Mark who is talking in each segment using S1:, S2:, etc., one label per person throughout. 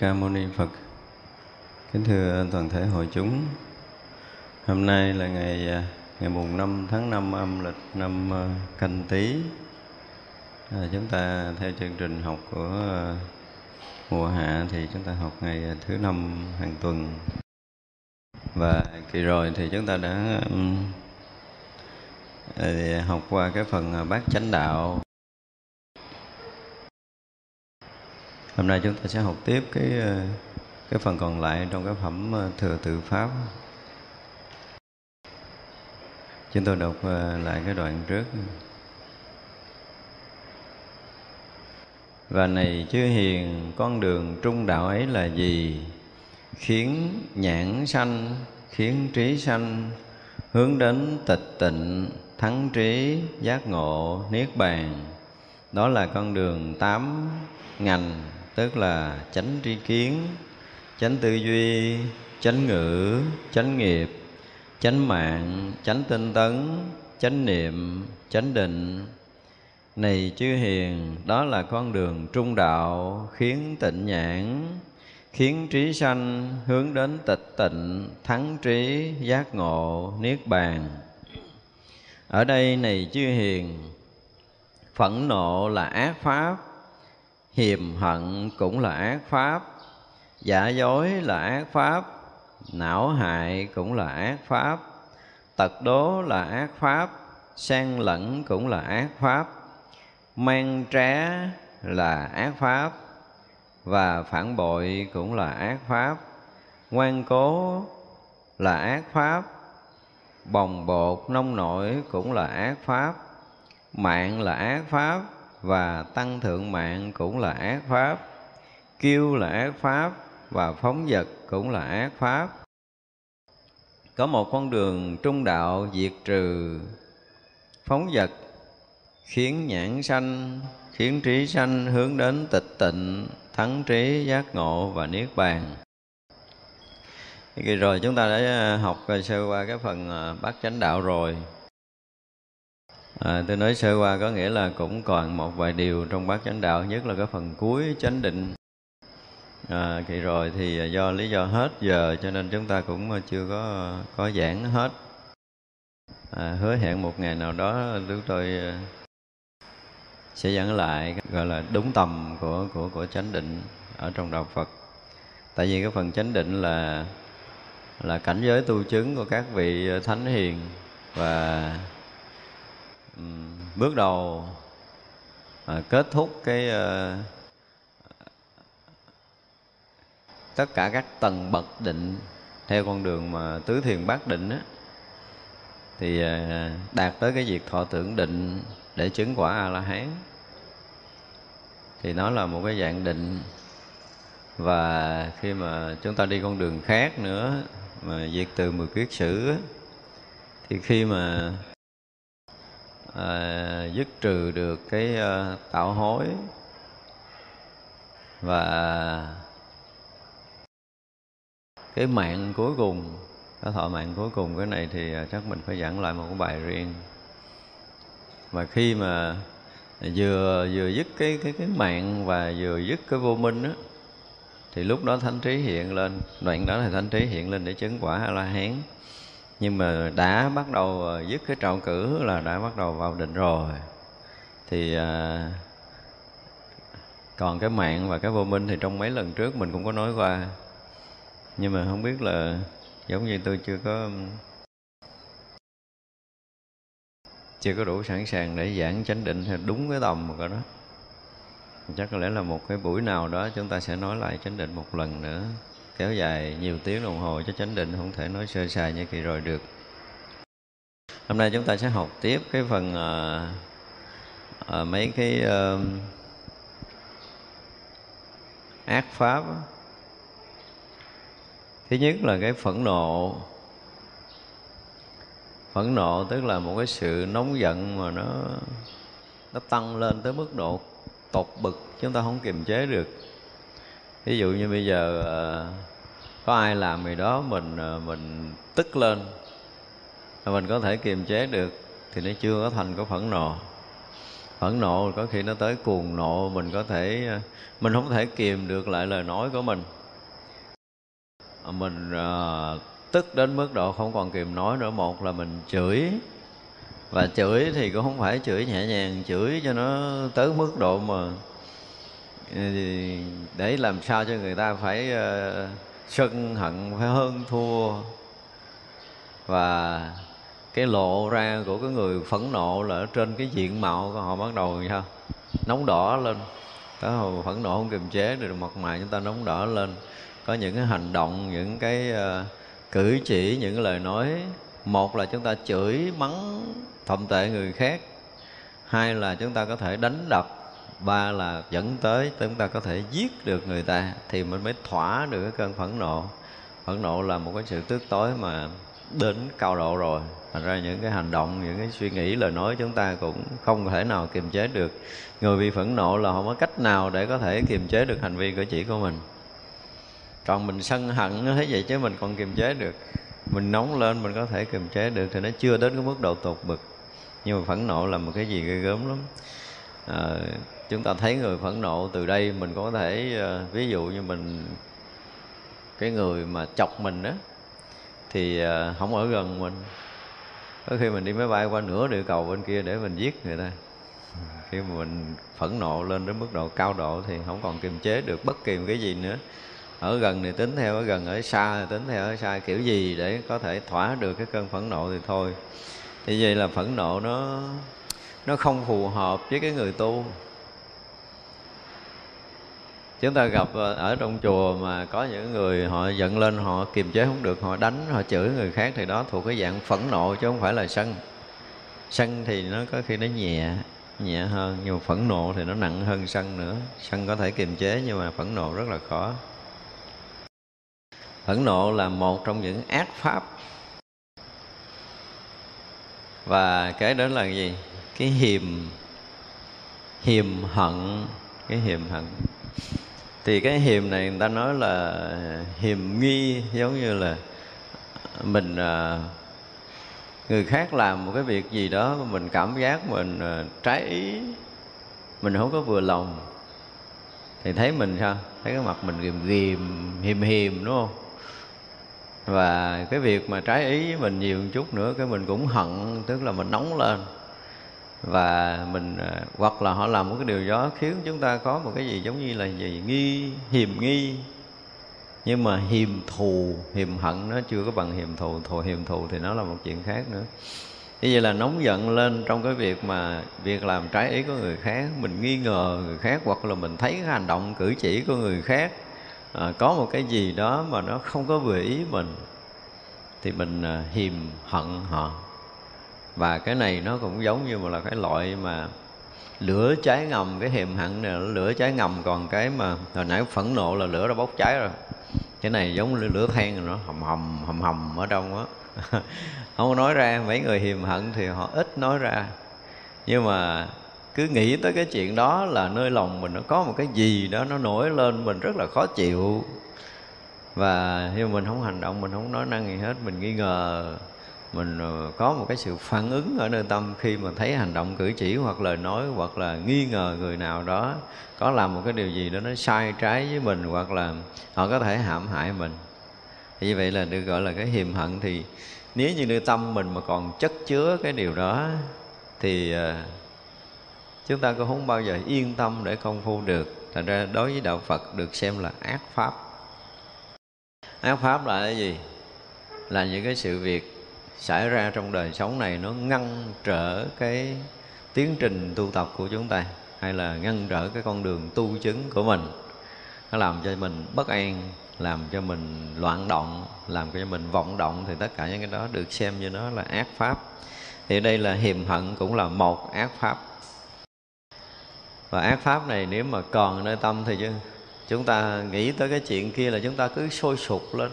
S1: Ca Mâu Ni Phật. Kính thưa toàn thể hội chúng Hôm nay là ngày à, ngày mùng 5 tháng 5 âm lịch năm à, Canh Tý à, Chúng ta theo chương trình học của à, mùa hạ thì chúng ta học ngày thứ năm hàng tuần. Và kỳ rồi thì chúng ta đã um, học qua cái phần bát chánh đạo. Nay chúng ta sẽ học tiếp cái ờ, cái phần còn lại trong cái phẩm ờ, thừa tự pháp. Chúng tôi đọc ờ, lại cái đoạn trước. Và này chư hiền, con đường trung đạo ấy là gì? Khiến nhãn sanh, khiến trí sanh, hướng đến tịch tịnh, thắng trí, giác ngộ, niết bàn. Đó là con đường tám ngành tức là chánh tri kiến, chánh tư duy, chánh ngữ, chánh nghiệp, chánh mạng, chánh tinh tấn, chánh niệm, chánh định. Này chư hiền, đó là con đường trung đạo khiến tịnh nhãn, khiến trí sanh hướng đến tịch tịnh, thắng trí, giác ngộ, niết bàn. Ở đây này chư hiền, phẫn nộ là ác pháp hiềm hận cũng là ác pháp giả dối là ác pháp não hại cũng là ác pháp tật đố là ác pháp xen lẫn cũng là ác pháp mang trá là ác pháp và phản bội cũng là ác pháp ngoan cố là ác pháp bồng bột nông nổi cũng là ác pháp mạng là ác pháp và tăng thượng mạng cũng là ác pháp, kiêu là ác pháp và phóng vật cũng là ác pháp. Có một con đường trung đạo diệt trừ, phóng vật khiến nhãn sanh, khiến trí sanh hướng đến tịch tịnh, thắng trí, giác ngộ và niết bàn. Kỳ rồi chúng ta đã à, học sơ qua cái phần à, bát chánh đạo rồi à, tôi nói sơ qua có nghĩa là cũng còn một vài điều trong bát chánh đạo nhất là cái phần cuối chánh định. À, thì rồi thì à, do lý do hết giờ cho nên chúng ta cũng à, chưa có à, có giảng hết. À, hứa hẹn một ngày nào đó chúng tôi sẽ giảng lại gọi là đúng tầm của của của chánh định ở trong đạo Phật. Tại vì cái phần chánh định là là cảnh giới tu chứng của các vị thánh hiền và bước đầu à, kết thúc cái à, tất cả các tầng bậc định theo con đường mà tứ thiền bát định á thì à, đạt tới cái việc thọ tưởng định để chứng quả a la hán thì nó là một cái dạng định và khi mà chúng ta đi con đường khác nữa mà diệt từ mười kiết sử thì khi mà à, dứt trừ được cái à, tạo hối. Và cái mạng cuối cùng cái thọ mạng cuối cùng cái này thì ờ, chắc mình phải giảng lại một cái bài riêng. Mà khi mà vừa vừa dứt cái cái cái mạng và vừa dứt cái vô minh á thì lúc đó thánh trí hiện lên đoạn đó là thánh trí hiện lên để chứng quả a la hán nhưng mà đã bắt đầu ờ, dứt cái trọng cử là đã bắt đầu vào định rồi. Thì à, còn cái mạng và cái vô minh thì trong mấy lần trước mình cũng có nói qua. Nhưng mà không biết là giống như tôi chưa có chưa có đủ sẵn sàng để giảng chánh định theo đúng cái tầm của đó chắc có lẽ là một cái buổi nào đó chúng ta sẽ nói lại chánh định một lần nữa kéo dài nhiều tiếng đồng hồ cho chánh định không thể nói sơ sài như kỳ rồi được. Hôm nay chúng ta sẽ học tiếp cái phần à, à, mấy cái à, ác pháp thứ nhất là cái phẫn nộ. Phẫn nộ tức là một cái sự nóng giận mà nó nó tăng lên tới mức độ tột bực chúng ta không kiềm chế được. Ví dụ như bây giờ à, có ai làm gì đó mình ờ, mình tức lên mình có thể kiềm chế được thì nó chưa có thành có phẫn nộ. Phẫn nộ có khi nó tới cuồng nộ mình có thể ờ, mình không thể kiềm được lại lời nói của mình. Mình uh, tức đến mức độ không còn kiềm nói nữa. Một là mình chửi và chửi thì cũng không phải chửi nhẹ nhàng chửi cho nó tới mức độ mà để làm sao cho người ta phải uh, sân hận phải hơn thua. Và cái lộ ra của cái người phẫn nộ là ở trên cái diện mạo của họ bắt đầu sao? Nóng đỏ lên. Tới hồi phẫn nộ không kiềm chế được mặt mày chúng ta nóng đỏ lên. Có những cái hành động những cái uh, cử chỉ những lời nói. Một là chúng ta chửi mắng thậm tệ người khác. Hai là chúng ta có thể đánh đập ba là dẫn tới chúng ta có thể giết được người ta thì mình mới thỏa được cái cơn phẫn nộ. Phẫn nộ là một cái sự tức tối mà đến cao độ rồi. Thành ra những cái hành động những cái suy nghĩ lời nói chúng ta cũng không thể nào kiềm chế được. Người bị phẫn nộ là không có cách nào để có thể kiềm chế được hành vi cử chỉ của mình. Còn mình sân hận thế vậy chứ mình còn kiềm chế được. Mình nóng lên mình có thể kiềm chế được thì nó chưa đến cái mức độ tột bực. Nhưng mà phẫn nộ là một cái gì ghê gớm lắm. À, chúng ta thấy người phẫn nộ từ đây, mình có thể ờ, ví dụ như mình, cái người mà chọc mình đó thì ờ, không ở gần mình. Có khi mình đi máy bay qua nửa địa cầu bên kia để mình giết người ta. Khi mà mình phẫn nộ lên đến mức độ cao độ thì không còn kiềm chế được bất kỳ một cái gì nữa. Ở gần thì tính theo, ở gần, ở xa thì tính theo, ở xa kiểu gì để có thể thỏa được cái cơn phẫn nộ thì thôi. Thì vậy là phẫn nộ nó nó không phù hợp với cái người tu chúng ta gặp ờ, ở trong chùa mà có những người họ giận lên, họ kiềm chế không được, họ đánh, họ chửi người khác thì đó thuộc cái dạng phẫn nộ chứ không phải là sân. Sân thì nó có khi nó nhẹ nhẹ hơn, nhưng mà phẫn nộ thì nó nặng hơn sân nữa. Sân có thể kiềm chế nhưng mà phẫn nộ rất là khó. Phẫn nộ là một trong những ác pháp. Và cái đó là gì? Cái hiềm hiềm hận, cái hiềm hận thì cái hiềm này người ta nói là hiềm nghi, giống như là mình à, người khác làm một cái việc gì đó mình cảm giác mình à, trái ý, mình không có vừa lòng. Thì thấy mình sao? Thấy cái mặt mình ghìm ghìm, hiềm hiềm, đúng không? Và cái việc mà trái ý với mình nhiều một chút nữa, cái mình cũng hận, tức là mình nóng lên và mình ờ, hoặc là họ làm một cái điều đó khiến chúng ta có một cái gì giống như là gì? Nghi hiềm nghi. Nhưng mà hiềm thù hiềm hận nó chưa có bằng hiềm thù. Thù hiềm thù thì nó là một chuyện khác nữa. Như vậy là nóng giận lên trong cái việc mà việc làm trái ý của người khác mình nghi ngờ người khác hoặc là mình thấy cái hành động cử chỉ của người khác à, có một cái gì đó mà nó không có vừa ý mình thì mình à, hiềm hận họ và cái này nó cũng giống như là cái loại mà lửa cháy ngầm, cái hiềm hận này là lửa cháy ngầm. Còn cái mà hồi nãy phẫn nộ là lửa đã bốc cháy rồi. Cái này giống như lửa than rồi nó hầm hầm hầm hầm ở trong á. Không nói ra, mấy người hiềm hận thì họ ít nói ra. Nhưng mà cứ nghĩ tới cái chuyện đó là nơi lòng mình nó có một cái gì đó nó nổi lên, mình rất là khó chịu. Và nhưng mình không hành động, mình không nói năng gì hết, mình nghi ngờ mình ờ, có một cái sự phản ứng ở nơi tâm khi mà thấy hành động cử chỉ hoặc lời nói hoặc là nghi ngờ người nào đó có làm một cái điều gì đó nó sai trái với mình hoặc là họ có thể hãm hại mình. Thì như vậy là được gọi là cái hiềm hận. Thì nếu như nơi tâm mình mà còn chất chứa cái điều đó, thì ờ, chúng ta cũng không bao giờ yên tâm để công phu được. Thành ra đối với đạo phật được xem là ác pháp. Ác pháp là cái gì? Là những cái sự việc xảy ra trong đời sống này nó ngăn trở cái tiến trình tu tập của chúng ta, hay là ngăn trở cái con đường tu chứng của mình. Nó làm cho mình bất an, làm cho mình loạn động, làm cho mình vọng động, thì tất cả những cái đó được xem như nó là ác pháp. Thì đây là hiềm hận cũng là một ác pháp. Và ác pháp này nếu mà còn nơi tâm thì chứ, chúng ta nghĩ tới cái chuyện kia là chúng ta cứ sôi sục lên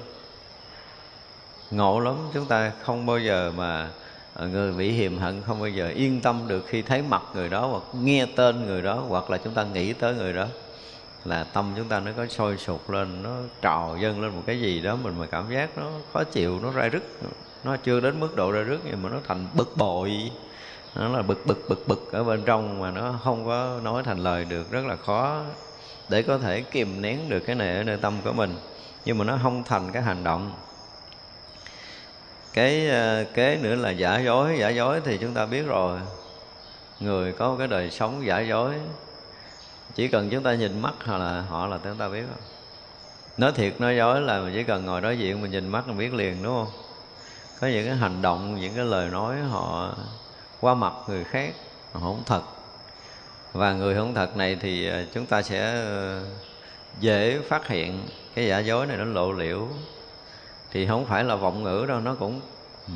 S1: ngộ lắm, chúng ta không bao giờ mà à, người bị hiềm hận không bao giờ yên tâm được khi thấy mặt người đó hoặc nghe tên người đó hoặc là chúng ta nghĩ tới người đó. Là tâm chúng ta nó có sôi sục lên, nó trào dâng lên một cái gì đó mình mà cảm giác nó khó chịu, nó ra rứt. Nó chưa đến mức độ ra rứt nhưng mà nó thành bực bội. Nó là bực bực bực bực ở bên trong mà nó không có nói thành lời được, rất là khó để có thể kìm nén được cái này ở nơi tâm của mình. Nhưng mà nó không thành cái hành động cái ờ, kế nữa là giả dối giả dối thì chúng ta biết rồi. Người có cái đời sống giả dối, chỉ cần chúng ta nhìn mắt hoặc là, họ là chúng ta biết rồi. nói thiệt, nói dối là mình chỉ cần ngồi đối diện mình nhìn mắt mình biết liền, đúng không? Có những cái hành động, những cái lời nói họ qua mặt người khác, họ không thật. Và người không thật này thì ờ, chúng ta sẽ ờ, dễ phát hiện cái giả dối này nó lộ liễu thì không phải là vọng ngữ đâu, nó cũng,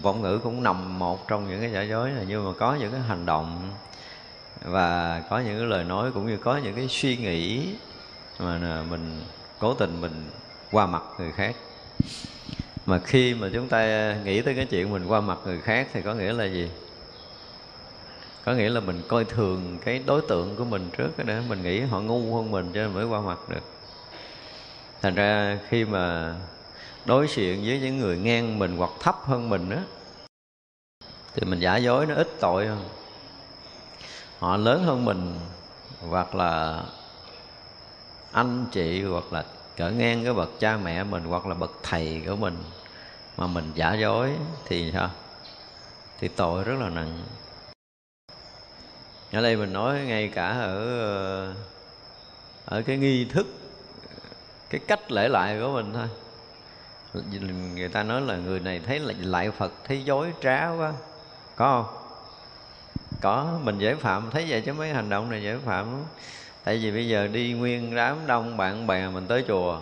S1: vọng ngữ cũng nằm một trong những cái giả dối này. Nhưng mà có những cái hành động và có những cái lời nói cũng như có những cái suy nghĩ mà mình cố tình mình qua mặt người khác. Mà khi mà chúng ta nghĩ tới cái chuyện mình qua mặt người khác thì có nghĩa là gì? Có nghĩa là mình coi thường cái đối tượng của mình trước đó, mình nghĩ họ ngu hơn mình cho nên mới qua mặt được. Thành ra khi mà đối diện với những người ngang mình hoặc thấp hơn mình đó thì mình giả dối nó ít tội hơn. Họ lớn hơn mình hoặc là anh chị hoặc là cỡ ngang cái bậc cha mẹ mình hoặc là bậc thầy của mình mà mình giả dối thì sao? Thì tội rất là nặng. Ở đây mình nói ngay cả ở ờ, ở cái nghi thức, cái cách lễ lại của mình thôi người ta nói là người này thấy là lại phật, thấy dối trá quá. Có không? Có, mình dễ phạm, thấy vậy chứ mấy hành động này dễ phạm lắm. Tại vì bây giờ đi nguyên đám đông, bạn bè mình tới chùa,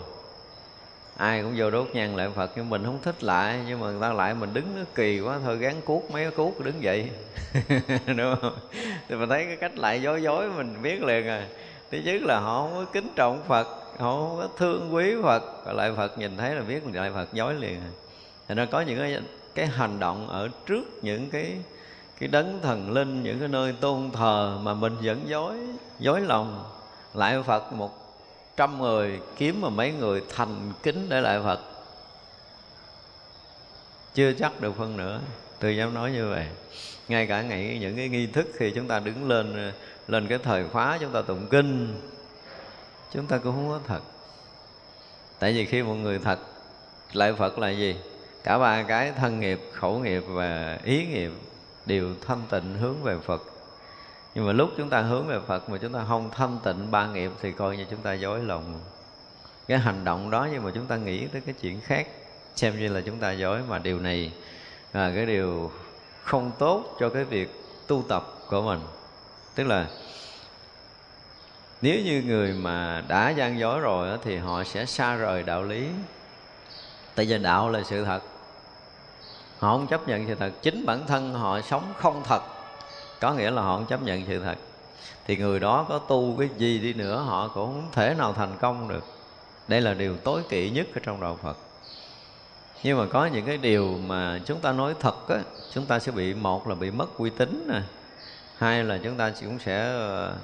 S1: ai cũng vô đốt nhang lại phật, nhưng mình không thích lại. Nhưng mà người ta lại mình đứng nó kỳ quá, thôi gắn cuốc, mấy cái cuốc đứng dậy đúng không? Thì mình thấy cái cách lại dối dối, mình biết liền rồi thứ nhất là họ không có kính trọng phật không có thương quý phật. Và lại phật nhìn thấy là biết lại phật dối liền. Thành ra có những cái cái hành động ở trước những cái cái đấng thần linh, những cái nơi tôn thờ mà mình vẫn dối dối lòng. Lại phật một trăm người kiếm mà mấy người thành kính để lại phật. Chưa chắc được phân nữa tôi dám nói như vậy. Ngay cả ngày, những cái nghi thức khi chúng ta đứng lên lên cái thời khóa chúng ta tụng kinh chúng ta cũng không có thật. Tại vì khi một người thật lại phật là gì? Cả ba cái thân nghiệp, khẩu nghiệp và ý nghiệp đều thanh tịnh hướng về phật. Nhưng mà lúc chúng ta hướng về phật mà chúng ta không thanh tịnh ba nghiệp thì coi như chúng ta dối lòng. Cái hành động đó nhưng mà chúng ta nghĩ tới cái chuyện khác, xem như là chúng ta dối mà điều này là cái điều không tốt cho cái việc tu tập của mình. Tức là nếu như người mà đã gian dối rồi thì họ sẽ xa rời đạo lý. Tại vì đạo là sự thật. Họ không chấp nhận sự thật. Chính bản thân họ sống không thật. Có nghĩa là họ không chấp nhận sự thật. Thì người đó có tu cái gì đi nữa, họ cũng không thể nào thành công được. Đây là điều tối kỵ nhất ở trong đạo phật. Nhưng mà có những cái điều mà chúng ta nói thật á, chúng ta sẽ bị, một là bị mất uy tín nè. Hai là chúng ta cũng sẽ ờ,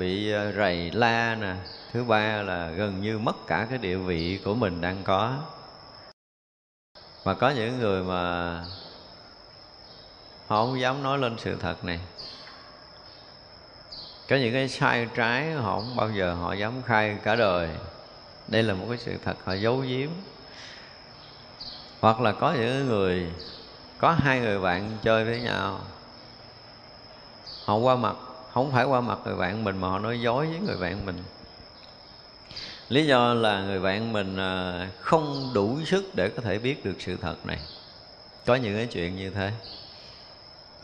S1: bị ờ, rầy la nè. Thứ ba là gần như mất cả cái địa vị của mình đang có. Và có những người mà họ không dám nói lên sự thật này. Có những cái sai trái họ không bao giờ họ dám khai cả đời. Đây là một cái sự thật họ giấu giếm. Hoặc là có những người, có hai người bạn chơi với nhau. Họ qua mặt không phải qua mặt người bạn mình mà họ nói dối với người bạn mình. Lý do là người bạn mình à, không đủ sức để có thể biết được sự thật này. Có những cái chuyện như thế.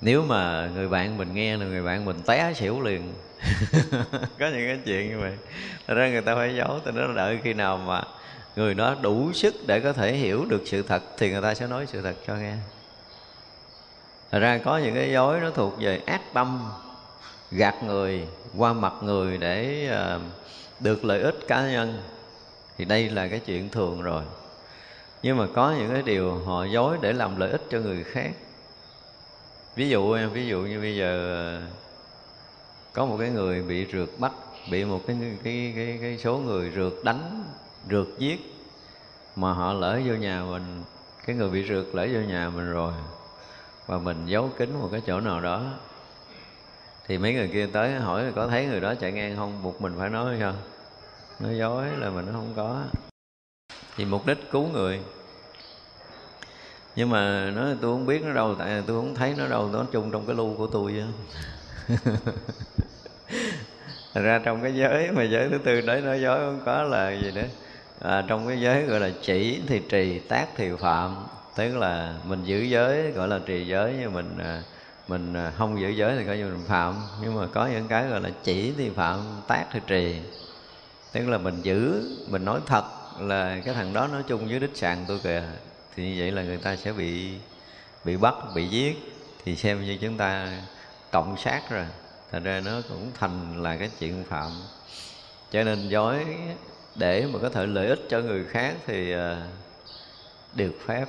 S1: Nếu mà người bạn mình nghe là người bạn mình té xỉu liền, có những cái chuyện như vậy. Thật ra người ta phải giấu thì nói đợi khi nào mà người đó đủ sức để có thể hiểu được sự thật thì người ta sẽ nói sự thật cho nghe. Thật ra có những cái dối nó thuộc về ác tâm gạt người qua mặt người để uh, được lợi ích cá nhân thì đây là cái chuyện thường rồi. Nhưng mà có những cái điều họ dối để làm lợi ích cho người khác. Ví dụ ví dụ như bây giờ ờ, có một cái người bị rượt bắt bị một cái cái cái, cái số người rượt đánh rượt giết mà họ lỡ vô nhà mình cái người bị rượt lỡ vô nhà mình rồi và mình giấu kín một cái chỗ nào đó thì mấy người kia tới hỏi có thấy người đó chạy ngang không? Buộc mình phải nói không nói dối là mình nó không có. Thì mục đích cứu người. Nhưng mà nó tôi không biết nó đâu tại tôi không thấy nó đâu. Nó chung trong cái lu của tôi á. Ra trong cái giới mà giới thứ tư đấy nói dối không có là gì nữa. À, trong cái giới gọi là chỉ thì trì tác thì phạm. Tức là mình giữ giới gọi là trì giới nhưng mình à, mình à, không giữ giới thì coi như mình phạm. Nhưng mà có những cái gọi là chỉ thì phạm, tác thì trì. Tức là mình giữ, mình nói thật là cái thằng đó nói chung với đích sàn tôi kìa, thì như vậy là người ta sẽ bị bị bắt, bị giết. Thì xem như chúng ta cộng sát rồi. Thành ra nó cũng thành là cái chuyện phạm. Cho nên dối, để mà có thể lợi ích cho người khác thì à, được phép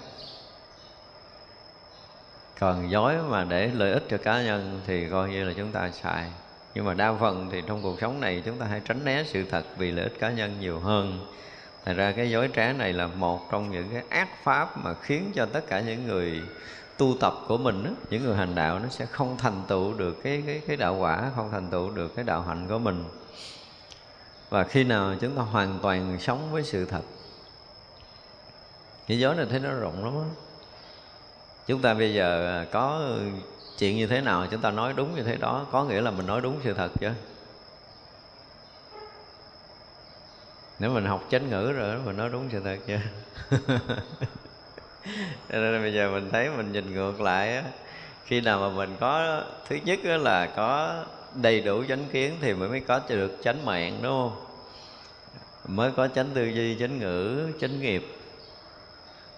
S1: còn dối mà để lợi ích cho cá nhân thì coi như là chúng ta xài. Nhưng mà đa phần thì trong cuộc sống này chúng ta hay tránh né sự thật vì lợi ích cá nhân nhiều hơn. Thành ra cái dối trá này là một trong những cái ác pháp mà khiến cho tất cả những người tu tập của mình đó, những người hành đạo nó sẽ không thành tựu được cái cái cái đạo quả không thành tựu được cái đạo hạnh của mình. Và khi nào chúng ta hoàn toàn sống với sự thật cái dối này thấy nó rộng lắm đó chúng ta bây giờ à, có chuyện như thế nào? Chúng ta nói đúng như thế đó, có nghĩa là mình nói đúng sự thật chứ. Nếu mình học chánh ngữ rồi mình nói đúng sự thật chứ. Cho nên bây giờ mình thấy mình nhìn ngược lại á, khi nào mà mình có, thứ nhất là có đầy đủ chánh kiến thì mới mới có được chánh mạng, đúng không? Mới có chánh tư duy, chánh ngữ, chánh nghiệp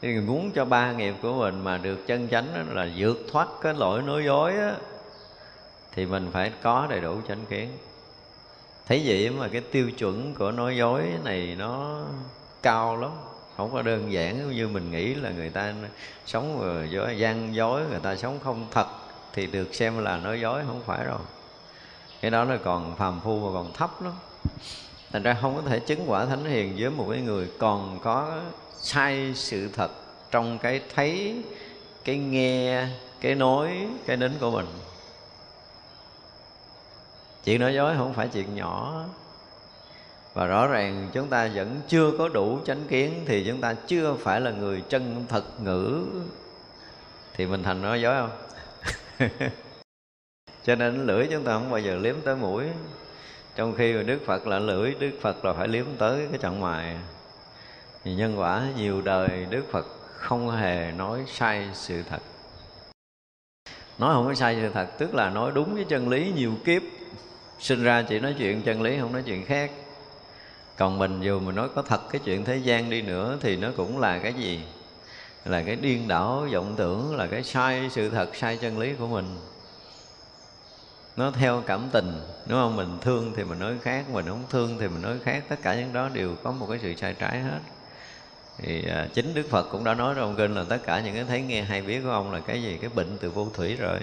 S1: thì muốn cho ba nghiệp của mình mà được chân chánh đó là vượt thoát cái lỗi nói dối á, thì mình phải có đầy đủ chánh kiến. Thấy vậy mà cái tiêu chuẩn của nói dối này nó cao lắm. Không có đơn giản như mình nghĩ là người ta sống dối gian dối, người ta sống không thật thì được xem là nói dối không phải rồi. Cái đó là còn phàm phu và còn thấp lắm thành ra không có thể chứng quả thánh hiền với một cái người còn có sai sự thật trong cái thấy, cái nghe, cái nói, cái đến của mình. Chuyện nói dối không phải chuyện nhỏ. Và rõ ràng chúng ta vẫn chưa có đủ chánh kiến thì chúng ta chưa phải là người chân thật ngữ. Thì mình thành nói dối không? Cho nên lưỡi chúng ta không bao giờ liếm tới mũi trong khi mà đức phật là lưỡi, đức phật là phải liếm tới cái trận mài. Thì nhân quả, nhiều đời đức phật không hề nói sai sự thật. Nói không có sai sự thật, tức là nói đúng với chân lý nhiều kiếp. Sinh ra chỉ nói chuyện chân lý, không nói chuyện khác. Còn mình dù mình nói có thật cái chuyện thế gian đi nữa thì nó cũng là cái gì? Là cái điên đảo vọng tưởng, là cái sai sự thật, sai chân lý của mình nó theo cảm tình đúng không? Mình thương thì mình nói khác mình không thương thì mình nói khác. Tất cả những đó đều có một cái sự sai trái hết. Thì à, chính đức phật cũng đã nói trong kinh là tất cả những cái thấy nghe hay biết của ông là cái gì? Cái bệnh từ vô thủy rồi.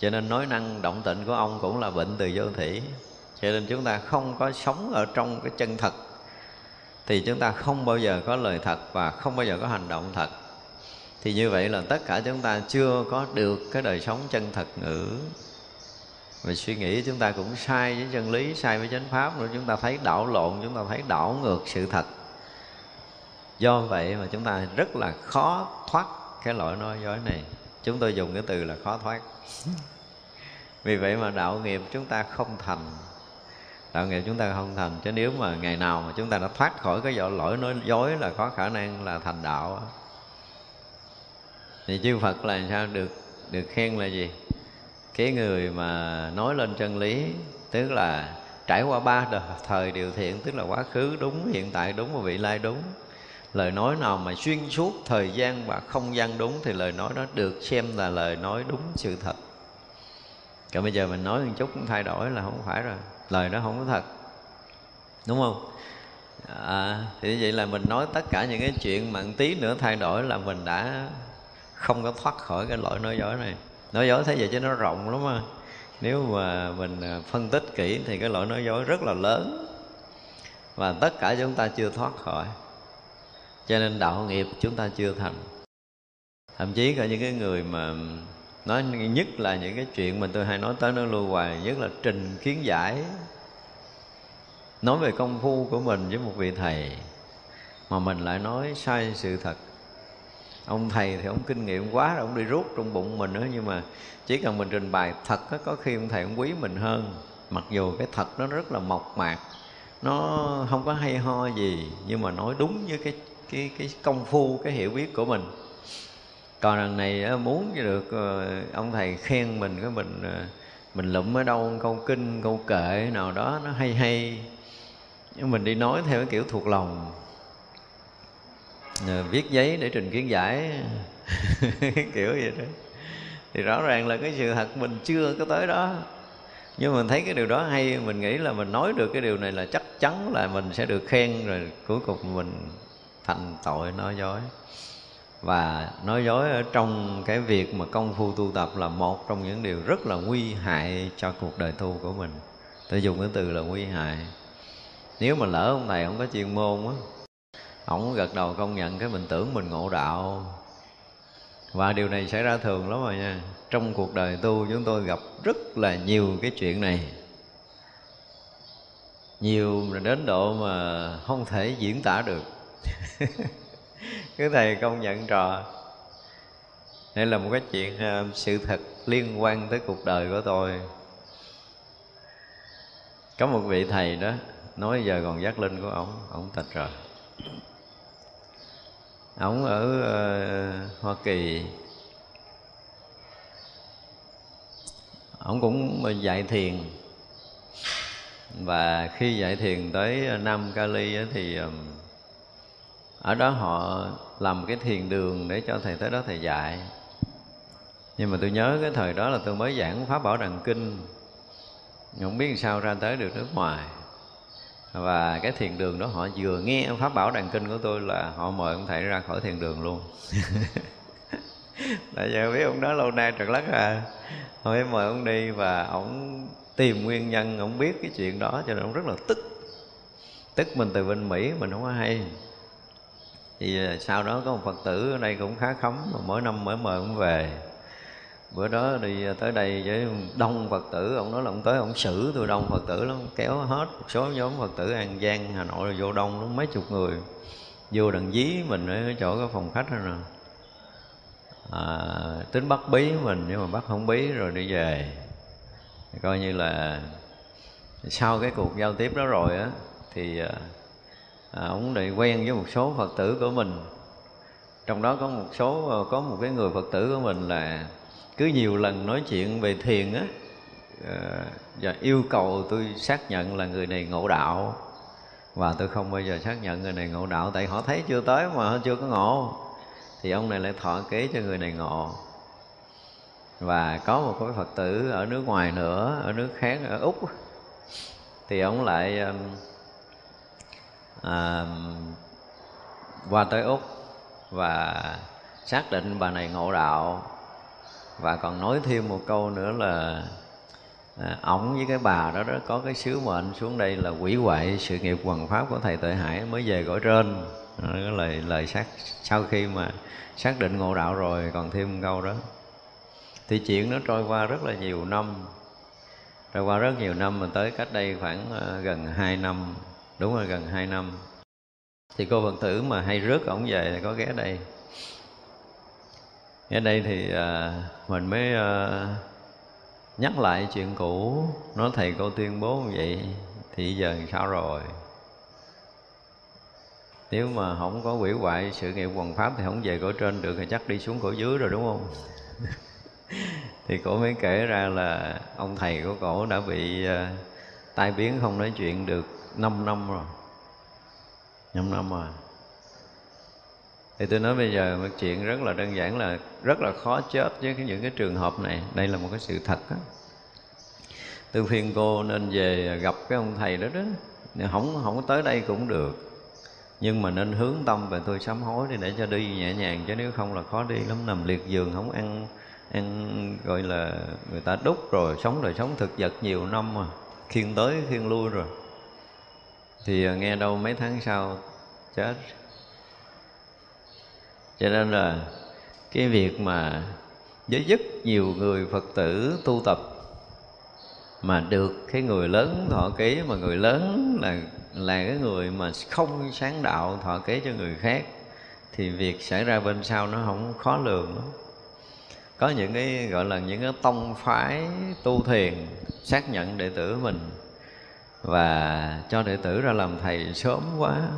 S1: Cho nên nói năng động tịnh của ông cũng là bệnh từ vô thủy. Cho nên chúng ta không có sống ở trong cái chân thật. Thì chúng ta không bao giờ có lời thật và không bao giờ có hành động thật. Thì như vậy là tất cả chúng ta chưa có được cái đời sống chân thật ngữ mà suy nghĩ chúng ta cũng sai với chân lý, sai với chánh pháp nữa. Chúng ta thấy đảo lộn, chúng ta thấy đảo ngược sự thật. Do vậy mà chúng ta rất là khó thoát cái lỗi nói dối này. Chúng tôi dùng cái từ là khó thoát. Vì vậy mà đạo nghiệp chúng ta không thành. Đạo nghiệp chúng ta không thành. Chứ nếu mà ngày nào mà chúng ta đã thoát khỏi cái vỏ lỗi nói dối là có khả năng là thành đạo thì chư Phật là sao? Được được khen là gì? Cái người mà nói lên chân lý tức là trải qua ba đời thời điều thiện tức là quá khứ đúng hiện tại đúng và vị lai đúng. Lời nói nào mà xuyên suốt thời gian và không gian đúng thì lời nói đó được xem là lời nói đúng sự thật. Còn bây giờ mình nói một chút cũng thay đổi là không phải rồi lời đó không có thật. Đúng không? À, thì vậy là mình nói tất cả những cái chuyện mà tí nữa thay đổi là mình đã không có thoát khỏi cái lỗi nói dối này nói dối thế vậy chứ nó rộng lắm mà nếu mà mình à, phân tích kỹ thì cái lỗi nói dối rất là lớn. Và tất cả chúng ta chưa thoát khỏi. Cho nên đạo nghiệp chúng ta chưa thành. Thậm chí cả những cái người mà nói nhất là những cái chuyện mình tôi hay nói tới nó lưu hoài, nhất là trình kiến giải. Nói về công phu của mình với một vị thầy mà mình lại nói sai sự thật ông thầy thì ông kinh nghiệm quá rồi ông đi rút trong bụng mình nữa nhưng mà chỉ cần mình trình bày thật đó, có khi ông thầy ông quý mình hơn. Mặc dù cái thật nó rất là mộc mạc nó không có hay ho gì nhưng mà nói đúng với cái cái cái công phu cái hiểu biết của mình. Còn lần này muốn được ờ, ông thầy khen mình cái mình ờ, mình lụm ở đâu câu kinh câu kệ nào đó nó hay hay. Nhưng mình đi nói theo cái kiểu thuộc lòng. Ờ, viết giấy để trình kiến giải. Kiểu vậy đó. Thì rõ ràng là cái sự thật mình chưa có tới đó. Nhưng mình thấy cái điều đó hay, mình nghĩ là mình nói được cái điều này là chắc chắn là mình sẽ được khen, rồi cuối cùng mình thành tội nói dối. Và nói dối ở trong cái việc mà công phu tu tập là một trong những điều rất là nguy hại cho cuộc đời tu của mình. Tôi dùng cái từ là nguy hại. Nếu mà lỡ ông này không có chuyên môn á ổng gật đầu công nhận cái mình tưởng mình ngộ đạo. Và điều này xảy ra thường lắm rồi nha. Trong cuộc đời tu, chúng tôi gặp rất là nhiều cái chuyện này. Nhiều đến độ mà không thể diễn tả được. Cái thầy công nhận trò. Đây là một cái chuyện à, sự thật liên quan tới cuộc đời của tôi. Có một vị thầy đó nói, giờ còn giác linh của ổng ổng tịch rồi ổng ở uh, hoa kỳ. Ổng cũng dạy thiền. Và khi dạy thiền tới nam cali thì ở đó họ làm cái thiền đường để cho thầy tới đó thầy dạy. Nhưng mà tôi nhớ cái thời đó là tôi mới giảng pháp bảo đằng kinh. Không biết sao ra tới được nước ngoài và cái thiền đường đó họ vừa nghe pháp bảo đàn kinh của tôi là họ mời ông thầy ra khỏi thiền đường luôn. Tại giờ biết ông đó lâu nay trật lắc à. Họ mời ông đi và ông tìm nguyên nhân, ông biết cái chuyện đó cho nên ông rất là tức. Tức mình từ bên mỹ, mình không có hay. Thì à, sau đó có một phật tử ở đây cũng khá khấm, mà mỗi năm mới mời ông về bữa đó đi tới đây với đông phật tử ông nói là ông tới ông xử tôi đông phật tử lắm kéo hết một số nhóm phật tử an giang hà nội rồi vô đông lắm mấy chục người. Vô đằng dí mình ở chỗ cái phòng khách đó nè. À, tính bắt bí mình nhưng mà bắt không bí rồi đi về. Coi như là sau cái cuộc giao tiếp đó rồi á thì à, à ông lại quen với một số phật tử của mình. Trong đó có một số à, có một cái người phật tử của mình là cứ nhiều lần nói chuyện về thiền á ờ, và yêu cầu tôi xác nhận là người này ngộ đạo. Và tôi không bao giờ xác nhận người này ngộ đạo tại họ thấy chưa tới mà họ chưa có ngộ. Thì ông này lại thọ kế cho người này ngộ. Và có một cái phật tử ở nước ngoài nữa ở nước khác ở úc. Thì ông lại à, qua tới úc và xác định bà này ngộ đạo và còn nói thêm một câu nữa là à, ổng với cái bà đó đó có cái sứ mệnh xuống đây là quỷ hoại sự nghiệp quần pháp của thầy tuệ hải mới về cõi trên. Đó, cái lời lời xác sau khi mà xác định ngộ đạo rồi còn thêm một câu đó. Thì chuyện nó trôi qua rất là nhiều năm trôi qua rất nhiều năm mà tới cách đây khoảng à, gần 2 năm đúng rồi gần 2 năm. Thì cô phật tử mà hay rước ổng về có ghé đây ở đây thì à, mình mới à, nhắc lại chuyện cũ. Nói thầy cô tuyên bố như vậy thì giờ sao rồi? Nếu mà không có quỷ hoại sự nghiệp quần pháp thì không về cõi trên được thì chắc đi xuống cõi dưới rồi đúng không? Thì cổ mới kể ra là ông thầy của cổ đã bị à, tai biến không nói chuyện được 5 năm rồi. 5 năm rồi thì tôi nói bây giờ một chuyện rất là đơn giản là rất là khó chết với những cái trường hợp này. Đây là một cái sự thật đó. tôi khuyên cô nên về gặp cái ông thầy đó đó. Không không có tới đây cũng được. Nhưng mà nên hướng tâm về tôi sám hối đi để cho đi nhẹ nhàng, chứ nếu không là khó đi lắm. Nằm liệt giường không ăn ăn gọi là người ta đúc rồi, sống đời sống thực vật nhiều năm mà. Khiên tới khiên lui rồi. Thì à, nghe đâu mấy tháng sau, chết cho nên là cái việc mà với rất nhiều người phật tử tu tập mà được cái người lớn thọ ký mà người lớn là là cái người mà không sáng đạo thọ ký cho người khác, thì việc xảy ra bên sau nó không khó lường lắm. Có những cái, gọi là những cái tông phái tu thiền xác nhận đệ tử mình, và cho đệ tử ra làm thầy sớm quá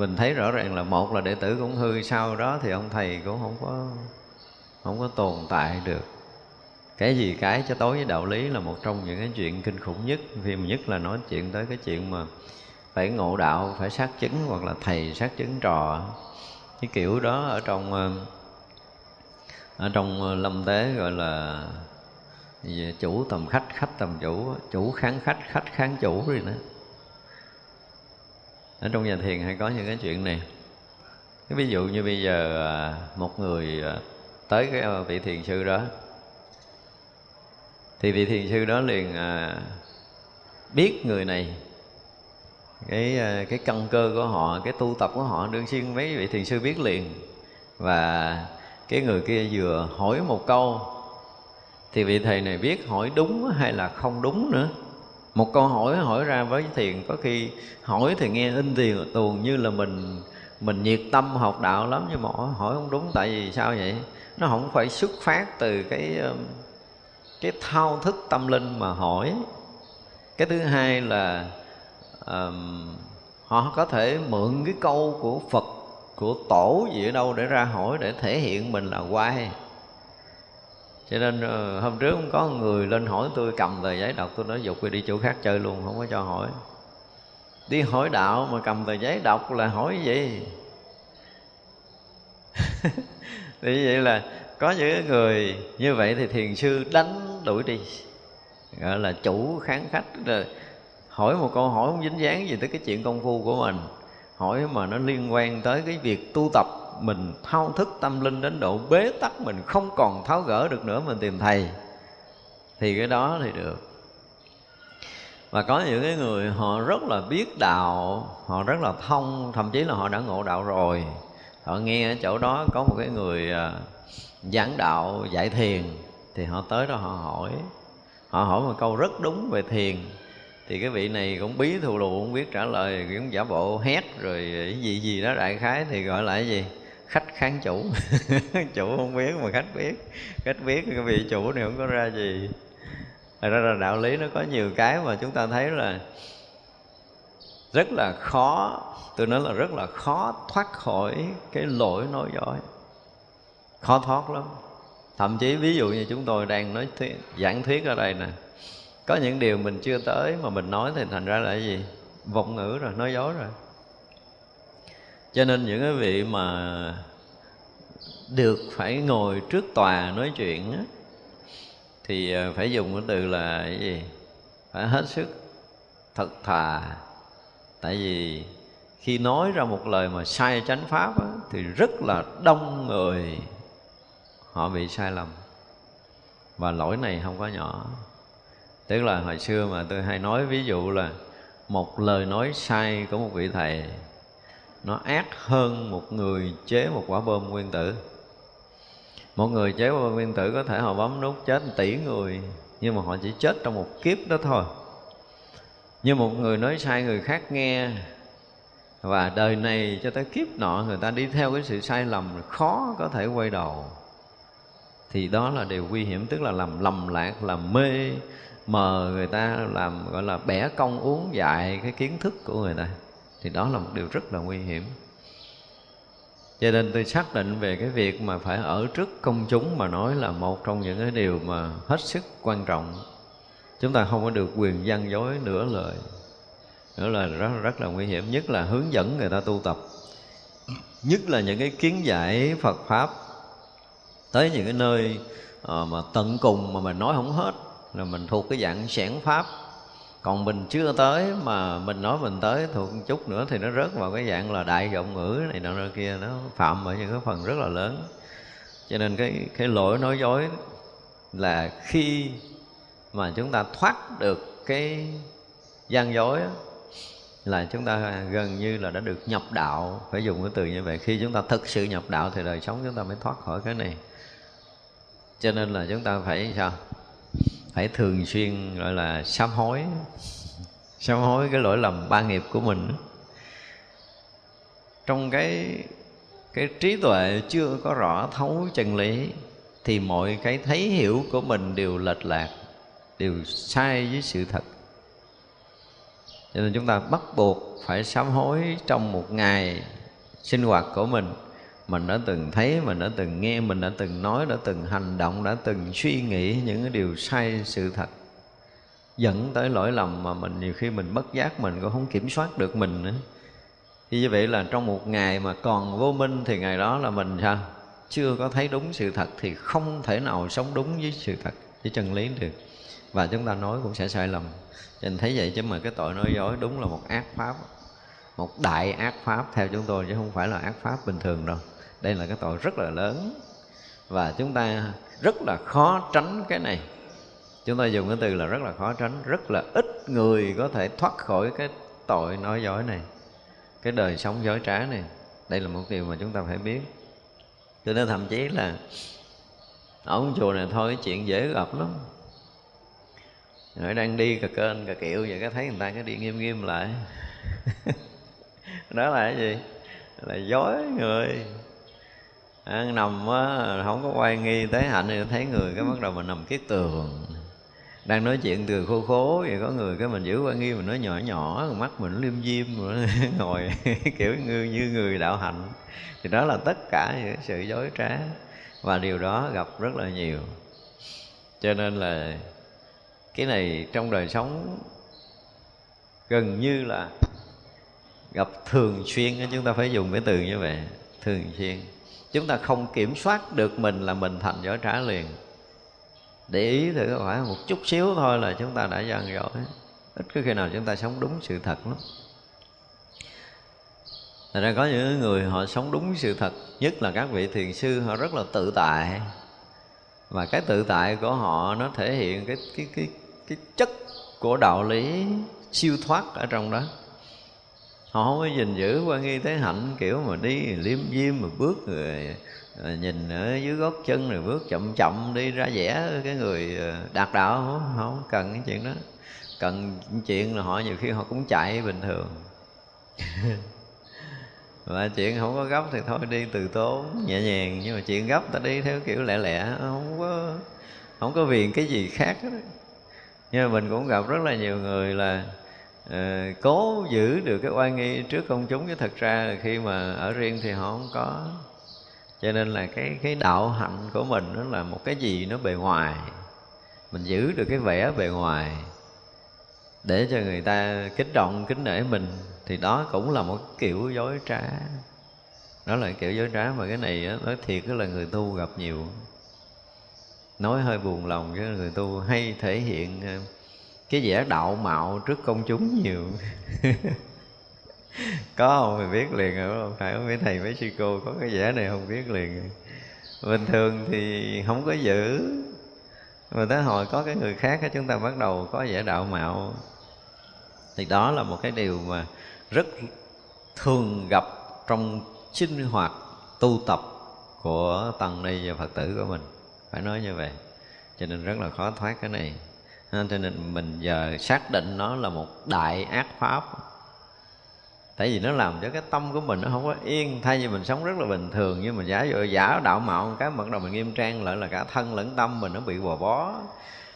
S1: mình thấy rõ ràng là một là đệ tử cũng hư, sau đó thì ông thầy cũng không có không có tồn tại được. Cái gì cái cho tối với đạo lý là một trong những cái chuyện kinh khủng nhất khi mà nhất là nói chuyện tới cái chuyện mà phải ngộ đạo, phải xác chứng hoặc là thầy xác chứng trò. Cái kiểu đó ở trong ở trong lâm tế gọi là chủ tầm khách khách tầm chủ chủ kháng khách khách kháng chủ rồi đó ở trong nhà thiền hay có những cái chuyện này? Cái ví dụ như bây giờ à, một người à, tới cái à, vị thiền sư đó, thì vị thiền sư đó liền biết người này, cái cái căn cơ của họ, cái tu tập của họ đương nhiên mấy vị thiền sư biết liền. Và cái người kia vừa hỏi một câu, thì vị thầy này biết hỏi đúng hay là không đúng nữa một câu hỏi hỏi ra với thiền có khi hỏi thì nghe in tiền tuồng như là mình mình nhiệt tâm học đạo lắm nhưng mà hỏi không đúng tại vì sao vậy? Nó không phải xuất phát từ cái cái thao thức tâm linh mà hỏi. Cái thứ hai là um, họ có thể mượn cái câu của phật của tổ gì ở đâu để ra hỏi để thể hiện mình là quay cho nên ờ, hôm trước cũng có người lên hỏi tôi cầm tờ giấy đọc. Tôi nói, dục đi đi chỗ khác chơi luôn, không có cho hỏi. Đi hỏi đạo mà cầm tờ giấy đọc là hỏi gì? Thì vậy là có những người như vậy thì thiền sư đánh đuổi đi. Gọi là chủ kháng khách. Là hỏi một câu hỏi không dính dáng gì tới cái chuyện công phu của mình. Hỏi mà nó liên quan tới cái việc tu tập mình thao thức tâm linh đến độ bế tắc, mình không còn tháo gỡ được nữa, mình tìm thầy, thì cái đó thì được. Và có những cái người họ rất là biết đạo, họ rất là thông, thậm chí là họ đã ngộ đạo rồi. Họ nghe ở chỗ đó có một cái người à, giảng đạo, dạy thiền, thì họ tới đó họ hỏi. Họ hỏi một câu rất đúng về thiền, thì cái vị này cũng bí thù lù, không biết trả lời, cũng giả bộ hét, rồi cái gì gì đó đại khái, thì gọi là cái gì? Khách kháng chủ. Chủ không biết mà khách biết. Khách biết cái vị chủ này không có ra gì. Thật ra là đạo lý nó có nhiều cái mà chúng ta thấy là rất là khó tôi nói là rất là khó thoát khỏi cái lỗi nói dối. Khó thoát lắm. Thậm chí ví dụ như chúng tôi đang nói thuyết, giảng thuyết ở đây nè. Có những điều mình chưa tới mà mình nói thì thành ra là cái gì? Vọng ngữ rồi nói dối rồi cho nên những cái vị mà được phải ngồi trước tòa nói chuyện á, thì ờ, phải dùng cái từ là cái gì? Phải hết sức thật thà. Tại vì khi nói ra một lời mà sai chánh pháp á, thì rất là đông người họ bị sai lầm. Và lỗi này không có nhỏ. Tức là hồi xưa mà tôi hay nói ví dụ là một lời nói sai của một vị thầy nó ác hơn một người chế một quả bom nguyên tử. Một người chế quả bom nguyên tử có thể họ bấm nút chết tỷ người, nhưng mà họ chỉ chết trong một kiếp đó thôi. Như một người nói sai, người khác nghe, và đời này cho tới kiếp nọ người ta đi theo cái sự sai lầm khó có thể quay đầu. Thì đó là điều nguy hiểm, tức là làm lầm lạc, làm mê, mờ người ta, làm, gọi là bẻ công uống dại cái kiến thức của người ta thì đó là một điều rất là nguy hiểm. Cho nên tôi xác định về cái việc mà phải ở trước công chúng mà nói là một trong những cái điều mà hết sức quan trọng. Chúng ta không có được quyền gian dối nửa lời. Nữa là rất rất là nguy hiểm, nhất là hướng dẫn người ta tu tập. Nhất là những cái kiến giải Phật pháp tới những cái nơi ờ, mà tận cùng mà mình nói không hết, là mình thuộc cái dạng sản pháp còn mình chưa tới mà mình nói mình tới thuộc một chút nữa thì nó rớt vào cái dạng là đại giọng ngữ này nọ kia, nó phạm ở những cái phần rất là lớn. Cho nên cái cái lỗi nói dối là khi mà chúng ta thoát được cái gian dối là chúng ta gần như là đã được nhập đạo, phải dùng cái từ như vậy. Khi chúng ta thực sự nhập đạo thì đời sống chúng ta mới thoát khỏi cái này. Cho nên là chúng ta phải sao? Phải thường xuyên, gọi là, sám hối. Sám hối cái lỗi lầm ba nghiệp của mình. Trong cái cái trí tuệ chưa có rõ thấu chân lý, thì mọi cái thấy hiểu của mình đều lệch lạc, đều sai với sự thật. Cho nên chúng ta bắt buộc phải sám hối trong một ngày sinh hoạt của mình mình đã từng thấy, mình đã từng nghe, mình đã từng nói, đã từng hành động, đã từng suy nghĩ những cái điều sai, sự thật. Dẫn tới lỗi lầm mà mình nhiều khi mình bất giác, mình cũng không kiểm soát được mình nữa. Thì như vậy là trong một ngày mà còn vô minh thì ngày đó là mình sao? Chưa có thấy đúng sự thật thì không thể nào sống đúng với sự thật, với chân lý được. Và chúng ta nói cũng sẽ sai lầm. Cho nên thấy vậy chứ mà cái tội nói dối đúng là một ác pháp, một đại ác pháp theo chúng tôi chứ không phải là ác pháp bình thường đâu đây là cái tội rất là lớn. Và chúng ta rất là khó tránh cái này. Chúng ta dùng cái từ là rất là khó tránh, rất là ít người có thể thoát khỏi cái tội nói dối này, cái đời sống dối trá này. Đây là một điều mà chúng ta phải biết. Cho nên thậm chí là ở ông chùa này thôi, chuyện dễ gặp lắm. Rồi đang đi cà kênh, cà kiệu vậy cái thấy người ta cái đi nghiêm nghiêm lại. Đó là cái gì? Là dối người à, nằm á, không có quay nghi tới hạnh thì thấy người cái bắt đầu mình nằm kiết tường. Đang nói chuyện từ khô khố vậy có người cái mình giữ quan nghi mình nói nhỏ nhỏ mắt mình liêm diêm ngồi kiểu như như người đạo hạnh. Thì đó là tất cả những sự dối trá và điều đó gặp rất là nhiều. Cho nên là cái này trong đời sống gần như là gặp thường xuyên chúng ta phải dùng cái từ như vậy thường xuyên chúng ta không kiểm soát được mình là mình thành dối trá liền. Để ý thử phải một chút xíu thôi là chúng ta đã gian dối. Ít có khi nào chúng ta sống đúng sự thật lắm. Thật ra có những người họ sống đúng sự thật, Nhất là các vị thiền sư, họ rất là tự tại. Và cái tự tại của họ nó thể hiện cái cái cái cái chất của đạo lý siêu thoát ở trong đó họ không có gìn giữ quan nghi thế hạnh kiểu mà đi liêm diêm mà bước rồi à, nhìn ở dưới gót chân rồi bước chậm chậm đi ra vẽ cái người à, đạt đạo. Không, không cần cái chuyện đó. Cần chuyện là họ nhiều khi họ cũng chạy bình thường. Và chuyện không có gấp thì thôi đi từ tốn nhẹ nhàng. Nhưng mà chuyện gấp ta đi theo kiểu lẹ lẹ không có không có viền cái gì khác hết. Nhưng mà mình cũng gặp rất là nhiều người là Ờ, cố giữ được cái oai nghi trước công chúng, chứ thật ra là khi mà ở riêng thì họ không có. Cho nên là cái cái đạo hạnh của mình nó là một cái gì nó bề ngoài. Mình giữ được cái vẻ bề ngoài để cho người ta kính trọng, kính nể mình, thì đó cũng là một kiểu dối trá. Đó là kiểu dối trá mà cái này nói thiệt là người tu gặp nhiều. Nói hơi buồn lòng, chứ người tu hay thể hiện ờ, cái vẻ đạo mạo trước công chúng nhiều. Có không thì biết liền rồi không? Phải mấy thầy, mấy sư cô có cái vẻ này không biết liền bình thường thì không có giữ. Mà tới hồi có cái người khác chúng ta bắt đầu có vẻ đạo mạo. Thì đó là một cái điều mà rất thường gặp trong sinh hoạt tu tập của tăng ni và phật tử của mình. Phải nói như vậy. Cho nên rất là khó thoát cái này. Ờ, cho nên mình giờ xác định nó là một đại ác pháp. Tại vì nó làm cho cái tâm của mình nó không có yên, thay vì mình sống rất là bình thường, nhưng mà giả dụ giả đạo mạo cái bắt đầu mình nghiêm trang lại là cả thân lẫn tâm mình nó bị bò bó.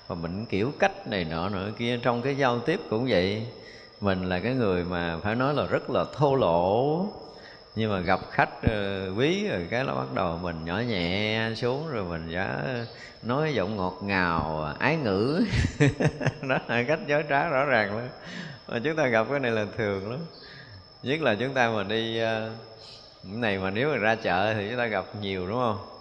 S1: Và mình kiểu cách này nọ nọ kia, trong cái giao tiếp cũng vậy. Mình là cái người mà phải nói là rất là thô lỗ nhưng mà gặp khách ờ, uh, quý rồi cái nó bắt đầu mình nhỏ nhẹ xuống rồi mình đã nói giọng ngọt ngào ái ngữ. Đó là cách giới trá rõ ràng lắm. Mà chúng ta gặp cái này là thường lắm. Nhất là chúng ta mà đi uh, này mà nếu mà ra chợ thì chúng ta gặp nhiều đúng không?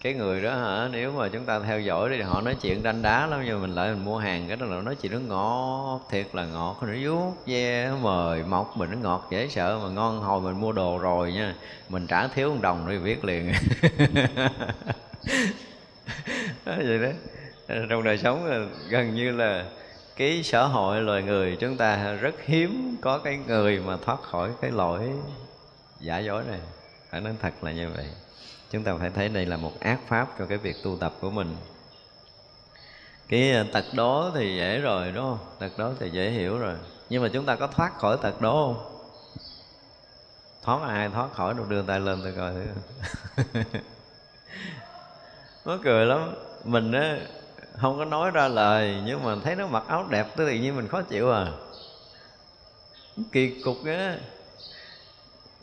S1: Cái người đó hả? Nếu mà chúng ta theo dõi thì họ nói chuyện đanh đá lắm nhưng mình lại mình mua hàng cái đó là nói chuyện nó ngọt thiệt là ngọt nó vuốt ve yeah, mời mọc mình nó ngọt dễ sợ. Mà ngon hồi mình mua đồ rồi nha mình trả thiếu một đồng rồi viết liền. Vậy đó. Trong đời sống gần như là cái xã hội loài người chúng ta rất hiếm có cái người mà thoát khỏi cái lỗi giả dối này. Phải nói thật là như vậy chúng ta phải thấy đây là một ác pháp cho cái việc tu tập của mình. Cái ờ, tật đó thì dễ rồi, đúng không? Tật đó thì dễ hiểu rồi. Nhưng mà chúng ta có thoát khỏi tật đó không? Thoát ai thoát khỏi được, đưa tay lên tôi coi thử. Nó cười lắm. Mình á, không có nói ra lời, nhưng mà thấy nó mặc áo đẹp, tự nhiên mình khó chịu à. Kỳ cục á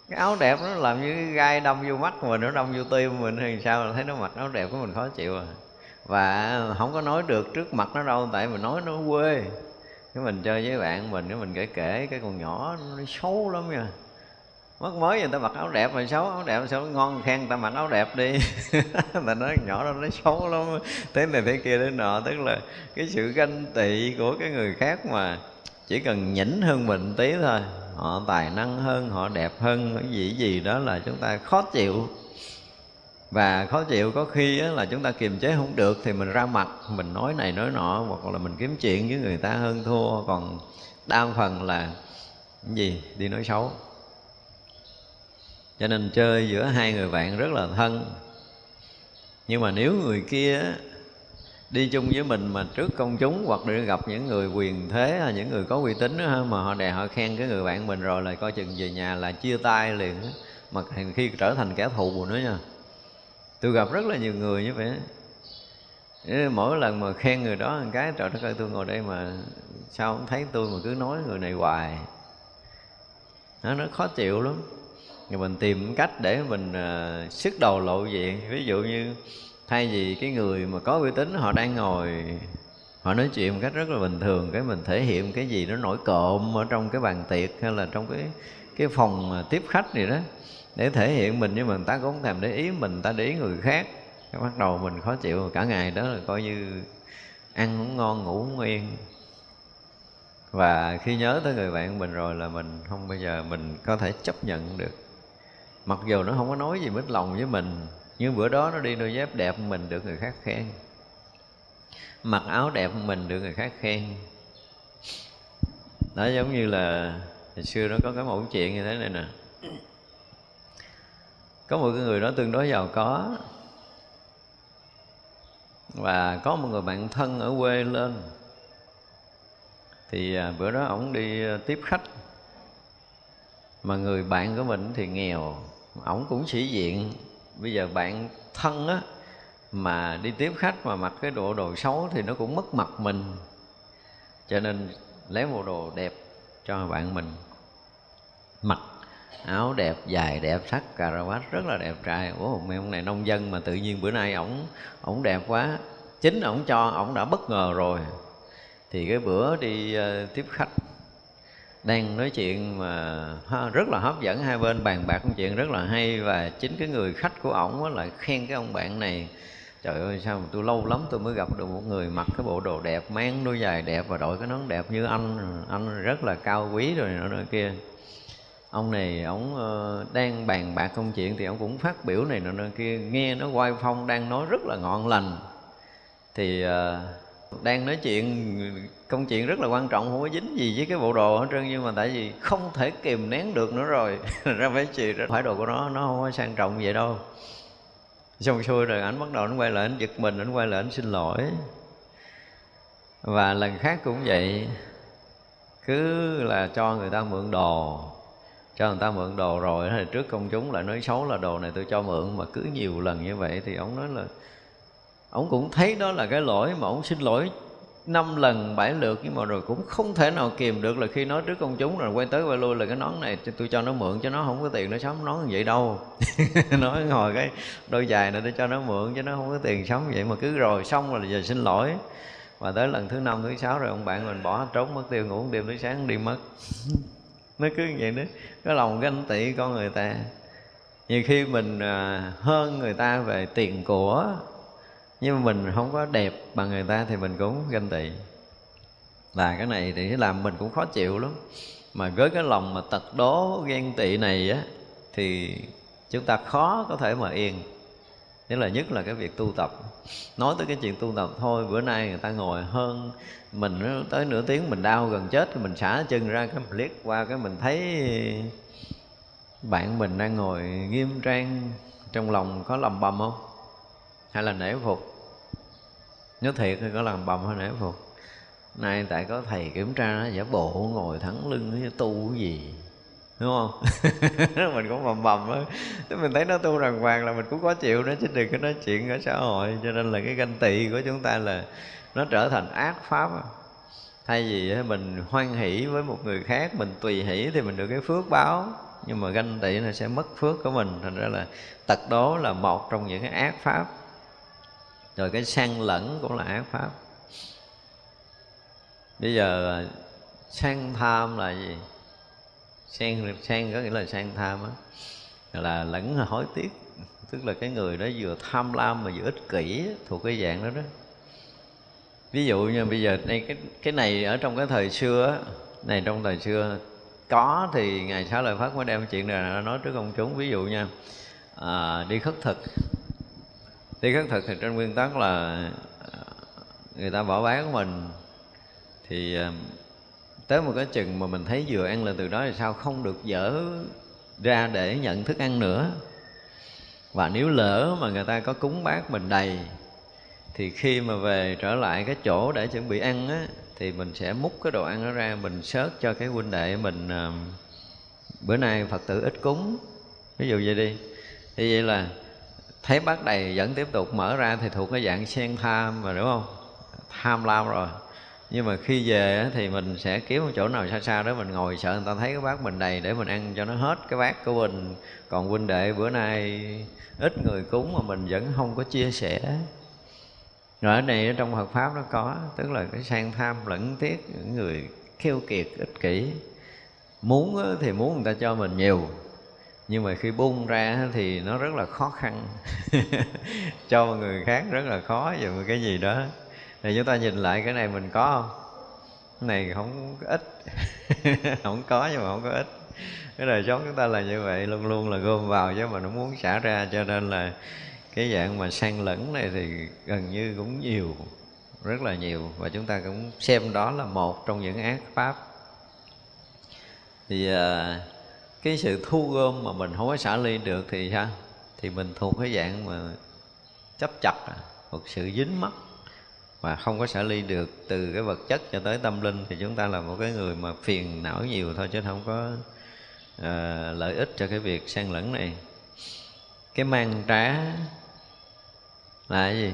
S1: cái áo đẹp nó làm như cái gai đâm vô mắt mình, nó đâm vô tim mình, hay sao? Thấy nó mặc áo đẹp của mình khó chịu à. Và không có nói được trước mặt nó đâu, tại mình nói nó quê. Cái mình chơi với bạn mình, cái mình kể kể, cái con nhỏ nó xấu lắm nha. Mất mới người ta mặc áo đẹp mà xấu, áo đẹp sao ngon khen người ta mặc áo đẹp đi. Ta nói nhỏ đó nó xấu lắm. Thế này thế kia thế nọ, tức là cái sự ganh tị của cái người khác mà chỉ cần nhỉnh hơn mình tí thôi họ tài năng hơn, họ đẹp hơn, cái gì gì đó là chúng ta khó chịu. Và khó chịu có khi là chúng ta kiềm chế không được thì mình ra mặt, mình nói này nói nọ, hoặc là mình kiếm chuyện với người ta hơn thua. Còn đa phần là cái gì? Đi nói xấu. Cho nên chơi giữa hai người bạn rất là thân. Nhưng mà nếu người kia đi chung với mình mà trước công chúng hoặc đi gặp những người quyền thế hay những người có uy tín đó, mà họ đè họ khen cái người bạn mình rồi là coi chừng về nhà là chia tay liền mà khi trở thành kẻ thù nữa nha. Tôi gặp rất là nhiều người như vậy mỗi lần mà khen người đó một cái trời đất ơi tôi ngồi đây mà sao không thấy tôi mà cứ nói người này hoài. Nó nó khó chịu lắm. Thì mình tìm cách để mình à, uh, sức đầu lộ diện. Ví dụ như thay vì cái người mà có uy tín, họ đang ngồi, họ nói chuyện một cách rất là bình thường, cái mình thể hiện cái gì nó nổi cộm ở trong cái bàn tiệc hay là trong cái cái phòng tiếp khách gì đó, để thể hiện mình, nhưng mà người ta cũng không thèm để ý mình ta để ý người khác. Cái bắt đầu mình khó chịu, cả ngày đó là coi như ăn không ngon, ngủ không yên. Và khi nhớ tới người bạn mình rồi là mình không bao giờ mình có thể chấp nhận được. Mặc dù nó không có nói gì mít lòng với mình nhưng bữa đó nó đi đôi dép đẹp mình được người khác khen. Mặc áo đẹp mình được người khác khen. Đó giống như là hồi xưa nó có cái mẫu chuyện như thế này nè. Có một cái người đó tương đối giàu có. Và có một người bạn thân ở quê lên. Thì à, bữa đó ổng đi à, tiếp khách. Mà người bạn của mình thì nghèo, ổng cũng sĩ diện bây giờ bạn thân á mà đi tiếp khách mà mặc cái bộ đồ xấu thì nó cũng mất mặt mình. Cho nên lấy bộ đồ đẹp cho bạn mình. Mặc áo đẹp dài đẹp sắc cà ra rất là đẹp trai. Ủa mấy ông này nông dân mà tự nhiên bữa nay ổng ổng đẹp quá. Chính ổng cho ổng đã bất ngờ rồi. Thì cái bữa đi uh, tiếp khách đang nói chuyện mà rất là hấp dẫn. Hai bên bàn bạc công chuyện rất là hay và chính cái người khách của ổng lại khen cái ông bạn này. Trời ơi, sao mà tôi lâu lắm tôi mới gặp được một người mặc cái bộ đồ đẹp mang đôi giày đẹp và đội cái nón đẹp như anh. Anh rất là cao quý rồi nữa kia. Ông này ông ờ, đang bàn bạc công chuyện thì ông cũng phát biểu này nọ kia. Nghe nó quay phong, đang nói rất là ngọn lành. Thì ờ, đang nói chuyện công chuyện rất là quan trọng, không có dính gì với cái bộ đồ hết trơn, nhưng mà tại vì không thể kìm nén được nữa rồi. Ra phải chì ra phải đồ của nó nó không có sang trọng vậy đâu. Xong xuôi rồi anh bắt đầu anh quay lại anh giật mình anh quay lại anh xin lỗi. Và lần khác cũng vậy. Cứ là cho người ta mượn đồ, cho người ta mượn đồ rồi thì trước công chúng lại nói xấu là đồ này tôi cho mượn, mà cứ nhiều lần như vậy thì ông nói là, ông cũng thấy đó là cái lỗi mà ông xin lỗi năm lần bảy lượt nhưng mà rồi cũng không thể nào kìm được là khi nói trước công chúng rồi quay tới quay lui là cái nón này tôi cho nó mượn cho nó không có tiền nó sắm nón như vậy đâu. Nói ngồi cái đôi giày này tôi cho nó mượn cho nó không có tiền sống vậy mà cứ rồi xong rồi giờ xin lỗi. Và tới lần thứ năm, thứ sáu rồi ông bạn mình bỏ trốn, mất tiêu ngủ đêm tới sáng đi mất. Nó cứ vậy đó. Cái lòng ganh tị con người ta. Nhiều khi mình à, hơn người ta về tiền của nhưng mà mình không có đẹp bằng người ta thì mình cũng ganh tị. Là cái này thì làm mình cũng khó chịu lắm. Mà với cái lòng mà tật đố, ghen tị này á, thì chúng ta khó có thể mà yên. Thế là nhất là cái việc tu tập. Nói tới cái chuyện tu tập, thôi Bữa nay người ta ngồi hơn Mình tới nửa tiếng mình đau gần chết thì Mình xả chân ra cái mình liếc qua Cái mình thấy Bạn mình đang ngồi nghiêm trang Trong lòng có lầm bầm không? Hay là nể phục? Nếu thiệt thì có làm bầm hay nể phục? Nay tại có thầy kiểm tra nó, giả bộ ngồi thẳng lưng tu cái gì, đúng không? Mình cũng bầm bầm á. Thế mình thấy nó tu đàng hoàng là mình cũng có chịu nó chứ đừng có nói chuyện ở xã hội. Cho nên là cái ganh tị của chúng ta là nó trở thành ác pháp thay vì mình hoan hỷ với một người khác, mình tùy hỷ thì mình được cái phước báo. Nhưng mà ganh tị nó sẽ mất phước của mình. Thành ra là tật đố là một trong những cái ác pháp rồi cái sang lẫn cũng là ác pháp. Bây giờ à, sang tham là gì? Sang sang có nghĩa là sang tham á. Là lẫn hối tiếc. Tức là cái người đó vừa tham lam mà vừa ích kỷ thuộc cái dạng đó đó. Ví dụ như bây giờ đây cái cái này ở trong cái thời xưa này trong thời xưa có thì ngày sáu lời phát mới đem chuyện này nói trước công chúng. Ví dụ nha à, đi khất thực thì khất thực thì trên nguyên tắc là ờ, người ta bỏ bán của mình. Thì ờ, tới một cái chừng mà mình thấy vừa ăn là từ đó thì sao không được dở ra để nhận thức ăn nữa. Và nếu lỡ mà người ta có cúng bát mình đầy, thì khi mà về trở lại cái chỗ để chuẩn bị ăn á, thì mình sẽ múc cái đồ ăn đó ra, mình sớt cho cái huynh đệ mình ờ, bữa nay phật tử ít cúng. Ví dụ vậy đi. Thì vậy là thấy bát đầy vẫn tiếp tục mở ra thì thuộc cái dạng sen tham mà, đúng không? Tham lam rồi. Nhưng mà khi về thì mình sẽ kiếm một chỗ nào xa xa đó, mình ngồi sợ người ta thấy cái bát mình đầy để mình ăn cho nó hết cái bát của mình. Còn huynh đệ bữa nay ít người cúng mà mình vẫn không có chia sẻ. Rồi ở này ở trong Phật pháp nó có, tức là cái sang tham lẫn tiếc, những người khiêu kiệt, ích kỷ. Muốn thì muốn người ta cho mình nhiều nhưng mà khi bung ra thì nó rất là khó khăn. Cho người khác rất là khó về một cái gì đó. Thì chúng ta nhìn lại cái này mình có không? Cái này không có ít. Không có nhưng mà không có ít. Cái đời sống chúng ta là như vậy luôn luôn là gom vào chứ mà nó muốn xả ra cho nên là cái dạng mà sang lẫn này thì gần như cũng nhiều rất là nhiều. Và chúng ta cũng xem đó là một trong những ác pháp. Thì uh, cái sự thu gom mà mình không có xả ly được thì sao? Thì mình thuộc cái dạng mà chấp chặt một sự dính mắc và không có xả ly được. Từ cái vật chất cho tới tâm linh thì chúng ta là một cái người mà phiền não nhiều thôi chứ không có uh, lợi ích cho cái việc sang lẫn này. Cái mang trá là cái gì?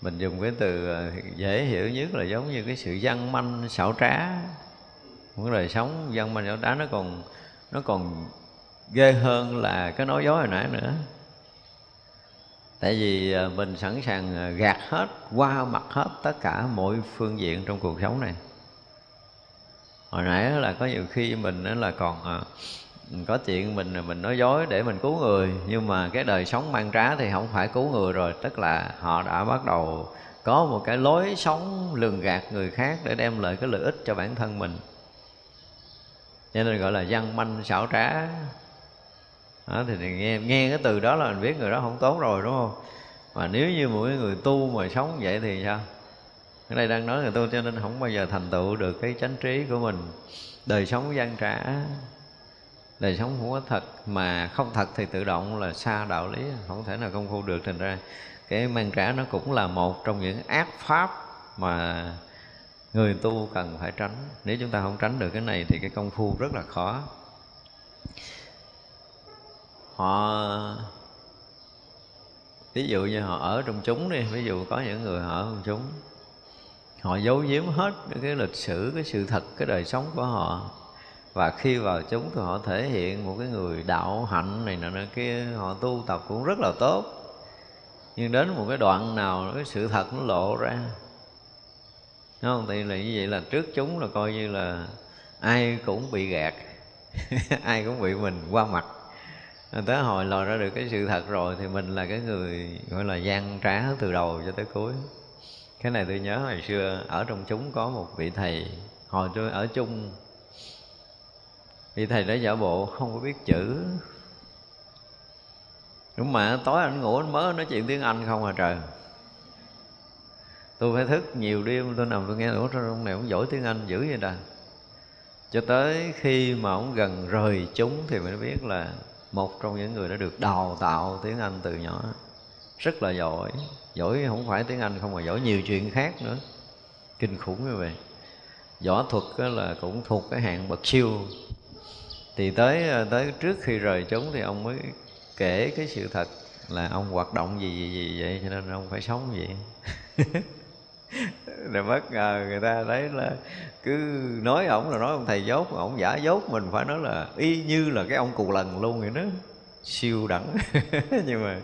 S1: Mình dùng cái từ ờ, dễ hiểu nhất là giống như cái sự văn manh xảo trá. Một đời sống văn manh xảo trá nó còn nó còn ghê hơn là cái nói dối hồi nãy nữa. Tại vì à, mình sẵn sàng à, gạt hết, qua mặt hết tất cả mọi phương diện trong cuộc sống này. Hồi nãy là có nhiều khi mình là còn à, có chuyện mình mình nói dối để mình cứu người, nhưng mà cái đời sống mang trá thì không phải cứu người rồi, tức là họ đã bắt đầu có một cái lối sống lường gạt người khác để đem lại cái lợi ích cho bản thân mình cho nên gọi là văn manh xảo trá. Đó, thì nghe nghe cái từ đó là mình biết người đó không tốt rồi đúng không? Mà nếu như mỗi người tu mà sống vậy thì sao? Ở đây đang nói người tu cho nên không bao giờ thành tựu được cái chánh trí của mình. Đời sống gian trả đời sống không có thật mà không thật thì tự động là xa đạo lý không thể nào công phu được. Thành ra cái mang trả nó cũng là một trong những ác pháp mà người tu cần phải tránh. Nếu chúng ta không tránh được cái này thì cái công phu rất là khó. Họ, ví dụ như họ ở trong chúng đi, ví dụ có những người họ ở trong chúng, họ giấu giếm hết cái lịch sử, cái sự thật, cái đời sống của họ. Và khi vào chúng thì họ thể hiện một cái người đạo hạnh này nọ kia, họ tu tập cũng rất là tốt. Nhưng đến một cái đoạn nào, cái sự thật nó lộ ra Đúng không? Thì là như vậy là trước chúng là coi như là ai cũng bị gạt, ai cũng bị mình qua mặt. Tới hồi lòi ra được cái sự thật rồi thì mình là cái người gọi là gian trá từ đầu cho tới cuối. Cái này tôi nhớ hồi xưa ở trong chúng có một vị thầy, hồi tôi ở chung, vị thầy đã giả bộ không có biết chữ. Đúng mà, tối anh ngủ anh mới nói chuyện tiếng anh không à trời tôi phải thức nhiều đêm, tôi nằm tôi nghe ủa ông này ông giỏi tiếng anh dữ vậy ta? Cho tới khi mà ông gần rời chúng thì mới biết là một trong những người đã được đào tạo tiếng anh từ nhỏ. Rất là giỏi. Giỏi không phải tiếng anh không mà giỏi nhiều chuyện khác nữa. Kinh khủng như vậy. Võ thuật là cũng thuộc cái hạng bậc siêu. Thì tới tới trước khi rời chúng thì ông mới kể cái sự thật là ông hoạt động gì gì gì vậy, cho nên ông phải sống vậy. rồi bất ngờ người ta thấy là cứ nói ổng là nói ông thầy dốt, ổng giả dốt mình, phải nói là y như là cái ông cù lần luôn vậy đó. Siêu đẳng. Nhưng mà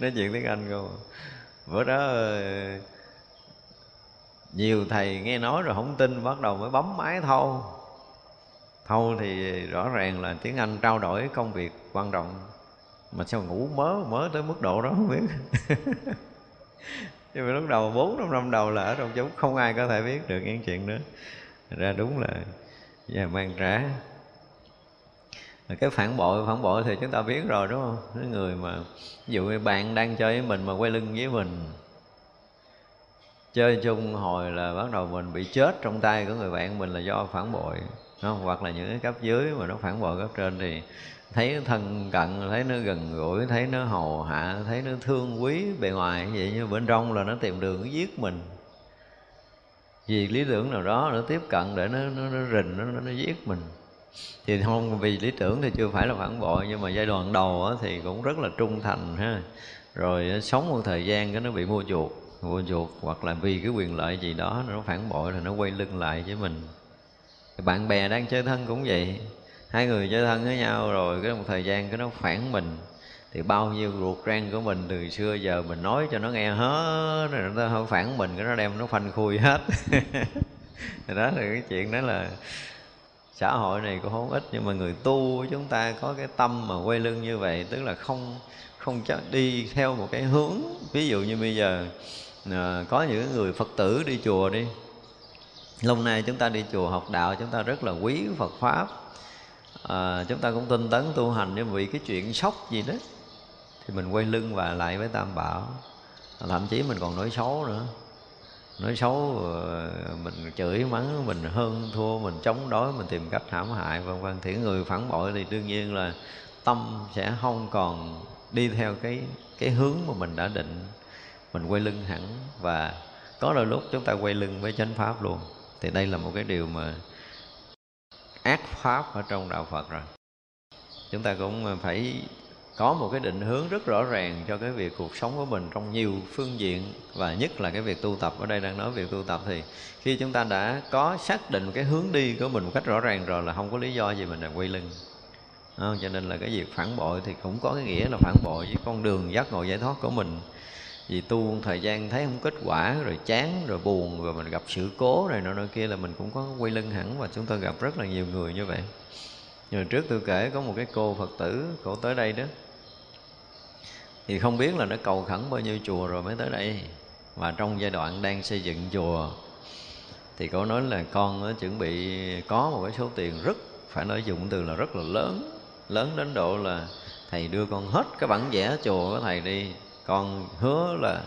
S1: nói chuyện tiếng anh không à. bữa đó ờ, nhiều thầy nghe nói rồi không tin, bắt đầu mới bấm máy thâu thâu thì rõ ràng là tiếng anh trao đổi công việc quan trọng. Mà sao ngủ mớ mớ tới mức độ đó không biết. nhưng mà lúc đầu bốn năm năm đầu là ở trong chúng không ai có thể biết được những chuyện đó. Ra đúng là và mang trả cái phản bội phản bội thì chúng ta biết rồi, đúng không? Cái người mà, ví dụ như bạn đang chơi với mình mà quay lưng với mình, chơi chung hồi là bắt đầu mình bị chết trong tay của người bạn mình là do phản bội không? hoặc là những cái cấp dưới mà nó phản bội cấp trên thì thấy thân cận thấy nó gần gũi thấy nó hầu hạ thấy nó thương quý bề ngoài vậy nhưng bên trong là nó tìm đường giết mình. Vì lý tưởng nào đó nó tiếp cận để nó nó, nó rình nó, nó, nó giết mình. Thì không vì lý tưởng thì chưa phải là phản bội nhưng mà giai đoạn đầu thì cũng rất là trung thành ha. Rồi sống một thời gian cái nó bị mua chuộc mua chuộc hoặc là vì cái quyền lợi gì đó nó phản bội là nó quay lưng lại với mình. Bạn bè đang chơi thân cũng vậy hai người chơi thân với nhau rồi cái một thời gian cái nó phản mình. Thì bao nhiêu ruột rang của mình từ xưa giờ mình nói cho nó nghe hết rồi nó không phản mình cái nó đem nó phanh khui hết. Thì đó là cái chuyện đó là xã hội này cũng không ít nhưng mà người tu của chúng ta có cái tâm mà quay lưng như vậy tức là không không chắc đi theo một cái hướng. Ví dụ như bây giờ à, có những người phật tử đi chùa đi. Lâu nay chúng ta đi chùa học đạo chúng ta rất là quý phật pháp à, chúng ta cũng tinh tấn tu hành nhưng vì cái chuyện sốc gì đó. Thì mình quay lưng và lại với tam bảo. Thậm chí mình còn nói xấu nữa. Nói xấu ờ, mình chửi mắng mình hơn thua mình chống đối mình tìm cách hãm hại vân vân. Thì người phản bội thì đương nhiên là tâm sẽ không còn đi theo cái cái hướng mà mình đã định. Mình quay lưng hẳn và có đôi lúc chúng ta quay lưng với chánh pháp luôn. Thì đây là một cái điều mà ác pháp ở trong đạo Phật rồi. Chúng ta cũng phải có một cái định hướng rất rõ ràng cho cái việc cuộc sống của mình trong nhiều phương diện và nhất là cái việc tu tập. Ở đây đang nói việc tu tập thì khi chúng ta đã có xác định cái hướng đi của mình một cách rõ ràng rồi là không có lý do gì mình lại quay lưng. À, cho nên là cái việc phản bội thì cũng có cái nghĩa là phản bội với con đường giác ngộ giải thoát của mình vì tu thời gian thấy không kết quả, rồi chán, rồi buồn, rồi mình gặp sự cố này nọ nọ kia là mình cũng có quay lưng hẳn và chúng ta gặp rất là nhiều người như vậy. Nhưng trước tôi kể có một cái cô phật tử cổ tới đây đó. Thì không biết là nó cầu khẩn bao nhiêu chùa rồi mới tới đây. Và trong giai đoạn đang xây dựng chùa, thì cổ nói là con chuẩn bị có một cái số tiền rất, phải nói dụng từ là rất là lớn. Lớn đến độ là thầy đưa con hết cái bản vẽ chùa của thầy đi con hứa là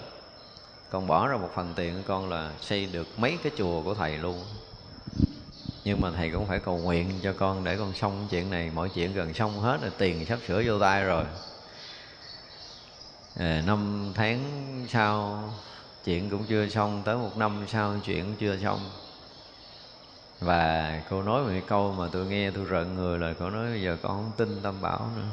S1: con bỏ ra một phần tiền của con là xây được mấy cái chùa của thầy luôn. Nhưng mà thầy cũng phải cầu nguyện cho con để con xong chuyện này. Mọi chuyện gần xong hết rồi tiền sắp sửa vô tay rồi. À, năm tháng sau chuyện cũng chưa xong. Tới một năm sau chuyện cũng chưa xong. Và cô nói một cái câu mà tôi nghe tôi rợn người là cô nói bây giờ con không tin tâm bảo nữa.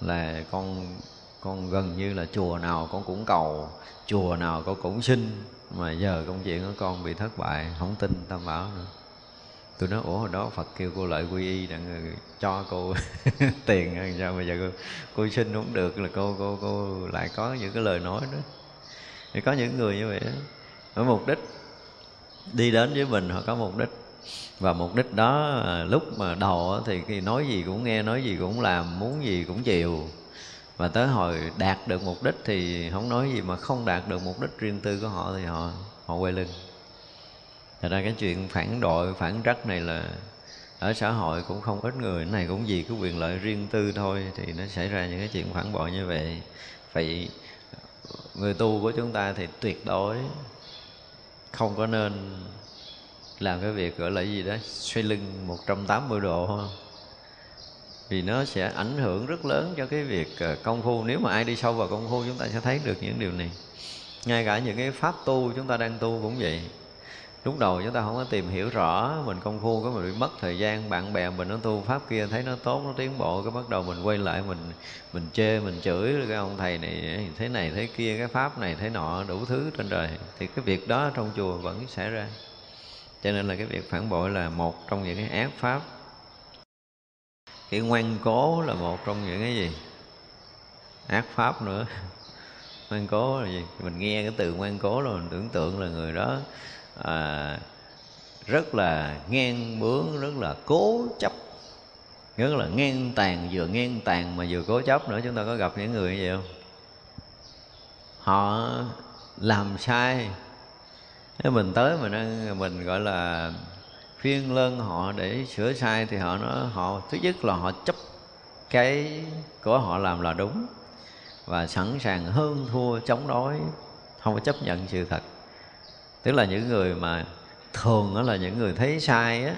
S1: Là con con gần như là chùa nào con cũng cầu chùa nào con cũng xin. Mà giờ công chuyện của con bị thất bại không tin tam bảo nữa. Tôi nói ủa hồi đó phật kêu cô lợi quy y đặng cho cô tiền hay sao? Bây giờ cô, cô xin không được là cô cô cô lại có những cái lời nói đó thì có những người như vậy đó. Ở mục đích đi đến với mình họ có mục đích. Và mục đích đó à, lúc mà đầu thì nói gì cũng nghe nói gì cũng làm muốn gì cũng chịu và tới hồi đạt được mục đích thì không nói gì, mà không đạt được mục đích riêng tư của họ thì họ họ quay lưng. Thật ra cái chuyện phản đội, phản trắc này là ở xã hội cũng không ít người. Cái này cũng vì cái quyền lợi riêng tư thôi, thì nó xảy ra những cái chuyện phản bội như vậy. Vậy người tu của chúng ta thì tuyệt đối không có nên làm cái việc gọi là gì đó xoay lưng 180 độ. không? Vì nó sẽ ảnh hưởng rất lớn cho cái việc ờ, công phu. Nếu mà ai đi sâu vào công phu, chúng ta sẽ thấy được những điều này. Ngay cả những cái pháp tu chúng ta đang tu cũng vậy. Lúc đầu chúng ta không có tìm hiểu rõ mình công phu có mình bị mất thời gian, bạn bè mình nó tu pháp kia, thấy nó tốt, nó tiến bộ, cái bắt đầu mình quay lại, mình mình chê, mình chửi cái ông thầy này thế này, thế kia, cái pháp này, thế nọ, đủ thứ trên đời. Thì cái việc đó trong chùa vẫn xảy ra. Cho nên là cái việc phản bội là một trong những cái ác pháp cái ngoan cố là một trong những cái gì? Ác pháp nữa. Ngoan cố là gì? Mình nghe cái từ ngoan cố là mình tưởng tượng là người đó à, rất là ngang bướng rất là cố chấp. Rất là ngang tàn vừa ngang tàn mà vừa cố chấp nữa. Chúng ta có gặp những người như vậy không? Họ làm sai. Nếu mình tới mình ăn mình gọi là phiên lơn họ để sửa sai thì họ nó họ, thứ nhất là họ chấp cái của họ làm là đúng và sẵn sàng hơn thua chống đối, không có chấp nhận sự thật. Tức là những người mà thường đó là những người thấy sai á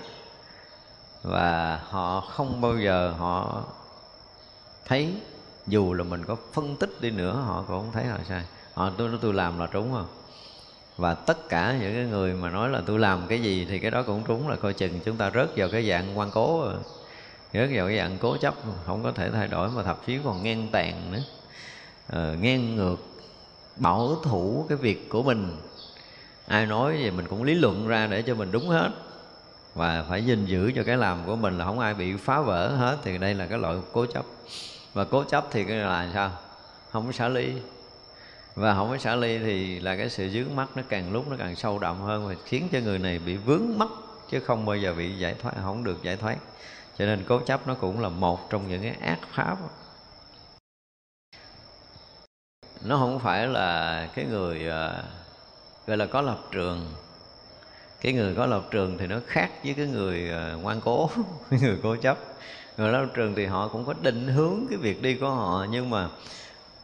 S1: và họ không bao giờ họ thấy, dù là mình có phân tích đi nữa, họ cũng không thấy họ sai. Họ, tôi nói tôi làm là đúng không? Và tất cả những cái người mà nói là tôi làm cái gì thì cái đó cũng trúng là coi chừng chúng ta rớt vào cái dạng quan cố rồi rớt vào cái dạng cố chấp không có thể thay đổi mà thậm chí còn ngang tàn nữa. Ờ, ngang ngược bảo thủ cái việc của mình. Ai nói gì mình cũng lý luận ra để cho mình đúng hết. Và phải gìn giữ cho cái làm của mình là không ai bị phá vỡ hết thì đây là cái loại cố chấp. Và cố chấp thì cái là sao? Không có xả ly và không có xả ly thì là cái sự dướng mắt nó càng lúc nó càng sâu đậm hơn và khiến cho người này bị vướng mắc chứ không bao giờ bị giải thoát, không được giải thoát. Cho nên cố chấp nó cũng là một trong những cái ác pháp. Nó không phải là cái người ờ, gọi là có lập trường. Cái người có lập trường thì nó khác với cái người ờ, ngoan cố, cái người cố chấp. Người lập trường thì họ cũng có định hướng cái việc đi của họ, nhưng mà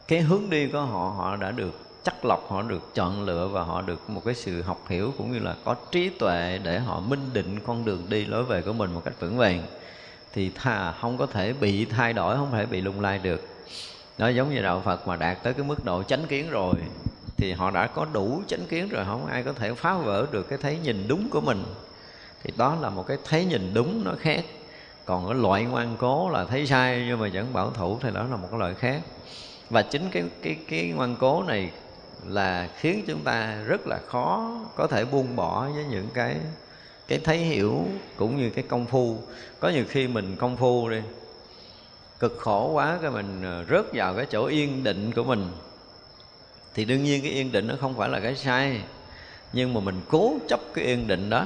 S1: cái hướng đi của họ họ đã được chắc lọc, họ được chọn lựa và họ được một cái sự học hiểu cũng như là có trí tuệ để họ minh định con đường đi lối về của mình một cách vững vàng. Thì thà không có thể bị thay đổi, không thể bị lung lay được. Nó giống như đạo Phật mà đạt tới cái mức độ chánh kiến rồi, thì họ đã có đủ chánh kiến rồi, không ai có thể phá vỡ được cái thấy nhìn đúng của mình. Thì đó là một cái thấy nhìn đúng, nó khác. Còn cái loại ngoan cố là thấy sai nhưng mà vẫn bảo thủ thì đó là một cái loại khác và chính cái cái cái ngoan cố này là khiến chúng ta rất là khó có thể buông bỏ với những cái cái thấy hiểu cũng như cái công phu. Có nhiều khi mình công phu đi, cực khổ quá cái mình ờ, rớt vào cái chỗ yên định của mình. Thì đương nhiên cái yên định nó không phải là cái sai, nhưng mà mình cố chấp cái yên định đó.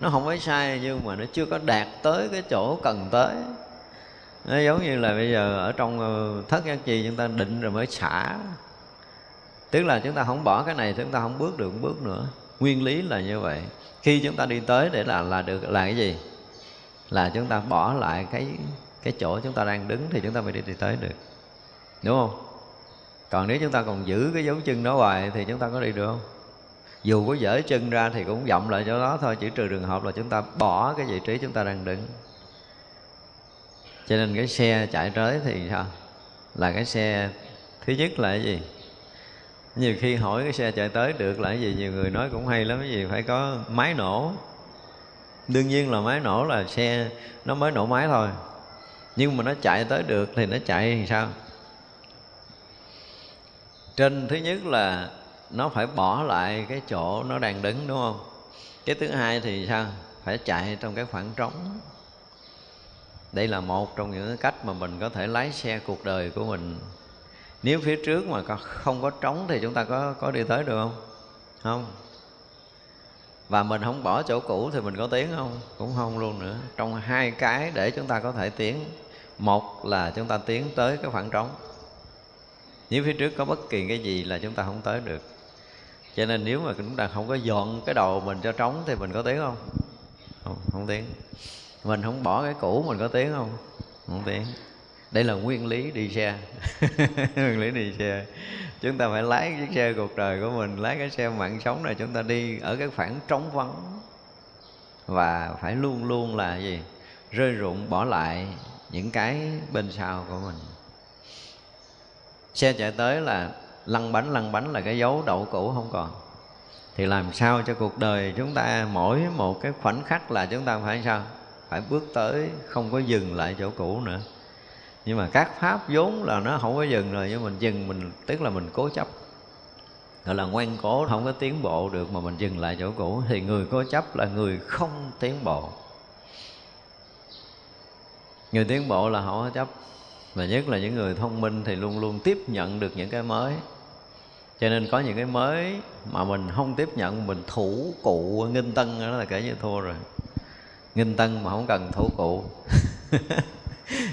S1: Nó không phải sai, nhưng mà nó chưa có đạt tới cái chỗ cần tới nó giống như là bây giờ ở trong thất giác chi chúng ta định rồi mới xả tức là chúng ta không bỏ cái này chúng ta không bước được một bước nữa nguyên lý là như vậy khi chúng ta đi tới để là là được là cái gì là chúng ta bỏ lại cái cái chỗ chúng ta đang đứng thì chúng ta mới đi, đi tới được đúng không còn nếu chúng ta còn giữ cái dấu chân đó hoài thì chúng ta có đi được không dù có dở chân ra thì cũng vọng lại chỗ đó thôi chỉ trừ trường hợp là chúng ta bỏ cái vị trí chúng ta đang đứng cho nên cái xe chạy tới thì sao? Là cái xe thứ nhất là cái gì? Nhiều khi hỏi cái xe chạy tới được là cái gì? Nhiều người nói cũng hay lắm, cái gì phải có máy nổ. Đương nhiên là máy nổ là xe nó mới nổ máy thôi. Nhưng mà nó chạy tới được thì nó chạy thì sao? Trên thứ nhất là nó phải bỏ lại cái chỗ nó đang đứng, đúng không? Cái thứ hai thì sao? Phải chạy trong cái khoảng trống đây là một trong những cách mà mình có thể lái xe cuộc đời của mình. Nếu phía trước mà không có trống thì chúng ta có có đi tới được không? Không. Và mình không bỏ chỗ cũ thì mình có tiến không? Cũng không luôn nữa. Trong hai cái để chúng ta có thể tiến một là chúng ta tiến tới cái khoảng trống. Nếu phía trước có bất kỳ cái gì là chúng ta không tới được. Cho nên nếu mà chúng ta không có dọn cái đầu mình cho trống thì mình có tiến không? Không, không tiến mình không bỏ cái cũ mình có tiến không? Không tiến đây là nguyên lý đi xe. Nguyên lý đi xe. Chúng ta phải lái chiếc xe cuộc đời của mình, lái cái xe mạng sống này chúng ta đi ở cái khoảng trống vắng. Và phải luôn luôn là gì? Rơi rụng, bỏ lại những cái bên sau của mình. Xe chạy tới là lăn bánh lăn bánh là cái dấu đậu cũ không còn. Thì làm sao cho cuộc đời chúng ta mỗi một cái khoảnh khắc là chúng ta phải sao? Phải bước tới, không có dừng lại chỗ cũ nữa. Nhưng mà các pháp vốn là nó không có dừng rồi, nhưng mình dừng, mình, tức là mình cố chấp. Gọi là ngoan cố, không có tiến bộ được mà mình dừng lại chỗ cũ. Thì người cố chấp là người không tiến bộ. Người tiến bộ là không có chấp. Và nhất là những người thông minh thì luôn luôn tiếp nhận được những cái mới. Cho nên có những cái mới mà mình không tiếp nhận, mình thủ cụ nghinh tân, đó là kể như thua rồi nghinh tân mà không cần thủ cụ.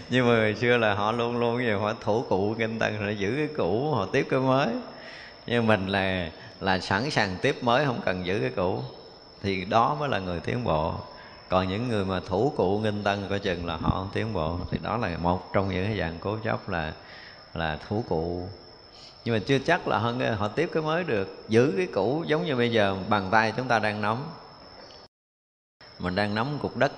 S1: Nhưng mà hồi xưa là họ luôn luôn như họ thủ cụ nghinh tân rồi giữ cái cũ, họ tiếp cái mới. Nhưng mình là là sẵn sàng tiếp mới, không cần giữ cái cũ. Thì đó mới là người tiến bộ. Còn những người mà thủ cụ nghinh tân coi chừng là họ không tiến bộ. Thì đó là một trong những cái dạng cố chấp là là thủ cụ. Nhưng mà chưa chắc là hơn họ tiếp cái mới được. Giữ cái cũ giống như bây giờ bàn tay chúng ta đang nắm mình đang nắm cục đất.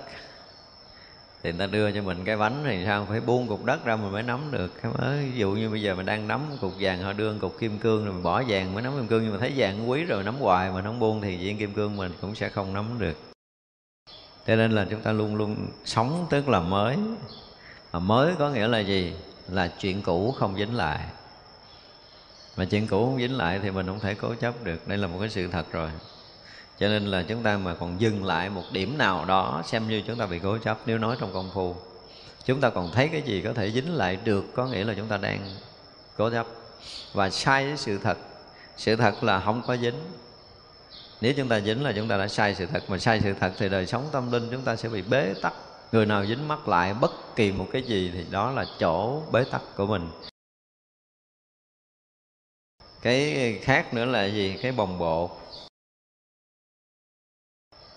S1: Thì người ta đưa cho mình cái bánh thì sao? Phải buông cục đất ra mình mới nắm được. Cái mới ví dụ như bây giờ mình đang nắm cục vàng, họ đưa cục kim cương rồi mình bỏ vàng mới nắm kim cương. Nhưng mà thấy vàng quý rồi, nắm hoài mà không buông thì viên kim cương mình cũng sẽ không nắm được. Cho nên là chúng ta luôn luôn sống tức là mới. Mà mới có nghĩa là gì? Là chuyện cũ không dính lại. Mà chuyện cũ không dính lại thì mình không thể cố chấp được. Đây là một cái sự thật rồi cho nên là chúng ta mà còn dừng lại một điểm nào đó xem như chúng ta bị cố chấp nếu nói trong công phu, chúng ta còn thấy cái gì có thể dính lại được, có nghĩa là chúng ta đang cố chấp và sai với sự thật sự thật là không có dính. Nếu chúng ta dính là chúng ta đã sai sự thật, mà sai sự thật thì đời sống tâm linh chúng ta sẽ bị bế tắc. Người nào dính mắc lại bất kỳ một cái gì thì đó là chỗ bế tắc của mình. Cái khác nữa là gì? Cái bồng bột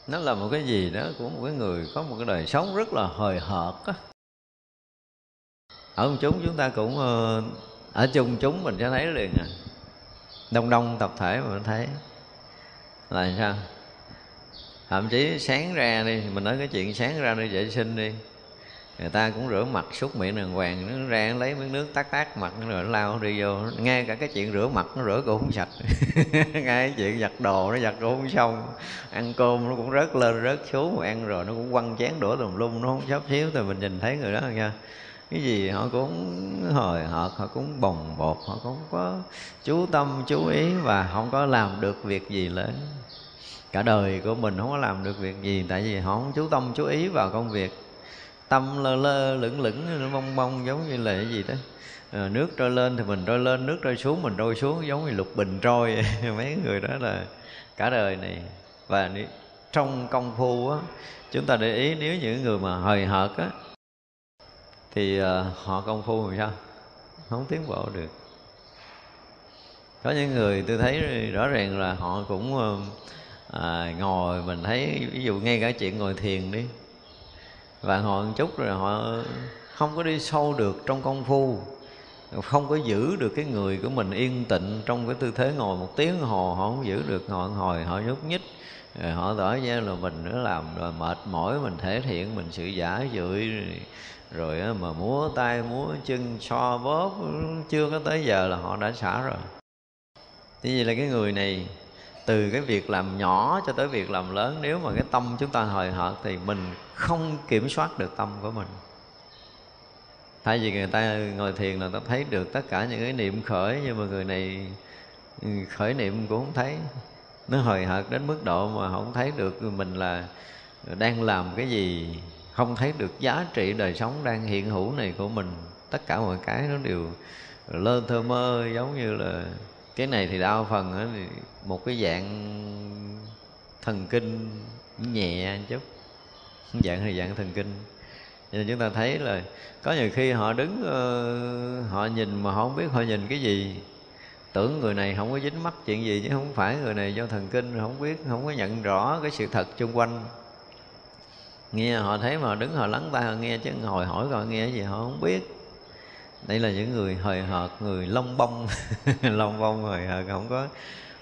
S1: nó là một cái gì đó của một cái người có một cái đời sống rất là hời hợt á. Ở chúng chúng ta cũng ờ, ở chung chúng mình sẽ thấy liền à. Đông đông tập thể mà mình thấy. Là sao? Thậm chí sáng ra đi, mình nói cái chuyện sáng ra đi vệ sinh đi người ta cũng rửa mặt súc miệng đàng hoàng, nó ra nó lấy miếng nước tát tát mặt rồi nó lao đi vô. Nghe cả cái chuyện rửa mặt nó rửa cũng không sạch ngay cái chuyện giặt đồ nó giặt cũng không xong. Ăn cơm nó cũng rớt lên, rớt xuống mà ăn rồi nó cũng quăng chén đũa tùm lum, nó không sắp xíu. Thì mình nhìn thấy người đó nha, cái gì họ cũng hồi hợt, họ cũng bồng bột, họ cũng có chú tâm, chú ý và không có làm được việc gì lớn. Cả đời của mình không có làm được việc gì, tại vì họ không chú tâm, chú ý vào công việc tâm lơ lơ lửng lửng nó mong giống như là cái gì đó. À, nước trôi lên thì mình trôi lên nước trôi xuống mình trôi xuống giống như lục bình trôi. Mấy người đó là cả đời này. Và trong công phu á chúng ta để ý nếu những người mà hời hợt á thì ờ, họ công phu làm sao? Không tiến bộ được. Có những người tôi thấy rõ ràng là họ cũng ờ, à, ngồi mình thấy ví dụ ngay cả chuyện ngồi thiền đi và họ một chút rồi họ không có đi sâu được trong công phu không có giữ được cái người của mình yên tịnh trong cái tư thế ngồi một tiếng hồ họ không giữ được ngồi hồi họ nhúc nhích rồi họ tỏ ra là mình nữa làm rồi mệt mỏi mình thể hiện mình sự giả dưỡi rồi, mà múa tay múa chân so bóp chưa có tới giờ là họ đã xả rồi. Thế vậy là cái người này từ cái việc làm nhỏ cho tới việc làm lớn, nếu mà cái tâm chúng ta hời hợt thì mình không kiểm soát được tâm của mình. Thay vì người ta ngồi thiền là ta thấy được tất cả những cái niệm khởi, nhưng mà người này ừ, khởi niệm cũng không thấy. Nó hời hợt đến mức độ mà không thấy được mình là đang làm cái gì, không thấy được giá trị đời sống đang hiện hữu này của mình. Tất cả mọi cái nó đều lơ thơ mơ, giống như là cái này thì đa phần thì một cái dạng thần kinh nhẹ chút. Dạng thì dạng thần kinh. Nên chúng ta thấy là có nhiều khi họ đứng ờ, họ nhìn mà họ không biết họ nhìn cái gì. Tưởng người này không có dính mắc chuyện gì chứ không phải người này do thần kinh không biết, không có nhận rõ cái sự thật xung quanh. Nghe họ thấy mà đứng họ lắng tai họ nghe chứ ngồi hỏi họ nghe cái gì họ không biết đây là những người hời hợt, người lông bông lông bông hời hợt, không có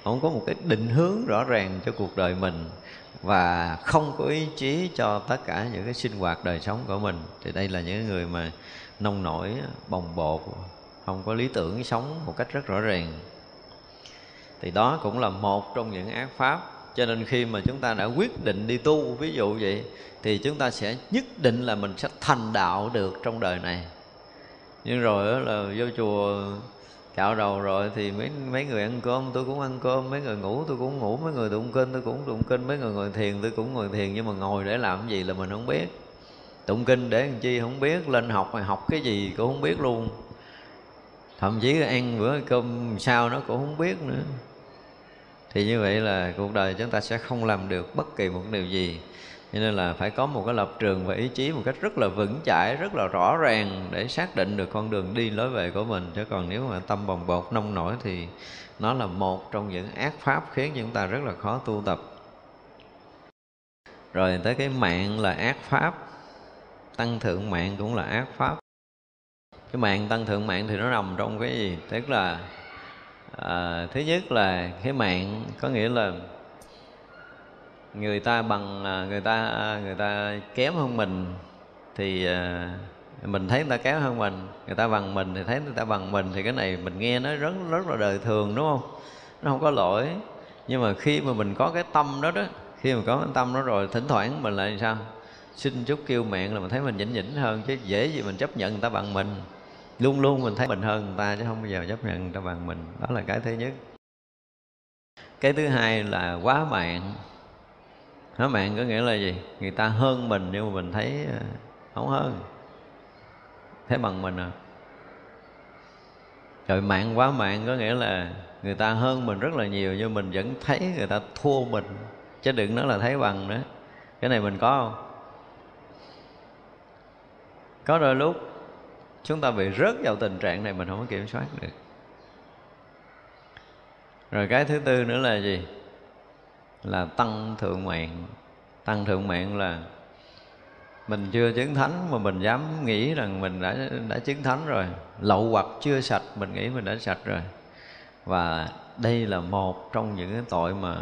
S1: không có một cái định hướng rõ ràng cho cuộc đời mình và không có ý chí cho tất cả những cái sinh hoạt đời sống của mình. Thì đây là những người mà nông nổi, bồng bột, không có lý tưởng sống một cách rất rõ ràng. Thì đó cũng là một trong những ác pháp. Cho nên khi mà chúng ta đã quyết định đi tu, ví dụ vậy, thì chúng ta sẽ nhất định là mình sẽ thành đạo được trong đời này nhưng rồi là vô chùa cạo đầu rồi thì mấy mấy người ăn cơm, tôi cũng ăn cơm, mấy người ngủ tôi cũng ngủ, mấy người tụng kinh tôi cũng tụng kinh, mấy người ngồi thiền tôi cũng ngồi thiền, nhưng mà ngồi để làm cái gì là mình không biết. Tụng kinh để làm chi không biết, lên học mà học cái gì cũng không biết luôn. Thậm chí ăn bữa cơm sao nó cũng không biết nữa. Thì như vậy là cuộc đời chúng ta sẽ không làm được bất kỳ một điều gì cho nên là phải có một cái lập trường và ý chí một cách rất là vững chãi rất là rõ ràng để xác định được con đường đi lối về của mình. Chứ còn nếu mà tâm bồng bột nông nổi thì nó là một trong những ác pháp khiến chúng ta rất là khó tu tập. Rồi tới cái mạng là ác pháp. Tăng thượng mạng cũng là ác pháp. Cái mạng tăng thượng mạng thì nó nằm trong cái gì? Tức là à, thứ nhất là cái mạng có nghĩa là người ta bằng à, người ta à, người ta kém hơn mình thì à, mình thấy người ta kém hơn mình, người ta bằng mình thì thấy người ta bằng mình thì cái này mình nghe nó rất rất là đời thường, đúng không? Nó không có lỗi. Nhưng mà khi mà mình có cái tâm đó đó, khi mà có cái tâm đó rồi thỉnh thoảng mình lại sao? Xin chút kêu mạng là mình thấy mình nhỉnh nhỉnh hơn, chứ dễ gì mình chấp nhận người ta bằng mình. Luôn luôn mình thấy mình hơn người ta, chứ không bao giờ chấp nhận người ta bằng mình. Đó là cái thứ nhất. Cái thứ hai là quá mạng. Hả mạng có nghĩa là gì? Người ta hơn mình nhưng mà mình thấy ờ, không hơn Thấy bằng mình à Rồi mạng quá mạng, có nghĩa là Người ta hơn mình rất là nhiều Nhưng mình vẫn thấy người ta thua mình Chứ đừng nói là thấy bằng nữa Cái này mình có không? Có đôi lúc Chúng ta bị rớt vào tình trạng này, Mình không có kiểm soát được Rồi cái thứ tư nữa là gì? Là tăng thượng mạng. Tăng thượng mạng là mình chưa chứng thánh mà mình dám nghĩ rằng mình đã đã chứng thánh rồi. Lậu hoặc chưa sạch, mình nghĩ mình đã sạch rồi. Và đây là một trong những cái tội mà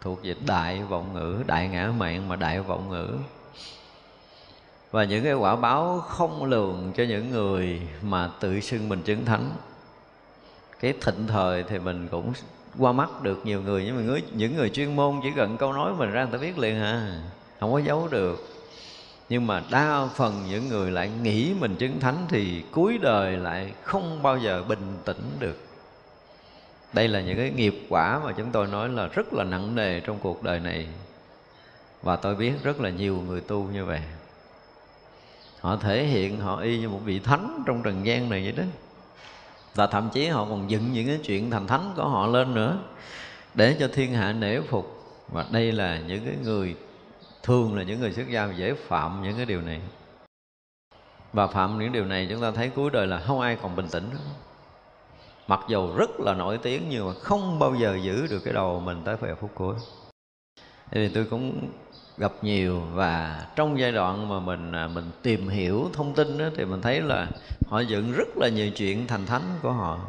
S1: thuộc về đại vọng ngữ, đại ngã mạng mà đại vọng ngữ. Và những cái quả báo không lường cho những người mà tự xưng mình chứng thánh. Cái thịnh thời thì mình cũng qua mắt được nhiều người nhưng mà người, những người chuyên môn chỉ cần câu nói mình ra người ta biết liền hả không có giấu được. Nhưng mà đa phần những người lại nghĩ mình chứng thánh thì cuối đời lại không bao giờ bình tĩnh được. Đây là những cái nghiệp quả mà chúng tôi nói là rất là nặng nề trong cuộc đời này. Và tôi biết rất là nhiều người tu như vậy. Họ thể hiện họ y như một vị thánh trong trần gian này vậy đó và thậm chí họ còn dựng những cái chuyện thành thánh của họ lên nữa, để cho thiên hạ nể phục. Và đây là những cái người, thường là những người xuất gia dễ phạm những cái điều này. Và phạm những điều này chúng ta thấy cuối đời là không ai còn bình tĩnh nữa. Mặc dù rất là nổi tiếng nhưng mà không bao giờ giữ được cái đầu mình tới về phút cuối. Thì tôi cũng gặp nhiều và trong giai đoạn mà mình à, mình tìm hiểu thông tin đó, thì mình thấy là họ dựng rất là nhiều chuyện thành thánh của họ.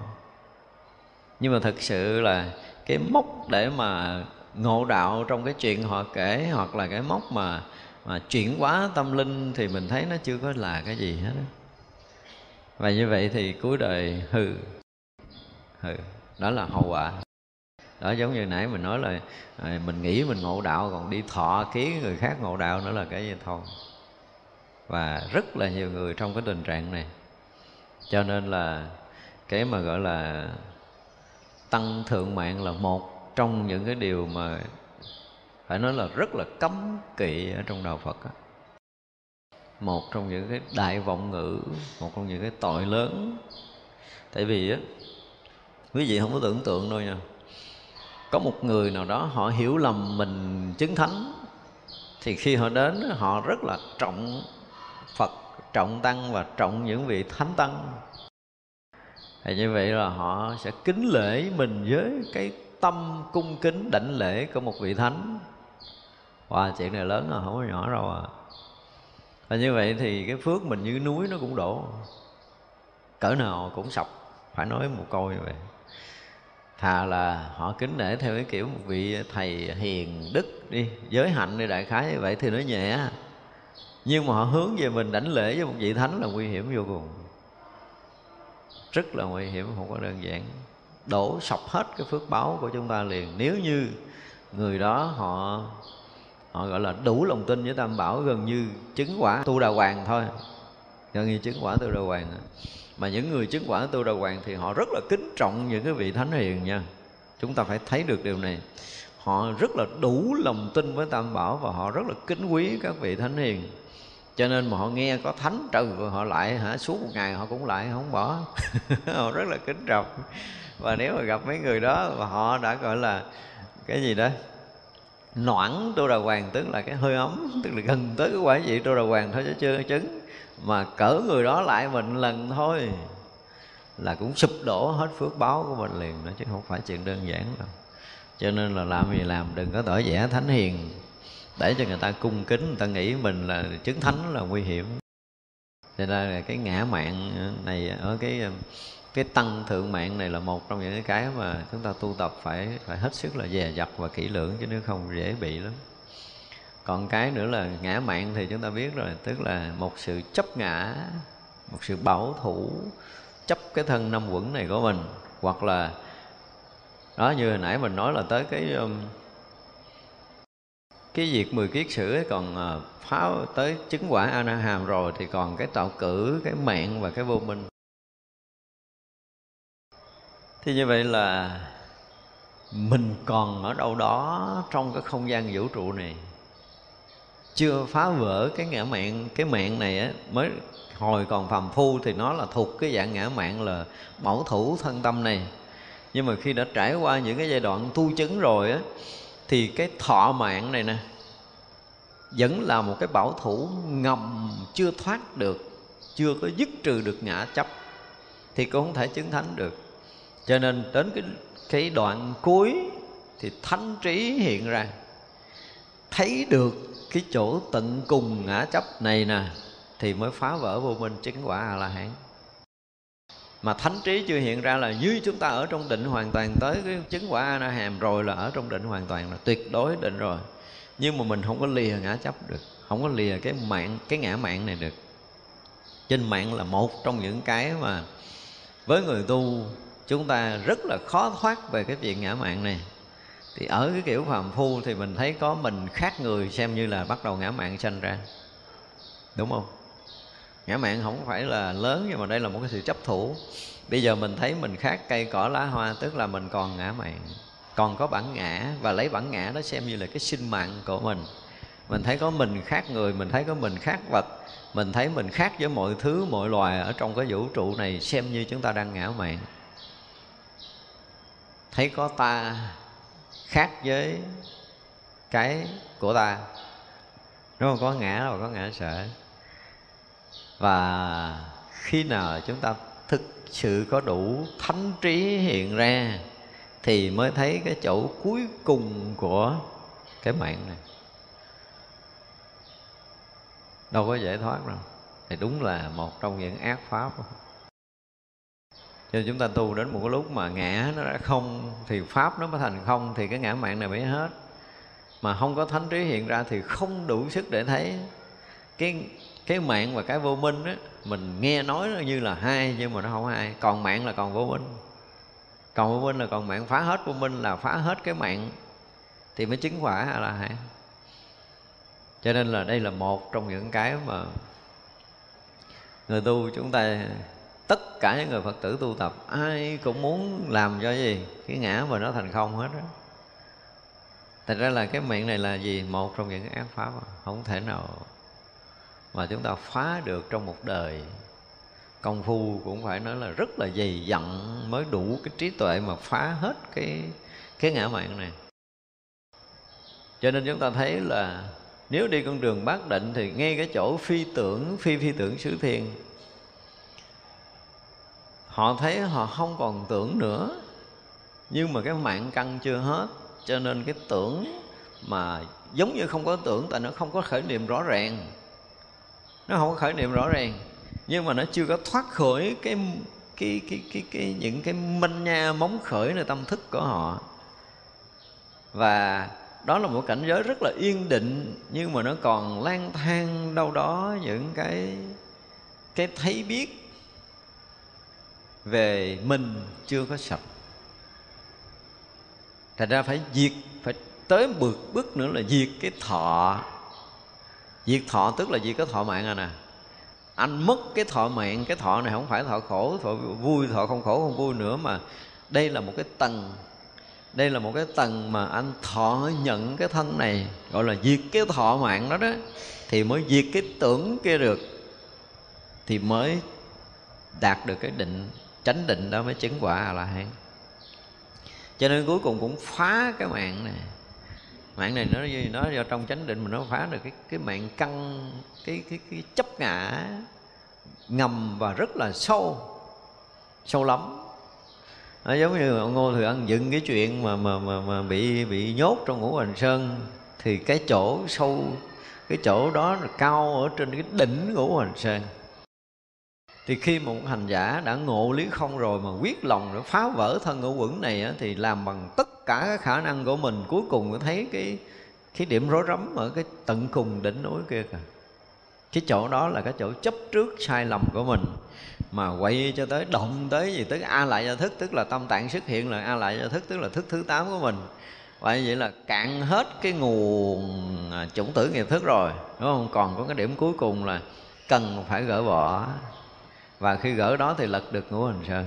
S1: Nhưng mà thực sự là cái mốc để mà ngộ đạo trong cái chuyện họ kể hoặc là cái mốc mà mà chuyển hóa tâm linh thì mình thấy nó chưa có là cái gì hết đó. và như vậy thì cuối đời hư. Hư. Đó là hậu quả đó giống như nãy mình nói là à, mình nghĩ mình ngộ đạo còn đi thọ ký người khác ngộ đạo nữa là cái gì thôi. Và rất là nhiều người trong cái tình trạng này. Cho nên là cái mà gọi là tăng thượng mạng là một trong những cái điều mà phải nói là rất là cấm kỵ ở trong đạo Phật đó. một trong những cái đại vọng ngữ một trong những cái tội lớn. Tại vì á quý vị không có tưởng tượng đâu nha
S2: có một người nào đó họ hiểu lầm mình chứng thánh thì khi họ đến họ rất là trọng phật trọng tăng và trọng những vị thánh tăng. Thì như vậy là họ sẽ kính lễ mình với cái tâm cung kính đảnh lễ của một vị thánh. Và wow, chuyện này lớn rồi không có nhỏ đâu à. Và như vậy thì cái phước mình như núi nó cũng đổ. Cỡ nào cũng sập phải nói một câu như vậy thà là họ kính nể theo cái kiểu một vị thầy hiền đức đi, giới hạnh đi, đại khái như vậy thì nó nhẹ. Nhưng mà họ hướng về mình, đảnh lễ với một vị thánh là nguy hiểm vô cùng. Rất là nguy hiểm, không có đơn giản. Đổ sọc hết cái phước báo của chúng ta liền. Nếu như người đó họ họ gọi là đủ lòng tin với tam bảo, gần như chứng quả tu đà hoàng thôi. Gần như chứng quả tu đà hoàng mà những người chứng quả tu đà hoàng thì họ rất là kính trọng những cái vị thánh hiền nha. Chúng ta phải thấy được điều này. Họ rất là đủ lòng tin với tam bảo và họ rất là kính quý các vị thánh hiền. Cho nên mà họ nghe có thánh trừ họ lại hả suốt một ngày họ cũng lại không bỏ. Họ rất là kính trọng. Và nếu mà gặp mấy người đó và họ đã, gọi là, cái gì đó, noãn tô đà hoàng, tức là cái hơi ấm, tức là gần tới cái quả vị tô đà hoàng thôi chứ chưa chứng mà cỡ người đó lại mình lần thôi. Là cũng sụp đổ hết phước báo của mình liền đó, chứ không phải chuyện đơn giản đâu. Cho nên là làm gì làm, đừng có tỏ vẻ thánh hiền. Để cho người ta cung kính, người ta nghĩ mình là chứng thánh là nguy hiểm. Cho nên là cái ngã mạng này ở cái cái tăng thượng mạng này là một trong những cái mà chúng ta tu tập phải phải hết sức là dè dặt và kỹ lưỡng, chứ nếu không dễ bị lắm còn cái nữa là ngã mạng thì chúng ta biết rồi, tức là một sự chấp ngã, một sự bảo thủ, chấp cái thân năm quẩn này của mình. Hoặc là, đó, như hồi nãy mình nói là tới cái um, cái việc mười kiết sử còn ờ, phá tới chứng quả a na hàm rồi thì còn cái tạo cử, cái mạng và cái vô minh. Thì như vậy là mình còn ở đâu đó trong cái không gian vũ trụ này chưa phá vỡ cái ngã mạng, cái mạng này á, mới hồi còn phàm phu thì nó là thuộc cái dạng ngã mạng là bảo thủ thân tâm này. Nhưng mà khi đã trải qua những cái giai đoạn tu chứng rồi á, thì cái thọ mạng này nè, vẫn là một cái bảo thủ ngầm chưa thoát được, chưa có dứt trừ được ngã chấp, thì cũng không thể chứng thánh được. Cho nên đến cái cái đoạn cuối thì thánh trí hiện ra, thấy được cái chỗ tận cùng ngã chấp này nè, thì mới phá vỡ vô minh chứng quả a la hán mà thánh trí chưa hiện ra là như chúng ta ở trong định hoàn toàn tới cái chứng quả a la hàm rồi là ở trong định hoàn toàn là tuyệt đối định rồi. Nhưng mà mình không có lìa ngã chấp được, không có lìa cái mạng, cái ngã mạng này được. Trên mạng là một trong những cái mà với người tu chúng ta rất là khó thoát về cái chuyện ngã mạng này thì ở cái kiểu phàm phu thì mình thấy có mình khác người xem như là bắt đầu ngã mạng sanh ra. Đúng không? Ngã mạng không phải là lớn nhưng mà đây là một cái sự chấp thủ. Bây giờ mình thấy mình khác cây cỏ lá hoa, tức là mình còn ngã mạng, còn có bản ngã và lấy bản ngã đó xem như là cái sinh mạng của mình. Mình thấy có mình khác người, mình thấy có mình khác vật, mình thấy mình khác với mọi thứ, mọi loài ở trong cái vũ trụ này xem như chúng ta đang ngã mạng. Thấy có ta khác với cái của ta. Nó không có ngã đâu, có ngã sợ. Và khi nào chúng ta thực sự có đủ thánh trí hiện ra, thì mới thấy cái chỗ cuối cùng của cái mạng này. Đâu có dễ thoát đâu. Thì đúng là một trong những ác pháp cho nên chúng ta tu đến một cái lúc mà ngã nó đã không, thì pháp nó mới thành không, thì cái ngã mạng này mới hết. Mà không có thánh trí hiện ra thì không đủ sức để thấy. Cái cái mạng và cái vô minh á, mình nghe nói nó như là hai, nhưng mà nó không hai. Còn mạng là còn vô minh. Còn vô minh là còn mạng. Phá hết vô minh là phá hết cái mạng, thì mới chứng quả là hai cho nên là đây là một trong những cái mà người tu chúng ta tất cả những người phật tử tu tập, ai cũng muốn làm cho gì? Cái ngã mà nó thành không hết đó thật ra là cái miệng này là gì? Một trong những cái ác pháp không thể nào mà chúng ta phá được trong một đời. Công phu cũng phải nói là rất là dày dặn mới đủ cái trí tuệ mà phá hết cái cái ngã mạng này. Cho nên chúng ta thấy là nếu đi con đường bát định thì ngay cái chỗ phi tưởng, phi phi tưởng xứ thiên họ thấy họ không còn tưởng nữa. Nhưng mà cái mạng căn chưa hết cho nên cái tưởng mà giống như không có tưởng tại nó không có khởi niệm rõ ràng. Nó không có khởi niệm rõ ràng nhưng mà nó chưa có thoát khỏi cái cái cái cái, cái những cái minh nha móng khởi nơi tâm thức của họ. Và đó là một cảnh giới rất là yên định nhưng mà nó còn lang thang đâu đó những cái cái thấy biết về mình chưa có sạch thành ra phải diệt, phải tới bước bước nữa là diệt cái thọ. Diệt thọ tức là diệt cái thọ mạng à nè. Anh mất cái thọ mạng, cái thọ này không phải thọ khổ, thọ vui, thọ không khổ, không vui nữa mà đây là một cái tầng. Đây là một cái tầng mà anh thọ nhận cái thân này, gọi là diệt cái thọ mạng đó đó, thì mới diệt cái tưởng kia được, thì mới đạt được cái định chánh định đó mới chứng quả a la hán cho nên cuối cùng cũng phá cái mạng này. Mạng này nó nó do trong chánh định mà nó phá được cái cái mạng căng, cái cái cái chấp ngã ngầm và rất là sâu sâu lắm. Nó giống như ông ngô thừa ân dựng cái chuyện mà mà mà, mà bị bị nhốt trong ngũ hành sơn thì cái chỗ sâu cái chỗ đó là cao ở trên cái đỉnh ngũ hành sơn thì khi một hành giả đã ngộ lý không rồi mà quyết lòng để phá vỡ thân ngũ quẩn này á, thì làm bằng tất cả các khả năng của mình cuối cùng thấy cái cái điểm rối rắm ở cái tận cùng đỉnh núi kia kìa. Cái chỗ đó là cái chỗ chấp trước sai lầm của mình mà quay cho tới động tới gì tới a lại gia thức tức là tâm tạng xuất hiện là a lại gia thức tức là thức thứ tám của mình. Vậy vậy là cạn hết cái nguồn à, chủng tử nghiệp thức rồi đúng không? Còn có cái điểm cuối cùng là cần phải gỡ bỏ và khi gỡ đó thì lật được ngũ hành sơn.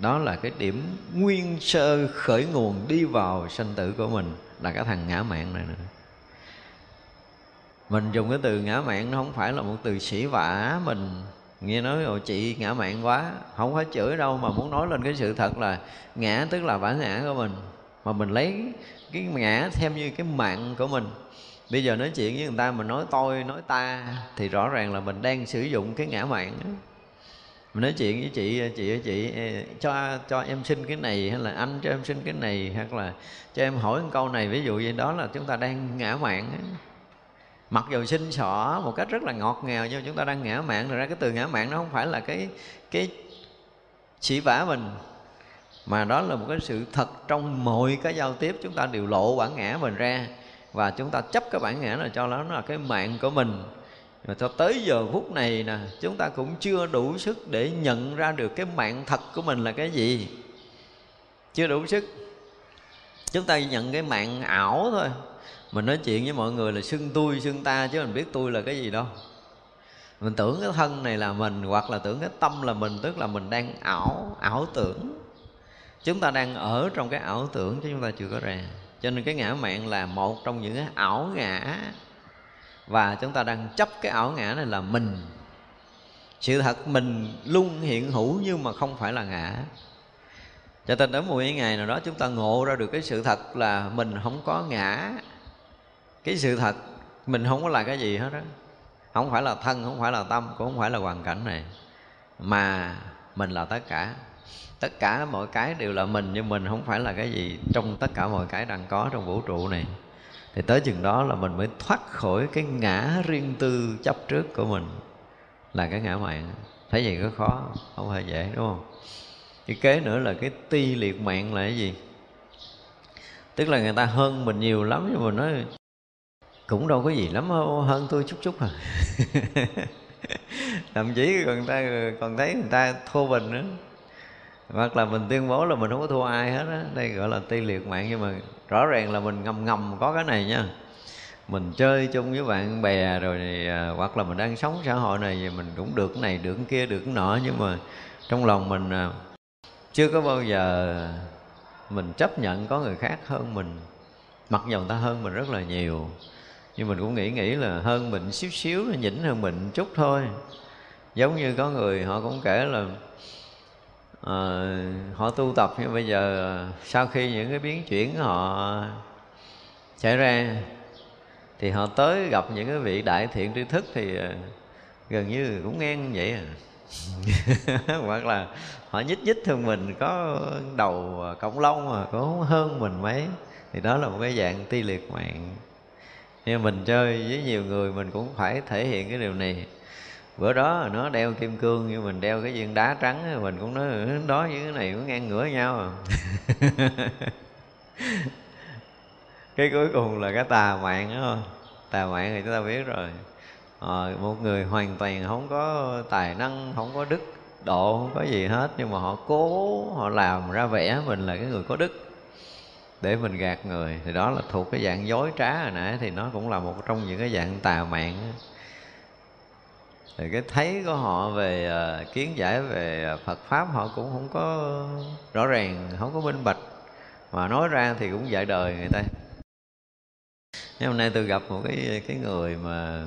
S2: Đó là cái điểm nguyên sơ khởi nguồn đi vào sanh tử của mình. Là cái thằng ngã mạng này nữa mình dùng cái từ ngã mạng nó không phải là một từ sĩ vả mình. Nghe nói rồi chị ngã mạng quá. Không phải chửi đâu, mà muốn nói lên cái sự thật là ngã tức là bản ngã của mình. Mà mình lấy cái ngã thêm như cái mạng của mình. Bây giờ nói chuyện với người ta mà nói tôi nói ta thì rõ ràng là mình đang sử dụng cái ngã mạng đó mình nói chuyện với chị chị ơi chị cho cho em xin cái này hay là anh cho em xin cái này, hoặc là cho em hỏi một câu này. Ví dụ như đó là chúng ta đang ngã mạng mặc dù xin xỏ một cách rất là ngọt ngào, nhưng chúng ta đang ngã mạng rồi ra cái từ ngã mạng nó không phải là cái cái chỉ vả mình, mà đó là một cái sự thật trong mọi cái giao tiếp chúng ta đều lộ bản ngã mình ra, và chúng ta chấp cái bản ngã là cho nó là cái mạng của mình mà cho tới giờ phút này nè, chúng ta cũng chưa đủ sức để nhận ra được cái mạng thật của mình là cái gì. Chưa đủ sức. Chúng ta nhận cái mạng ảo thôi. Mình nói chuyện với mọi người là xưng tôi, xưng ta, chứ mình biết tôi là cái gì đâu. Mình tưởng cái thân này là mình, hoặc là tưởng cái tâm là mình, tức là mình đang ảo ảo tưởng. Chúng ta đang ở trong cái ảo tưởng chứ chúng ta chưa có ra. Cho nên cái ngã mạng là một trong những cái ảo ngã và chúng ta đang chấp cái ảo ngã này là mình. Sự thật mình luôn hiện hữu nhưng mà không phải là ngã. Cho nên đến một ngày nào đó chúng ta ngộ ra được cái sự thật là mình không có ngã. Cái sự thật mình không có là cái gì hết đó không phải là thân, không phải là tâm, cũng không phải là hoàn cảnh này. Mà mình là tất cả. Tất cả mọi cái đều là mình nhưng mình không phải là cái gì trong tất cả mọi cái đang có trong vũ trụ này thì tới chừng đó là mình mới thoát khỏi cái ngã riêng tư chấp trước của mình là cái ngã mạng. Thấy gì có khó, không hề dễ, đúng không? Cái kế nữa là cái ti liệt mạng là cái gì? Tức là người ta hơn mình nhiều lắm, nhưng mà nói cũng đâu có gì lắm hơn tôi chút chút à. Thậm chí còn ta, còn thấy người ta thua mình nữa hoặc là mình tuyên bố là mình không có thua ai hết á. Đây gọi là tê liệt mạng nhưng mà rõ ràng là mình ngầm ngầm có cái này nha. Mình chơi chung với bạn bè rồi thì, à, hoặc là mình đang sống xã hội này thì mình cũng được cái này được cái kia được cái nọ. Nhưng mà trong lòng mình à, chưa có bao giờ mình chấp nhận có người khác hơn mình. Mặc dù người ta hơn mình rất là nhiều nhưng mình cũng nghĩ nghĩ là hơn mình xíu xíu là nhỉnh hơn mình chút thôi. Giống như có người họ cũng kể là à, họ tu tập nhưng bây giờ sau khi những cái biến chuyển họ xảy ra thì họ tới gặp những cái vị đại thiện tri thức thì ờ, gần như cũng ngang vậy à. Hoặc là họ nhích nhích hơn mình có đầu cổng lông mà cũng hơn mình mấy. Thì đó là một cái dạng ti liệt mạng. Nhưng mình chơi với nhiều người mình cũng phải thể hiện cái điều này bữa đó nó đeo kim cương như mình đeo cái viên đá trắng mình cũng nói đó với cái này cũng ngang ngửa nhau à. Cái cuối cùng là cái tà mạng đó không tà mạng thì chúng ta biết rồi. À, một người hoàn toàn không có tài năng không có đức độ không có gì hết nhưng mà họ cố họ làm ra vẻ mình là cái người có đức để mình gạt người. Thì đó là thuộc cái dạng dối trá hồi nãy thì nó cũng là một trong những cái dạng tà mạng thì cái thấy của họ về uh, kiến giải về ờ, Phật pháp họ cũng không có rõ ràng không có minh bạch. Mà nói ra thì cũng dạy đời người ta. Thế hôm nay tôi gặp một cái cái người mà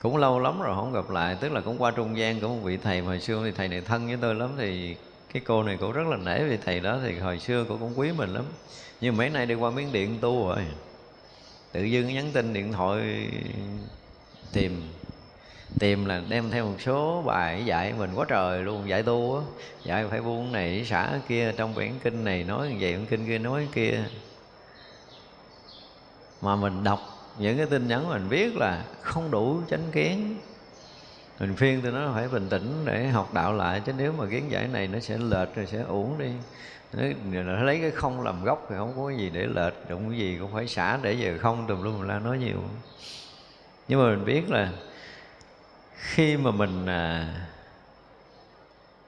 S2: cũng lâu lắm rồi không gặp lại tức là cũng qua trung gian của một vị thầy. Mà hồi xưa thì thầy này thân với tôi lắm thì cái cô này cũng rất là nể vị thầy đó thì hồi xưa cô cũng quý mình lắm. Nhưng mấy nay đi qua miếng điện tu rồi tự dưng nhắn tin điện thoại tìm tìm là đem theo một số bài dạy mình quá trời luôn, dạy tu á. Dạy phải buông này xả kia, trong quyển kinh này nói như vậy, quyển kinh kia nói kia. Mà mình đọc những cái tin nhắn mình biết là không đủ chánh kiến. Mình phiên tôi nó phải bình tĩnh để học đạo lại, chứ nếu mà kiến giải này nó sẽ lệch rồi sẽ uổng đi. Nó lấy cái không làm gốc thì không có gì để lệch, đụng cái gì cũng phải xả để giờ không tùm lum la nói nhiều nhưng mà mình biết là khi mà mình à,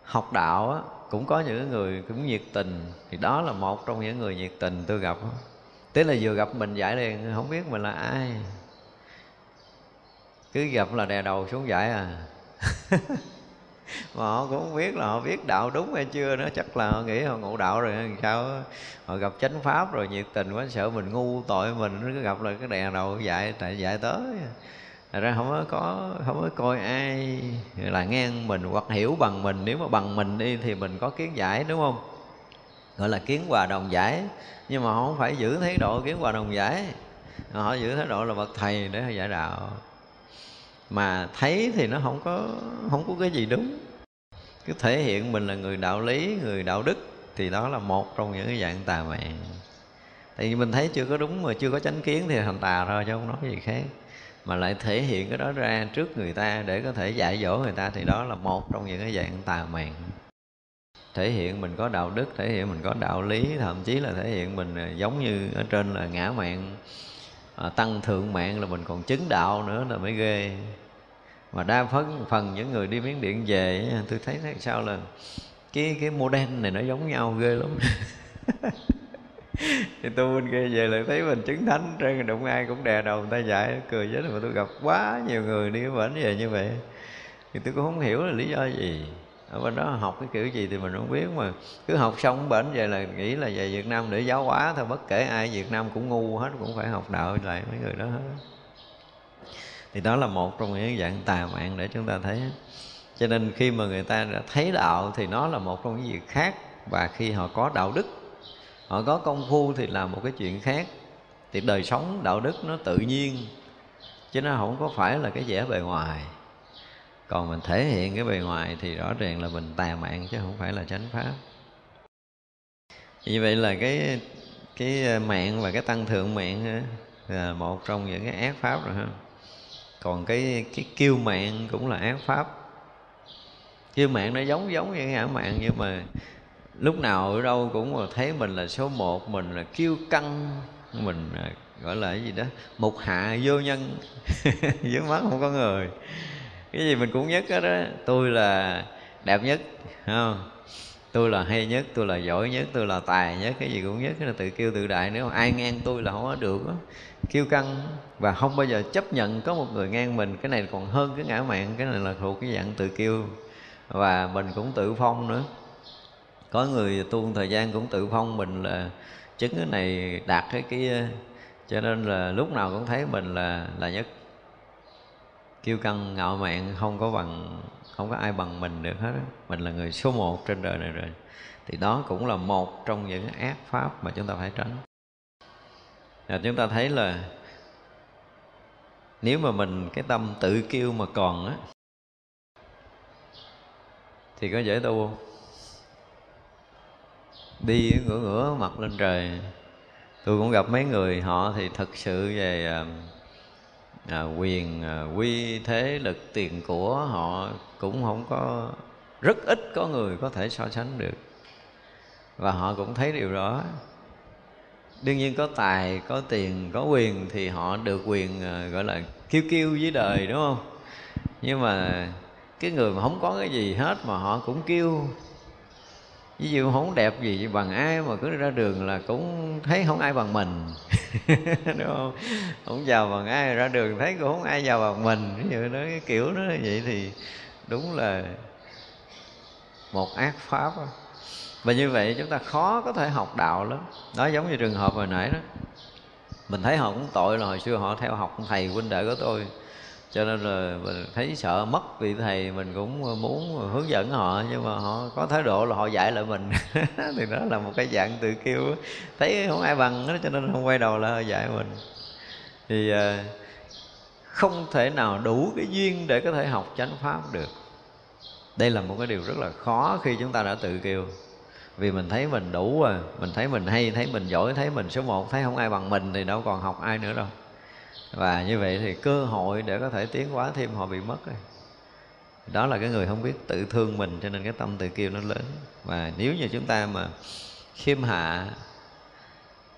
S2: học đạo á, cũng có những người cũng nhiệt tình. Thì đó là một trong những người nhiệt tình tôi gặp tức là vừa gặp mình giải liền không biết mình là ai. Cứ gặp là đè đầu xuống giải à. mà họ cũng không biết là họ biết đạo đúng hay chưa nữa. Chắc là họ nghĩ họ ngộ đạo rồi làm sao họ gặp chánh pháp rồi nhiệt tình quá sợ mình ngu tội mình nó cứ gặp là cái đè đầu dạy tại dạy tới. Thật ra không có, có không có coi ai là ngang mình hoặc hiểu bằng mình. Nếu mà bằng mình đi thì mình có kiến giải đúng không? Gọi là kiến hòa đồng giải. Nhưng mà họ không phải giữ thái độ kiến hòa đồng giải. Họ giữ thái độ là bậc thầy để giải đạo mà thấy thì nó không có không có cái gì đúng. Cứ thể hiện mình là người đạo lý người đạo đức thì đó là một trong những cái dạng tà mạng tại vì mình thấy chưa có đúng mà chưa có chánh kiến thì thành tà thôi chứ không nói gì khác. Mà lại thể hiện cái đó ra trước người ta để có thể dạy dỗ người ta thì đó là một trong những cái dạng tà mạng thể hiện mình có đạo đức thể hiện mình có đạo lý thậm chí là thể hiện mình à, giống như ở trên là ngã mạng à, tăng thượng mạng là mình còn chứng đạo nữa là mới ghê mà đa phần phần những người đi miếng điện về tôi thấy thế sao là cái cái model này nó giống nhau ghê lắm. Thì tu bên kia về lại thấy mình chứng thánh trên đụng ai cũng đè đầu, người ta dạy, cười chết mà tôi gặp quá nhiều người đi bển về như vậy. Thì tôi cũng không hiểu là lý do gì. Ở bên đó học cái kiểu gì thì mình không biết, mà cứ học xong bển về là nghĩ là về Việt Nam để giáo hóa thôi, bất kể ai Việt Nam cũng ngu hết, cũng phải học đạo lại mấy người đó hết thì đó là một trong những dạng tà mạng để chúng ta thấy. Cho nên khi mà người ta đã thấy đạo thì nó là một trong những việc khác. Và khi họ có đạo đức, họ có công phu thì là một cái chuyện khác. Thì đời sống đạo đức nó tự nhiên, chứ nó không có phải là cái vẻ bề ngoài. Còn mình thể hiện cái bề ngoài thì rõ ràng là mình tà mạng, chứ không phải là chánh pháp. Như vậy là cái cái mạng và cái tăng thượng mạng à, là một trong những cái ác pháp rồi ha còn cái cái kiêu mạng cũng là ác pháp. Kiêu mạng nó giống giống như ngã mạng, nhưng mà lúc nào ở đâu cũng thấy mình là số một, mình là kiêu căng, mình gọi là cái gì đó, mục hạ vô nhân. Dưới mắt không có người. Cái gì mình cũng nhất hết đó tôi là đẹp nhất không? Tôi là hay nhất, tôi là giỏi nhất, tôi là tài nhất, cái gì cũng nhất cái là tự kêu tự đại, nếu mà ai ngang tôi là không có được đó. kêu căng và không bao giờ chấp nhận có một người ngang mình. Cái này còn hơn cái ngã mạng, cái này là thuộc cái dạng tự kêu và mình cũng tự phong nữa. Có người tu thời gian cũng tự phong mình là chứng cái này đạt cái kia. Cho nên là lúc nào cũng thấy mình là là nhất. Kiêu căng, ngạo mạn, không có bằng, không có ai bằng mình được hết mình là người số một trên đời này rồi. Thì đó cũng là một trong những ác pháp mà chúng ta phải tránh. Và chúng ta thấy là nếu mà mình cái tâm tự kiêu mà còn á thì có dễ tu không? Đi ngửa ngửa mặt lên trời. Tôi cũng gặp mấy người họ thì thật sự về à, à, quyền à, quy thế lực tiền của họ cũng không có rất ít có người có thể so sánh được. Và họ cũng thấy điều đó đương nhiên có tài, có tiền, có quyền thì họ được quyền ờ, gọi là kiêu kiêu với đời, đúng không? Nhưng mà cái người mà không có cái gì hết mà họ cũng kêu ví dụ không đẹp gì bằng ai mà cứ ra đường là cũng thấy không ai bằng mình, đúng không? Không giàu bằng ai, ra đường thấy cũng không ai giàu bằng mình. Ví dụ đó cái kiểu đó, vậy thì đúng là một ác pháp đó và như vậy chúng ta khó có thể học đạo lắm. Đó giống như trường hợp hồi nãy đó. Mình thấy họ cũng tội là hồi xưa họ theo học thầy huynh đệ của tôi. Cho nên là mình thấy sợ mất vị thầy mình cũng muốn hướng dẫn họ, nhưng mà họ có thái độ là họ dạy lại mình. Thì đó là một cái dạng tự kêu thấy không ai bằng đó cho nên không quay đầu là dạy mình. Thì à, không thể nào đủ cái duyên để có thể học chánh pháp được. Đây là một cái điều rất là khó khi chúng ta đã tự kêu vì mình thấy mình đủ rồi mình thấy mình hay, thấy mình giỏi, thấy mình số một, thấy không ai bằng mình thì đâu còn học ai nữa đâu. Và như vậy thì cơ hội để có thể tiến hóa thêm họ bị mất rồi. Đó là cái người không biết tự thương mình, cho nên cái tâm tự kiêu nó lớn. Và nếu như chúng ta mà khiêm hạ,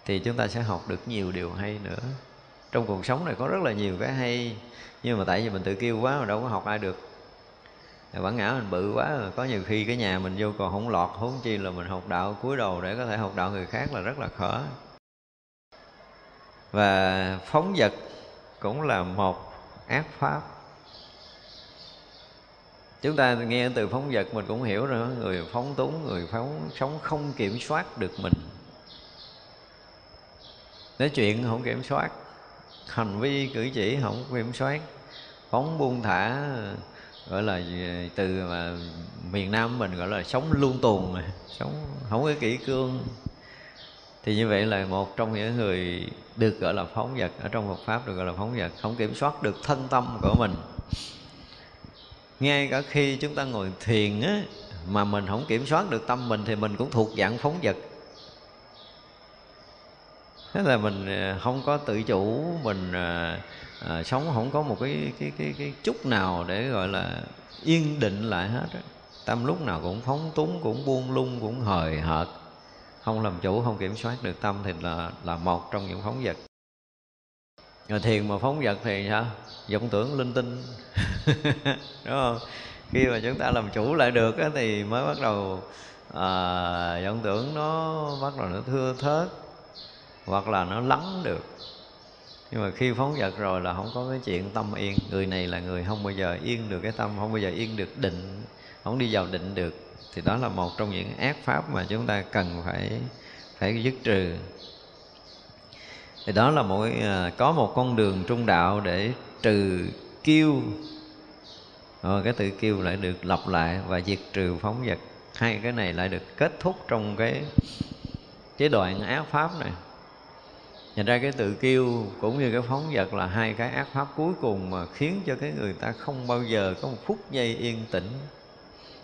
S2: thì chúng ta sẽ học được nhiều điều hay nữa. Trong cuộc sống này có rất là nhiều cái hay, nhưng mà tại vì mình tự kiêu quá mà đâu có học ai được bản ngã mình bự quá rồi có nhiều khi cái nhà mình vô còn không lọt huống chi là mình học đạo cúi đầu để có thể học đạo người khác là rất là khó. Và phóng vật cũng là một ác pháp. Chúng ta nghe từ phóng vật mình cũng hiểu rồi người phóng túng, người phóng sống không kiểm soát được mình. Nói chuyện không kiểm soát, hành vi cử chỉ không kiểm soát, phóng buông thả gọi là từ mà miền nam mình gọi là sống luôn tuồng sống không có kỹ cương. Thì như vậy là một trong những người được gọi là phóng vật, ở trong Phật pháp được gọi là phóng vật, không kiểm soát được thân tâm của mình. Ngay cả khi chúng ta ngồi thiền á, mà mình không kiểm soát được tâm mình thì mình cũng thuộc dạng phóng vật. Thế là mình à, không có tự chủ, mình à, à, sống không có một cái cái cái cái chút nào để gọi là yên định lại hết tâm lúc nào cũng phóng túng cũng buông lung cũng hời hợt. Không làm chủ không kiểm soát được tâm thì là là một trong những phóng vật. Rồi thiền mà phóng vật thì sao? Vọng tưởng linh tinh. Đúng không? Khi mà chúng ta làm chủ lại được á, thì mới bắt đầu à, vọng tưởng nó bắt đầu nó thưa thớt hoặc là nó lắng được nhưng mà khi phóng vật rồi là không có cái chuyện tâm yên. Người này là người không bao giờ yên được cái tâm, không bao giờ yên được định, không đi vào định được. Thì đó là một trong những ác pháp mà chúng ta cần phải phải dứt trừ. Thì đó là một à, có một con đường trung đạo để trừ kiêu. Rồi cái tự kiêu lại được lặp lại và diệt trừ phóng vật hai cái này lại được kết thúc trong cái cái đoạn ác pháp này thành ra cái tự kiêu cũng như cái phóng vật là hai cái ác pháp cuối cùng mà khiến cho cái người ta không bao giờ có một phút giây yên tĩnh.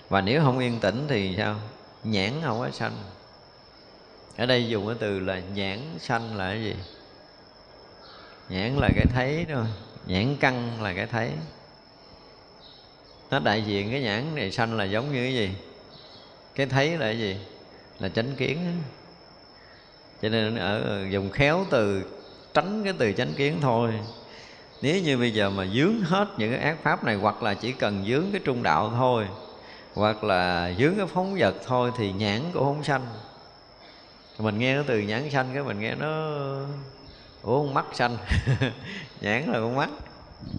S2: Và nếu không yên tĩnh thì sao? Nhãn không có sanh. Ở đây dùng cái từ là nhãn sanh là cái gì? Nhãn là cái thấy thôi nhãn căn là cái thấy. Nó đại diện cái nhãn này sanh là giống như cái gì? Cái thấy là cái gì? Là chánh kiến cho nên ở dùng khéo từ, tránh cái từ chánh kiến thôi. Nếu như bây giờ mà dướng hết những cái ác pháp này, hoặc là chỉ cần dướng cái trung đạo thôi, hoặc là dướng cái phóng vật thôi, thì nhãn cũng không sanh. Mình nghe cái từ nhãn sanh cái mình nghe nó, ủa, con mắt sanh. Nhãn là con mắt,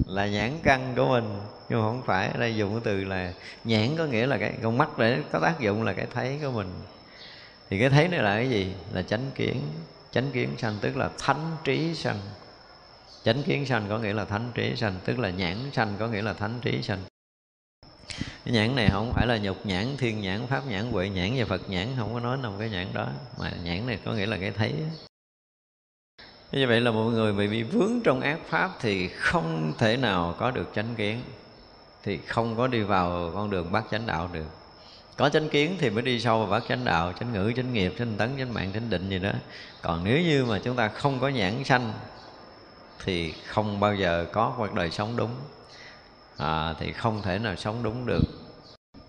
S2: là nhãn căn của mình. Nhưng mà không phải, ở đây dùng cái từ là nhãn có nghĩa là cái con mắt để có tác dụng là cái thấy của mình thì cái thấy này là cái gì? Là chánh kiến. Chánh kiến sanh tức là thánh trí sanh. Chánh kiến sanh có nghĩa là thánh trí sanh, tức là nhãn sanh có nghĩa là thánh trí sanh. Cái nhãn này không phải là nhục nhãn, thiên nhãn, pháp nhãn, huệ nhãn và phật nhãn, không có nói nằm cái nhãn đó. Mà nhãn này có nghĩa là cái thấy. Như vậy là mọi người bị bị vướng trong ác pháp thì không thể nào có được chánh kiến. Thì không có đi vào con đường bát chánh đạo được có chánh kiến thì mới đi sâu vào bát chánh đạo chánh ngữ chánh nghiệp chánh tấn chánh mạng chánh định gì đó. Còn nếu như mà chúng ta không có nhãn sanh thì không bao giờ có cuộc đời sống đúng. À, thì không thể nào sống đúng được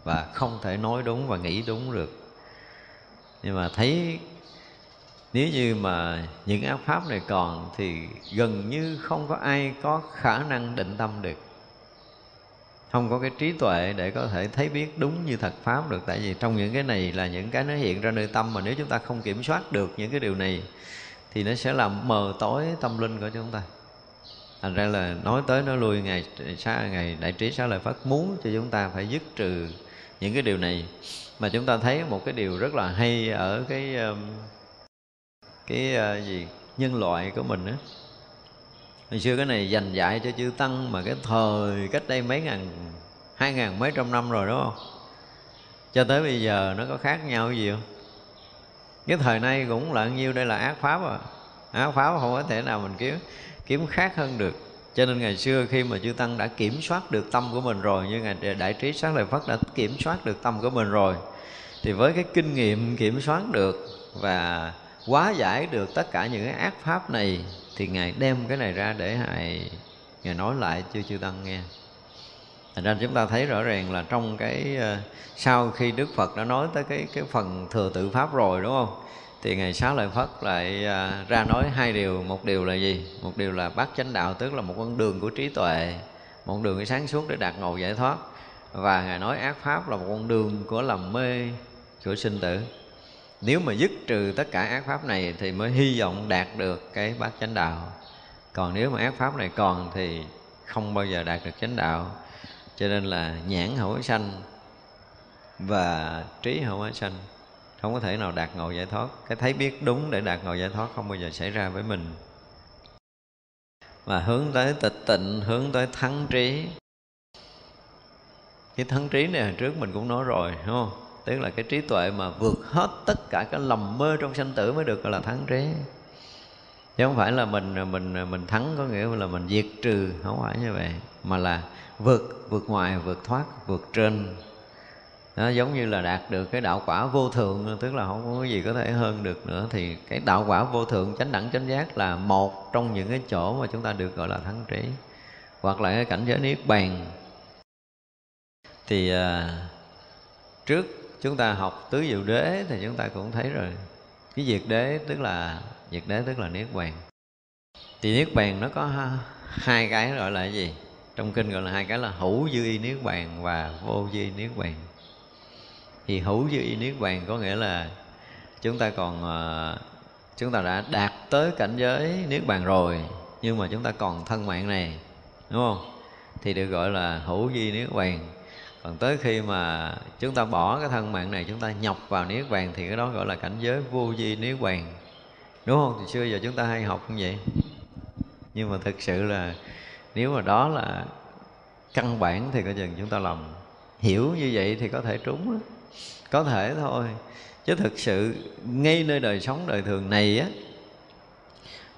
S2: và không thể nói đúng và nghĩ đúng được. Nhưng mà thấy nếu như mà những ác pháp này còn thì gần như không có ai có khả năng định tâm được không có cái trí tuệ để có thể thấy biết đúng như thật pháp được. Tại vì trong những cái này là những cái nó hiện ra nơi tâm mà nếu chúng ta không kiểm soát được những cái điều này thì nó sẽ làm mờ tối tâm linh của chúng ta. Thành ra là nói tới nói lui, ngày xa ngày đại trí xá lợi phát muốn cho chúng ta phải dứt trừ những cái điều này. Mà chúng ta thấy một cái điều rất là hay ở cái um, cái uh, gì, nhân loại của mình á hồi xưa cái này dành dạy cho chư tăng mà cái thời cách đây mấy ngàn, hai ngàn mấy trăm năm rồi, đúng không? Cho tới bây giờ nó có khác nhau gì không? Cái thời nay cũng là nhiêu đây là ác pháp à. Ác pháp không có thể nào mình kiếm kiếm khác hơn được. Cho nên ngày xưa khi mà chư tăng đã kiểm soát được tâm của mình rồi, như ngài đại trí sáng lợi phật đã kiểm soát được tâm của mình rồi, thì với cái kinh nghiệm kiểm soát được và quá giải được tất cả những cái ác pháp này thì ngài đem cái này ra để ngài ngài nói lại cho chư tăng nghe. Thành ra chúng ta thấy rõ ràng là trong cái ờ, sau khi đức phật đã nói tới cái cái phần thừa tự pháp rồi, đúng không? Thì ngày xá lợi phất lại ờ, ra nói hai điều. Một điều là gì? Một điều là bát chánh đạo, tức là một con đường của trí tuệ, một đường sáng suốt để đạt ngộ giải thoát. Và ngài nói ác pháp là một con đường của lầm mê của sinh tử nếu mà dứt trừ tất cả ác pháp này thì mới hy vọng đạt được cái bát chánh đạo. Còn nếu mà ác pháp này còn thì không bao giờ đạt được chánh đạo. Cho nên là nhãn hữu ái sanh và trí hữu ái sanh không có thể nào đạt ngộ giải thoát. Cái thấy biết đúng để đạt ngộ giải thoát không bao giờ xảy ra với mình. Và hướng tới tịch tịnh, hướng tới thắng trí. Cái thắng trí này hồi trước mình cũng nói rồi, đúng không? Tức là cái trí tuệ mà vượt hết tất cả cái lầm mơ trong sanh tử mới được gọi là thắng trí. Chứ không phải là mình mình mình thắng có nghĩa là mình diệt trừ không phải như vậy mà là vượt vượt ngoài vượt thoát vượt trên. Nó giống như là đạt được cái đạo quả vô thượng tức là không có gì có thể hơn được nữa. Thì cái đạo quả vô thượng chánh đẳng chánh giác là một trong những cái chỗ mà chúng ta được gọi là thắng trí. Hoặc là cái cảnh giới niết bàn. Thì à, trước chúng ta học tứ diệu đế thì chúng ta cũng thấy rồi. Cái diệt đế tức là, diệt đế tức là niết bàn. Thì niết bàn nó có hai cái gọi là cái gì? Trong kinh gọi là hai cái là hữu dư y niết bàn và vô dư y niết bàn. Thì hữu dư y niết bàn có nghĩa là chúng ta còn ờ, chúng ta đã đạt tới cảnh giới niết bàn rồi, nhưng mà chúng ta còn thân mạng này, đúng không? Thì được gọi là hữu dư niết bàn còn tới khi mà chúng ta bỏ cái thân mạng này, chúng ta nhập vào niết bàn thì cái đó gọi là cảnh giới vô vi niết bàn. Đúng không? Thì xưa giờ chúng ta hay học như vậy. Nhưng mà thực sự là nếu mà đó là căn bản thì coi chừng chúng ta lầm. Hiểu như vậy thì có thể trúng đó. có thể thôi. Chứ thực sự ngay nơi đời sống đời thường này á,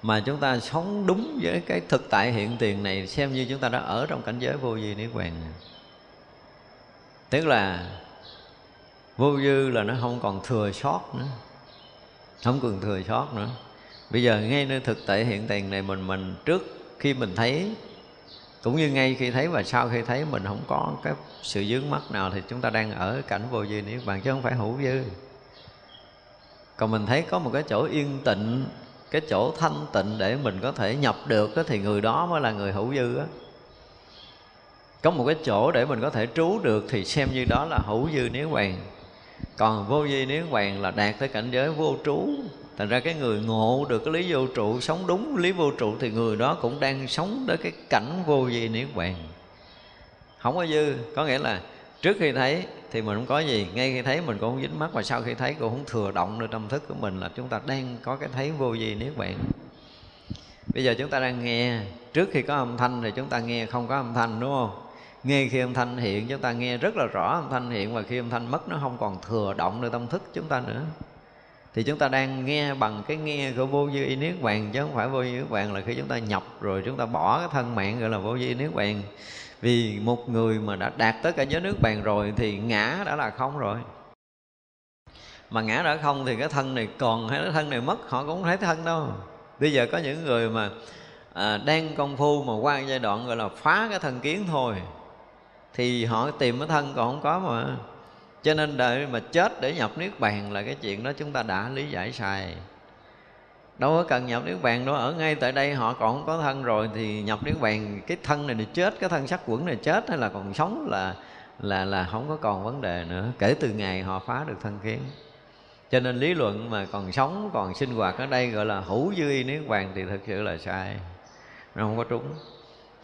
S2: mà chúng ta sống đúng với cái thực tại hiện tiền này, xem như chúng ta đã ở trong cảnh giới vô vi niết bàn tức là vô dư là nó không còn thừa sót nữa. Không còn thừa sót nữa. Bây giờ ngay nơi thực tại hiện tiền này mình mình trước khi mình thấy, cũng như ngay khi thấy và sau khi thấy mình không có cái sự dướng mắt nào thì chúng ta đang ở cảnh vô dư niết bàn chứ không phải hữu dư. Còn mình thấy có một cái chỗ yên tịnh, cái chỗ thanh tịnh để mình có thể nhập được thì người đó mới là người hữu dư á có một cái chỗ để mình có thể trú được thì xem như đó là hữu dư niết bàn còn vô dư niết bàn là đạt tới cảnh giới vô trú. Thành ra cái người ngộ được cái lý vô trụ, sống đúng lý vô trụ thì người đó cũng đang sống tới cái cảnh vô vi niết bàn không có dư, có nghĩa là trước khi thấy thì mình không có gì, ngay khi thấy mình cũng không dính mắt, và sau khi thấy cũng không thừa động nơi tâm thức của mình là chúng ta đang có cái thấy vô vi niết bàn bây giờ chúng ta đang nghe, trước khi có âm thanh thì chúng ta nghe không có âm thanh, đúng không? Nghe khi âm thanh hiện chúng ta nghe rất là rõ âm thanh hiện và khi âm thanh mất nó không còn thừa động nơi tâm thức chúng ta nữa. Thì chúng ta đang nghe bằng cái nghe của vô vi y niết bàn chứ không phải vô vi niết bàn là khi chúng ta nhập rồi chúng ta bỏ cái thân mạng gọi là vô vi y niết bàn. Vì một người mà đã đạt tới cả giới nước bàn rồi thì ngã đã là không rồi. Mà ngã đã không thì cái thân này còn hay cái thân này mất họ cũng không thấy thân đâu. Bây giờ có những người mà à, đang công phu mà qua giai đoạn gọi là phá cái thân kiến thôi thì họ tìm cái thân còn không có mà. Cho nên đợi mà chết để nhập niết bàn là cái chuyện đó chúng ta đã lý giải sai. Đâu có cần nhập niết bàn đâu, ở ngay tại đây họ còn không có thân rồi thì nhập niết bàn, cái thân này thì chết, cái thân sắc quẩn này chết, hay là còn sống là là là không có còn vấn đề nữa. Kể từ ngày họ phá được thân kiến. Cho nên lý luận mà còn sống, còn sinh hoạt ở đây gọi là hữu dư y niết bàn thì thực sự là sai. Nó không có trúng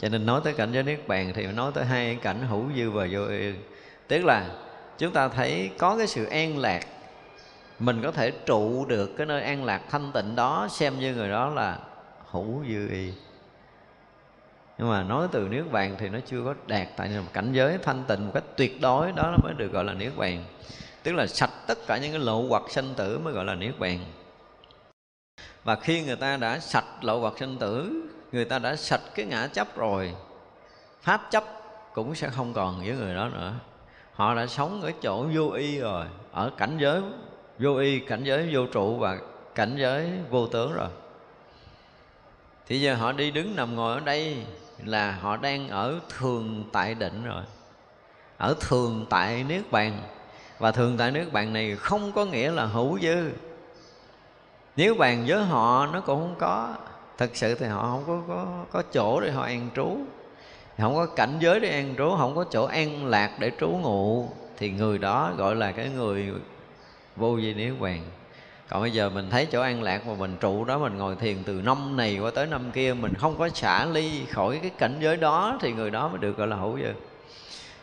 S2: cho nên nói tới cảnh giới niết bàn thì nói tới hai cảnh hữu dư và vô y tức là, chúng ta thấy có cái sự an lạc. Mình có thể trụ được cái nơi an lạc thanh tịnh đó, xem như người đó là hữu dư y. Nhưng mà nói từ niết bàn thì nó chưa có đạt, tại cảnh giới thanh tịnh một cách tuyệt đối, đó mới được gọi là niết bàn. Tức là sạch tất cả những cái lộ hoặc sanh tử mới gọi là niết bàn. Và khi người ta đã sạch lộ hoặc sanh tử người ta đã sạch cái ngã chấp rồi. Pháp chấp cũng sẽ không còn với người đó nữa. Họ đã sống ở chỗ vô y rồi, ở cảnh giới vô y, cảnh giới vô trụ và cảnh giới vô tướng rồi. Thì giờ họ đi đứng nằm ngồi ở đây là họ đang ở thường tại định rồi. Ở thường tại niết bàn. Và thường tại niết bàn này không có nghĩa là hữu dư. Nếu bàn với họ nó cũng không có thực sự thì họ không có có, có chỗ để họ an trú. Không có cảnh giới để an trú không có chỗ an lạc để trú ngụ. Thì người đó gọi là cái người vô vi niết bàn còn bây giờ mình thấy chỗ an lạc mà mình trụ đó mình ngồi thiền từ năm này qua tới năm kia mình không có xả ly khỏi cái cảnh giới đó thì người đó mới được gọi là hữu dư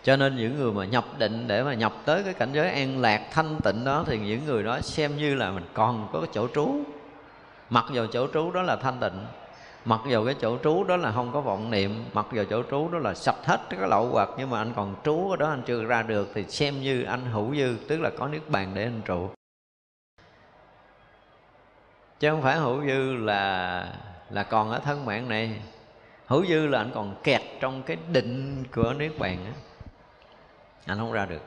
S2: cho nên những người mà nhập định để mà nhập tới cái cảnh giới an lạc thanh tịnh đó thì những người đó xem như là mình còn có chỗ trú mặc dù chỗ trú đó là thanh tịnh. Mặc dù cái chỗ trú đó là không có vọng niệm. Mặc dù chỗ trú đó là sạch hết cái lậu hoặc. Nhưng mà anh còn trú ở đó, anh chưa ra được thì xem như anh hữu dư, tức là có niết bàn để anh trụ. Chứ không phải hữu dư là là còn ở thân mạng này. Hữu dư là anh còn kẹt trong cái định của niết bàn á. Anh không ra được.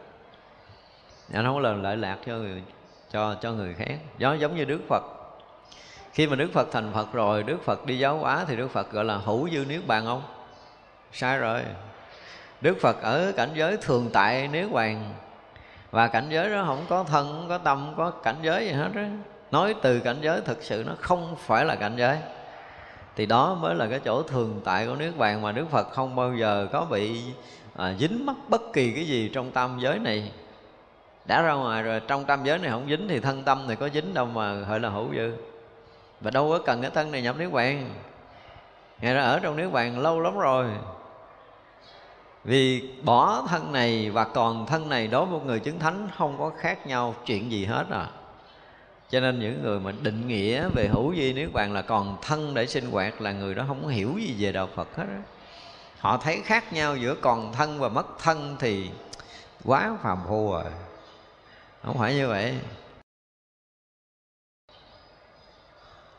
S2: Anh không có lời, lợi lạc cho người, cho cho người khác. Giống giống như đức phật khi mà đức phật thành phật rồi đức phật đi giáo hóa thì đức phật gọi là hữu dư niết bàn không sai rồi. Đức phật ở cảnh giới thường tại niết bàn. Và cảnh giới đó không có thân không có tâm không có cảnh giới gì hết đó. nói từ cảnh giới thực sự nó không phải là cảnh giới. Thì đó mới là cái chỗ thường tại của niết bàn mà đức phật không bao giờ có bị à, dính mắc bất kỳ cái gì trong tam giới này. Đã ra ngoài rồi trong tam giới này không dính thì thân tâm này có dính đâu mà gọi là hữu dư và đâu có cần cái thân này nhập niết bàn. Ngài đã ở trong niết bàn lâu lắm rồi. Vì bỏ thân này và còn thân này đối với một người chứng thánh không có khác nhau chuyện gì hết à. Cho nên những người mà định nghĩa về hữu vi niết bàn là còn thân để sinh hoạt là người đó không hiểu gì về đạo phật hết đó. họ thấy khác nhau giữa còn thân và mất thân thì quá phàm phu rồi. Không phải như vậy.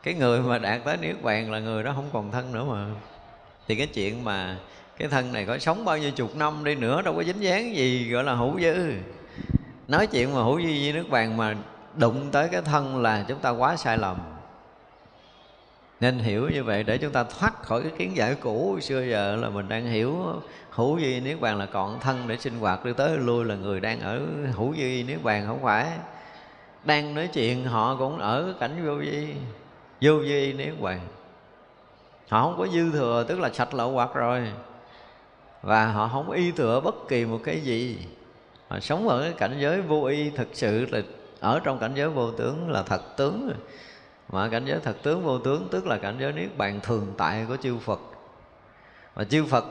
S2: Cái người mà đạt tới niết bàn là người đó không còn thân nữa mà. Thì cái chuyện mà cái thân này có sống bao nhiêu chục năm đi nữa, đâu có dính dáng gì, gọi là hữu dư. Nói chuyện mà hữu dư với nước bàn mà đụng tới cái thân là chúng ta quá sai lầm. Nên hiểu như vậy để chúng ta thoát khỏi cái kiến giải cũ xưa giờ là mình đang hiểu hữu duy niết bàn là còn thân để sinh hoạt đi tới lui là người đang ở hữu duy niết bàn không phải. Đang nói chuyện họ cũng ở cảnh vô vi vô vi niết bàn. Họ không có dư thừa, tức là sạch lậu hoặc rồi. Và họ không y thừa bất kỳ một cái gì. Họ sống ở cái cảnh giới vô y thực sự là, ở trong cảnh giới vô tướng là thật tướng. Mà cảnh giới thật tướng vô tướng tức là cảnh giới niết bàn thường tại của chư Phật. Và chư Phật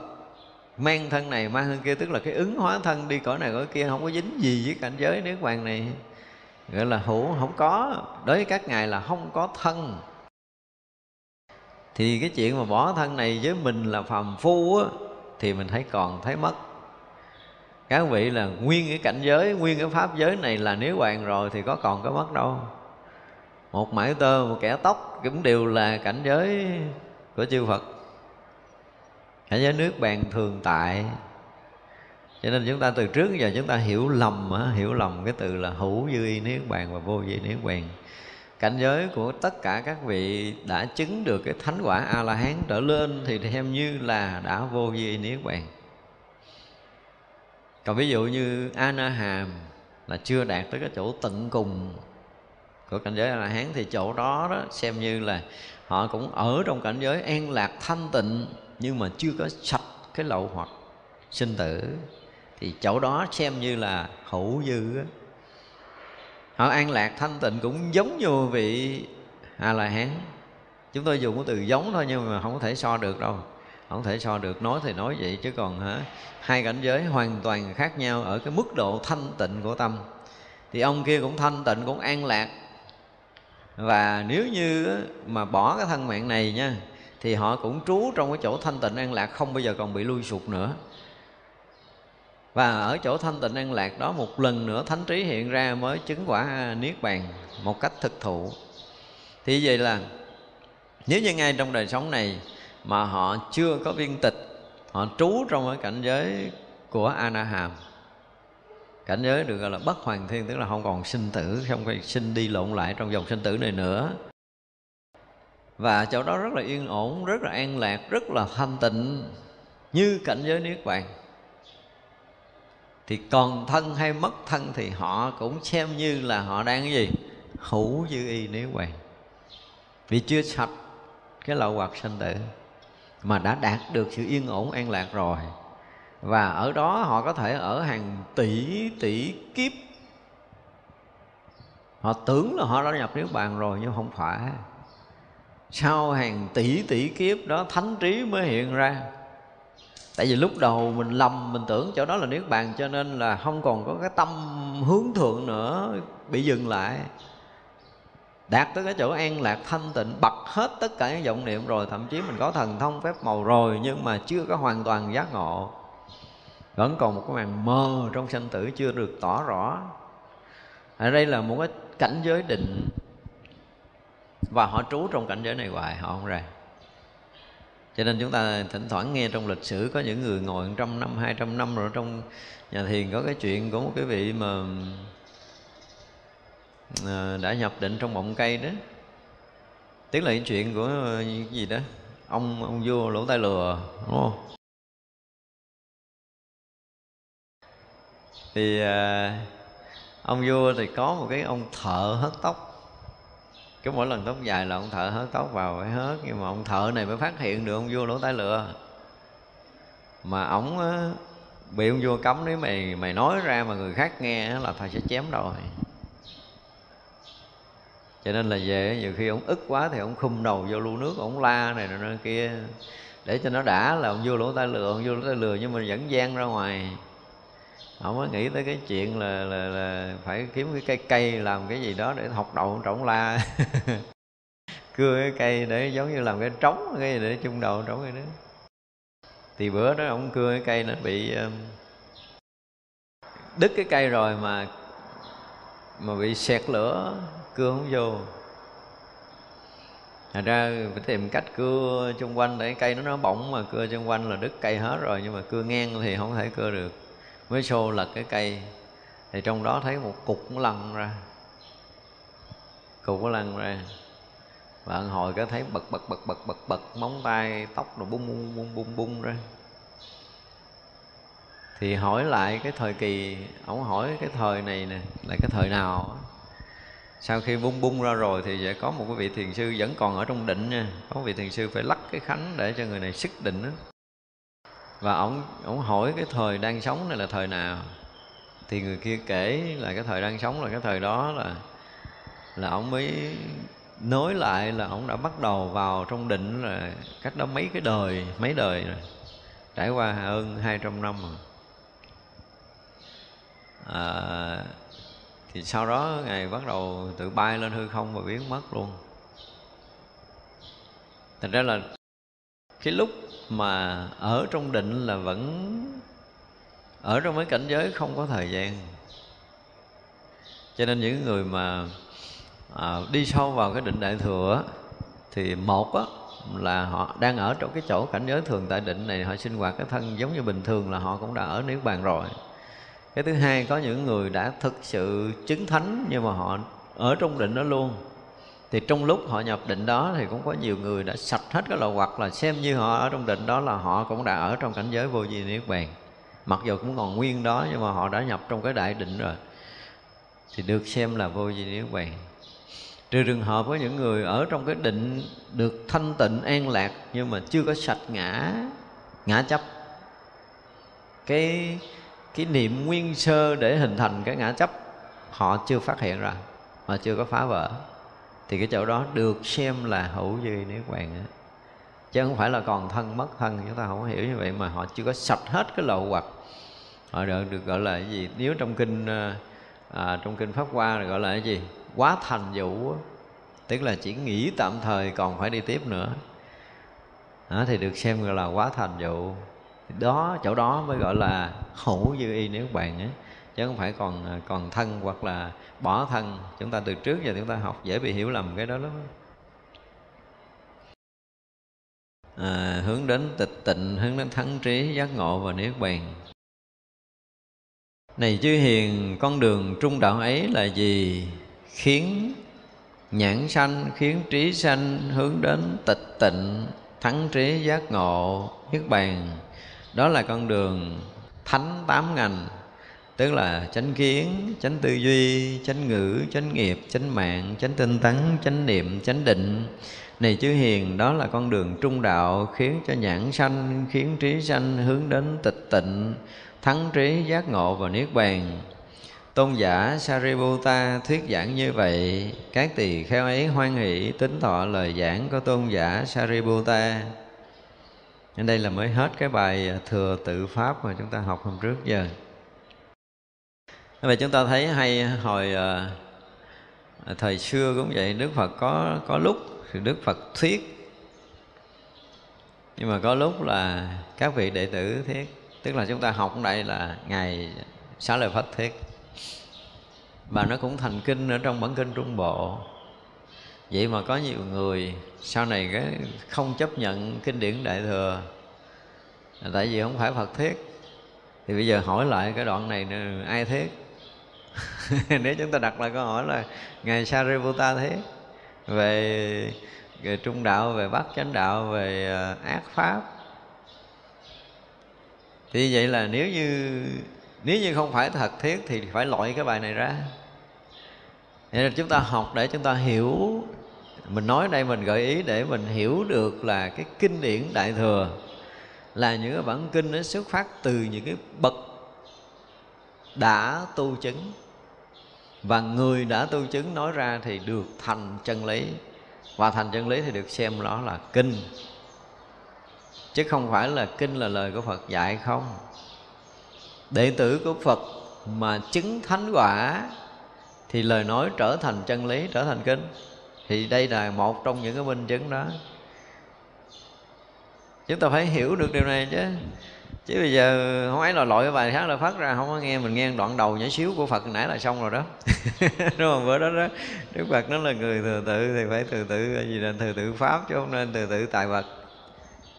S2: mang thân này, mang thân kia, tức là cái ứng hóa thân đi cõi này cõi kia không có dính gì với cảnh giới niết bàn này. Gọi là hữu không có. Đối với các ngài là không có thân thì cái chuyện mà bỏ thân này với mình là phàm phu á, thì mình thấy còn thấy mất. Các vị là nguyên cái cảnh giới, nguyên cái pháp giới này là nếu bạn rồi thì có còn có mất đâu. Một mãi tơ, một kẻ tóc cũng đều là cảnh giới của chư phật. Cảnh giới nước bàn thường tại. Cho nên chúng ta từ trước giờ chúng ta hiểu lầm hiểu lầm cái từ là hữu dư y niết bàn và vô vi niết bàn cảnh giới của tất cả các vị đã chứng được cái thánh quả a la hán trở lên thì xem như là đã vô vi niết bàn. Còn ví dụ như a na hàm là chưa đạt tới cái chỗ tận cùng của cảnh giới a la hán thì chỗ đó đó xem như là họ cũng ở trong cảnh giới an lạc thanh tịnh nhưng mà chưa có sạch cái lậu hoặc sinh tử. Thì chỗ đó xem như là hữu dư á họ an lạc, thanh tịnh cũng giống như vị a la hán chúng tôi dùng cái từ giống thôi nhưng mà không có thể so được đâu. Không thể so được, nói thì nói vậy chứ còn hả? Hai cảnh giới hoàn toàn khác nhau ở cái mức độ thanh tịnh của tâm. Thì ông kia cũng thanh tịnh, cũng an lạc. Và nếu như mà bỏ cái thân mạng này nha, thì họ cũng trú trong cái chỗ thanh tịnh, an lạc, không bao giờ còn bị lui sụp nữa và ở chỗ thanh tịnh an lạc đó một lần nữa thánh trí hiện ra mới chứng quả niết bàn một cách thực thụ. Thì vậy là nếu như ngay trong đời sống này mà họ chưa có viên tịch, họ trú trong cái cảnh giới của anaham cảnh giới được gọi là bất hoàng thiên, tức là không còn sinh tử, không phải sinh đi lộn lại trong dòng sinh tử này nữa. Và chỗ đó rất là yên ổn, rất là an lạc, rất là thanh tịnh như cảnh giới niết bàn thì còn thân hay mất thân thì họ cũng xem như là họ đang cái gì? Hữu dư y nếu vậy vì chưa sạch cái lậu hoặc sanh tử mà đã đạt được sự yên ổn, an lạc rồi. Và ở đó họ có thể ở hàng tỷ tỷ kiếp. Họ tưởng là họ đã nhập niết bàn rồi nhưng không phải. Sau hàng tỷ tỷ kiếp đó, thánh trí mới hiện ra tại vì lúc đầu mình lầm, mình tưởng chỗ đó là niết bàn cho nên là không còn có cái tâm hướng thượng nữa, bị dừng lại. Đạt tới cái chỗ an lạc thanh tịnh, bật hết tất cả những vọng niệm rồi, thậm chí mình có thần thông phép màu rồi nhưng mà chưa có hoàn toàn giác ngộ. Vẫn còn một cái màn mơ trong sanh tử chưa được tỏ rõ. Ở đây là một cái cảnh giới định. Và họ trú trong cảnh giới này hoài, họ không ra cho nên chúng ta thỉnh thoảng nghe trong lịch sử có những người ngồi trăm năm hai trăm năm rồi trong nhà thiền có cái chuyện của một cái vị mà à, đã nhập định trong bọng cây đó. Tiếng là cái chuyện của cái gì đó ông ông vua lỗ tai lừa đúng không? Thì à, ông vua thì có một cái ông thợ hớt tóc cái mỗi lần tóc dài là ông thợ hớt tóc vào phải hớt, nhưng mà ông thợ này mới phát hiện được, ông vua lỗ tai lừa. Mà ổng bị ông vua cấm, nếu mày mày nói ra mà người khác nghe là thầy sẽ chém rồi cho nên là về nhiều khi ông ức quá thì ông khum đầu vô lu nước ông la này nọ kia, để cho nó đã là ông vua lỗ tai lừa, ông vua lỗ tai lừa nhưng mà vẫn gian ra ngoài ông mới nghĩ tới cái chuyện là là, là phải kiếm cái cây cây làm cái gì đó để học đậu trổng trọng la. Cưa cái cây để giống như làm cái trống cái gì để chung đầu trống cái đó. Thì bữa đó ông cưa cái cây nó bị um, đứt cái cây rồi mà mà bị sẹt lửa cưa không vô. Thành ra phải tìm cách cưa chung quanh để cây nó nó bỏng mà cưa chung quanh là đứt cây hết rồi nhưng mà cưa ngang thì không thể cưa được mới xô lật cái cây. Thì trong đó thấy một cục nó lăn ra. Cục nó lăn ra. Và ăn hồi có thấy bật bật bật bật bật bật, móng tay, tóc rồi bung bung bung bung bung ra. Thì hỏi lại cái thời kỳ, ông hỏi cái thời này nè, là cái thời nào? Sau khi bung bung ra rồi thì sẽ có một cái vị thiền sư vẫn còn ở trong định nha. Có một vị thiền sư phải lắc cái khánh để cho người này sức định đó và ông ông hỏi cái thời đang sống này là thời nào? Thì người kia kể là cái thời đang sống là cái thời đó là là ông mới nói lại là ông đã bắt đầu vào trong định là cách đó mấy cái đời mấy đời rồi. Trải qua hơn 200 năm rồi. À, thì sau đó ngài bắt đầu tự bay lên hư không và biến mất luôn. Thành ra là cái lúc mà ở trong định là vẫn ở trong cái cảnh giới không có thời gian. Cho nên những người mà à, đi sâu vào cái định đại thừa thì một á, là họ đang ở trong cái chỗ cảnh giới thường tại định này họ sinh hoạt cái thân giống như bình thường là họ cũng đã ở niết bàn rồi. Cái thứ hai có những người đã thực sự chứng thánh nhưng mà họ ở trong định đó luôn thì trong lúc họ nhập định đó thì cũng có nhiều người đã sạch hết cái lậu hoặc là xem như họ ở trong định đó là họ cũng đã ở trong cảnh giới vô vi niết bàn. Mặc dù cũng còn nguyên đó nhưng mà họ đã nhập trong cái đại định rồi. Thì được xem là vô vi niết bàn. Trừ trường hợp với những người ở trong cái định được thanh tịnh, an lạc nhưng mà chưa có sạch ngã ngã chấp. Cái cái niệm nguyên sơ để hình thành cái ngã chấp, họ chưa phát hiện ra, họ chưa có phá vỡ thì cái chỗ đó được xem là hữu duy niết bàn á. Chứ không phải là còn thân mất thân chúng ta không hiểu như vậy mà họ chưa có sạch hết cái lậu hoặc. Họ được, được gọi là cái gì? Nếu trong kinh ờ, à, trong kinh pháp hoa là gọi là cái gì? Quá thành vụ tức là chỉ nghỉ tạm thời còn phải đi tiếp nữa. Đó, thì được xem gọi là quá thành vụ đó chỗ đó mới gọi là hữu dư y nếu bạn ấy chứ không phải còn à, còn thân hoặc là bỏ thân. Chúng ta từ trước giờ chúng ta học dễ bị hiểu lầm cái đó lắm. À, hướng đến tịch tịnh hướng đến thắng trí giác ngộ và niết bàn. Này chư hiền con đường trung đạo ấy là gì? Khiến nhãn sanh khiến trí sanh hướng đến tịch tịnh thắng trí giác ngộ niết bàn. Đó là con đường thánh tám ngành tức là chánh kiến, chánh tư duy, chánh ngữ, chánh nghiệp, chánh mạng, chánh tinh tấn, chánh niệm, chánh định. Này chư hiền, đó là con đường trung đạo khiến cho nhãn sanh, khiến trí sanh hướng đến tịch tịnh, thắng trí giác ngộ và niết bàn. Tôn giả Sariputta thuyết giảng như vậy, các tỳ kheo ấy hoan hỷ tính thọ lời giảng của tôn giả Sariputta. Ở đây là mới hết cái bài à, thừa tự pháp mà chúng ta học hôm trước giờ vậy chúng ta thấy hay hồi uh, thời xưa cũng vậy đức phật có có lúc thì đức phật thuyết. Nhưng mà có lúc là các vị đệ tử thuyết tức là chúng ta học đây là ngày xá lợi phất thuyết. Và nó cũng thành kinh ở trong bản kinh trung bộ. Vậy mà có nhiều người sau này cái không chấp nhận kinh điển đại thừa tại vì không phải phật thuyết. Thì bây giờ hỏi lại cái đoạn này ai thuyết? nếu chúng ta đặt lại câu hỏi là ngài Sariputta thế về, về trung đạo về bắc chánh đạo về à, ác pháp thì vậy là nếu như nếu như không phải thật thiết thì phải loại cái bài này ra. Nên là chúng ta học để chúng ta hiểu mình nói đây mình gợi ý để mình hiểu được là cái kinh điển đại thừa là những cái bản kinh nó xuất phát từ những cái bậc đã tu chứng và người đã tu chứng nói ra thì được thành chân lý. Và thành chân lý thì được xem đó là kinh. Chứ không phải là kinh là lời của phật dạy không? Đệ tử của phật mà chứng thánh quả thì lời nói trở thành chân lý, trở thành kinh. Thì đây là một trong những cái minh chứng đó. Chúng ta phải hiểu được điều này chứ chứ bây giờ không ấy là lội cái bài hát là phát ra, không có nghe, mình nghe đoạn đầu nhỏ xíu của phật nãy là xong rồi đó. Đúng không? Bữa đó đó, đức phật nó là người thừa tự thì phải thừa tự gì là thừa tự pháp chứ không nên thừa tự tài vật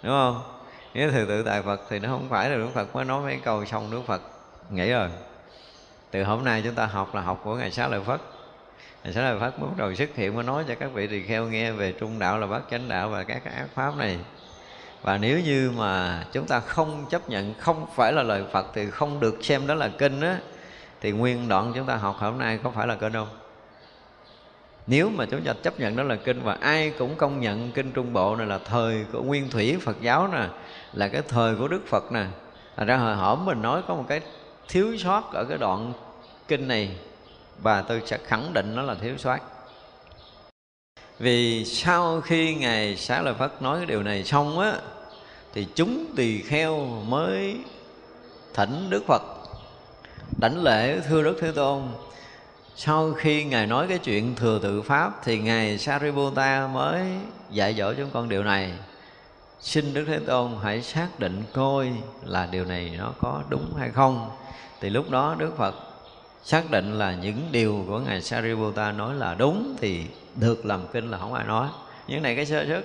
S2: đúng không? Nếu thừa tự tài vật thì nó không phải là đức phật, mới nói mấy câu xong đức phật nghĩ rồi. Từ hôm nay chúng ta học là học của ngày xá lợi phất. Ngày xá lợi phất mới bắt đầu xuất hiện mới nói cho các vị tỳ kheo nghe về trung đạo là bát chánh đạo và các ác pháp này và nếu như mà chúng ta không chấp nhận không phải là lời Phật thì không được xem đó là kinh á thì nguyên đoạn chúng ta học hôm nay có phải là kinh không? Nếu mà chúng ta chấp nhận đó là kinh và ai cũng công nhận kinh Trung Bộ này là thời của nguyên thủy Phật giáo nè, là cái thời của Đức Phật nè. Thành ra hồi hổm mình nói có một cái thiếu sót ở cái đoạn kinh này và tôi sẽ khẳng định nó là thiếu sót vì sau khi ngài xá lợi phất nói cái điều này xong á, thì chúng tỳ kheo mới thỉnh đức phật đảnh lễ thưa đức thế tôn. Sau khi ngài nói cái chuyện thừa tự pháp, thì ngài sariputta mới dạy dỗ chúng con điều này. Xin đức thế tôn hãy xác định coi là điều này nó có đúng hay không. Thì lúc đó đức phật xác định là những điều của ngài Sariputta nói là đúng thì được làm kinh là không ai nói. Những này cái sơ xuất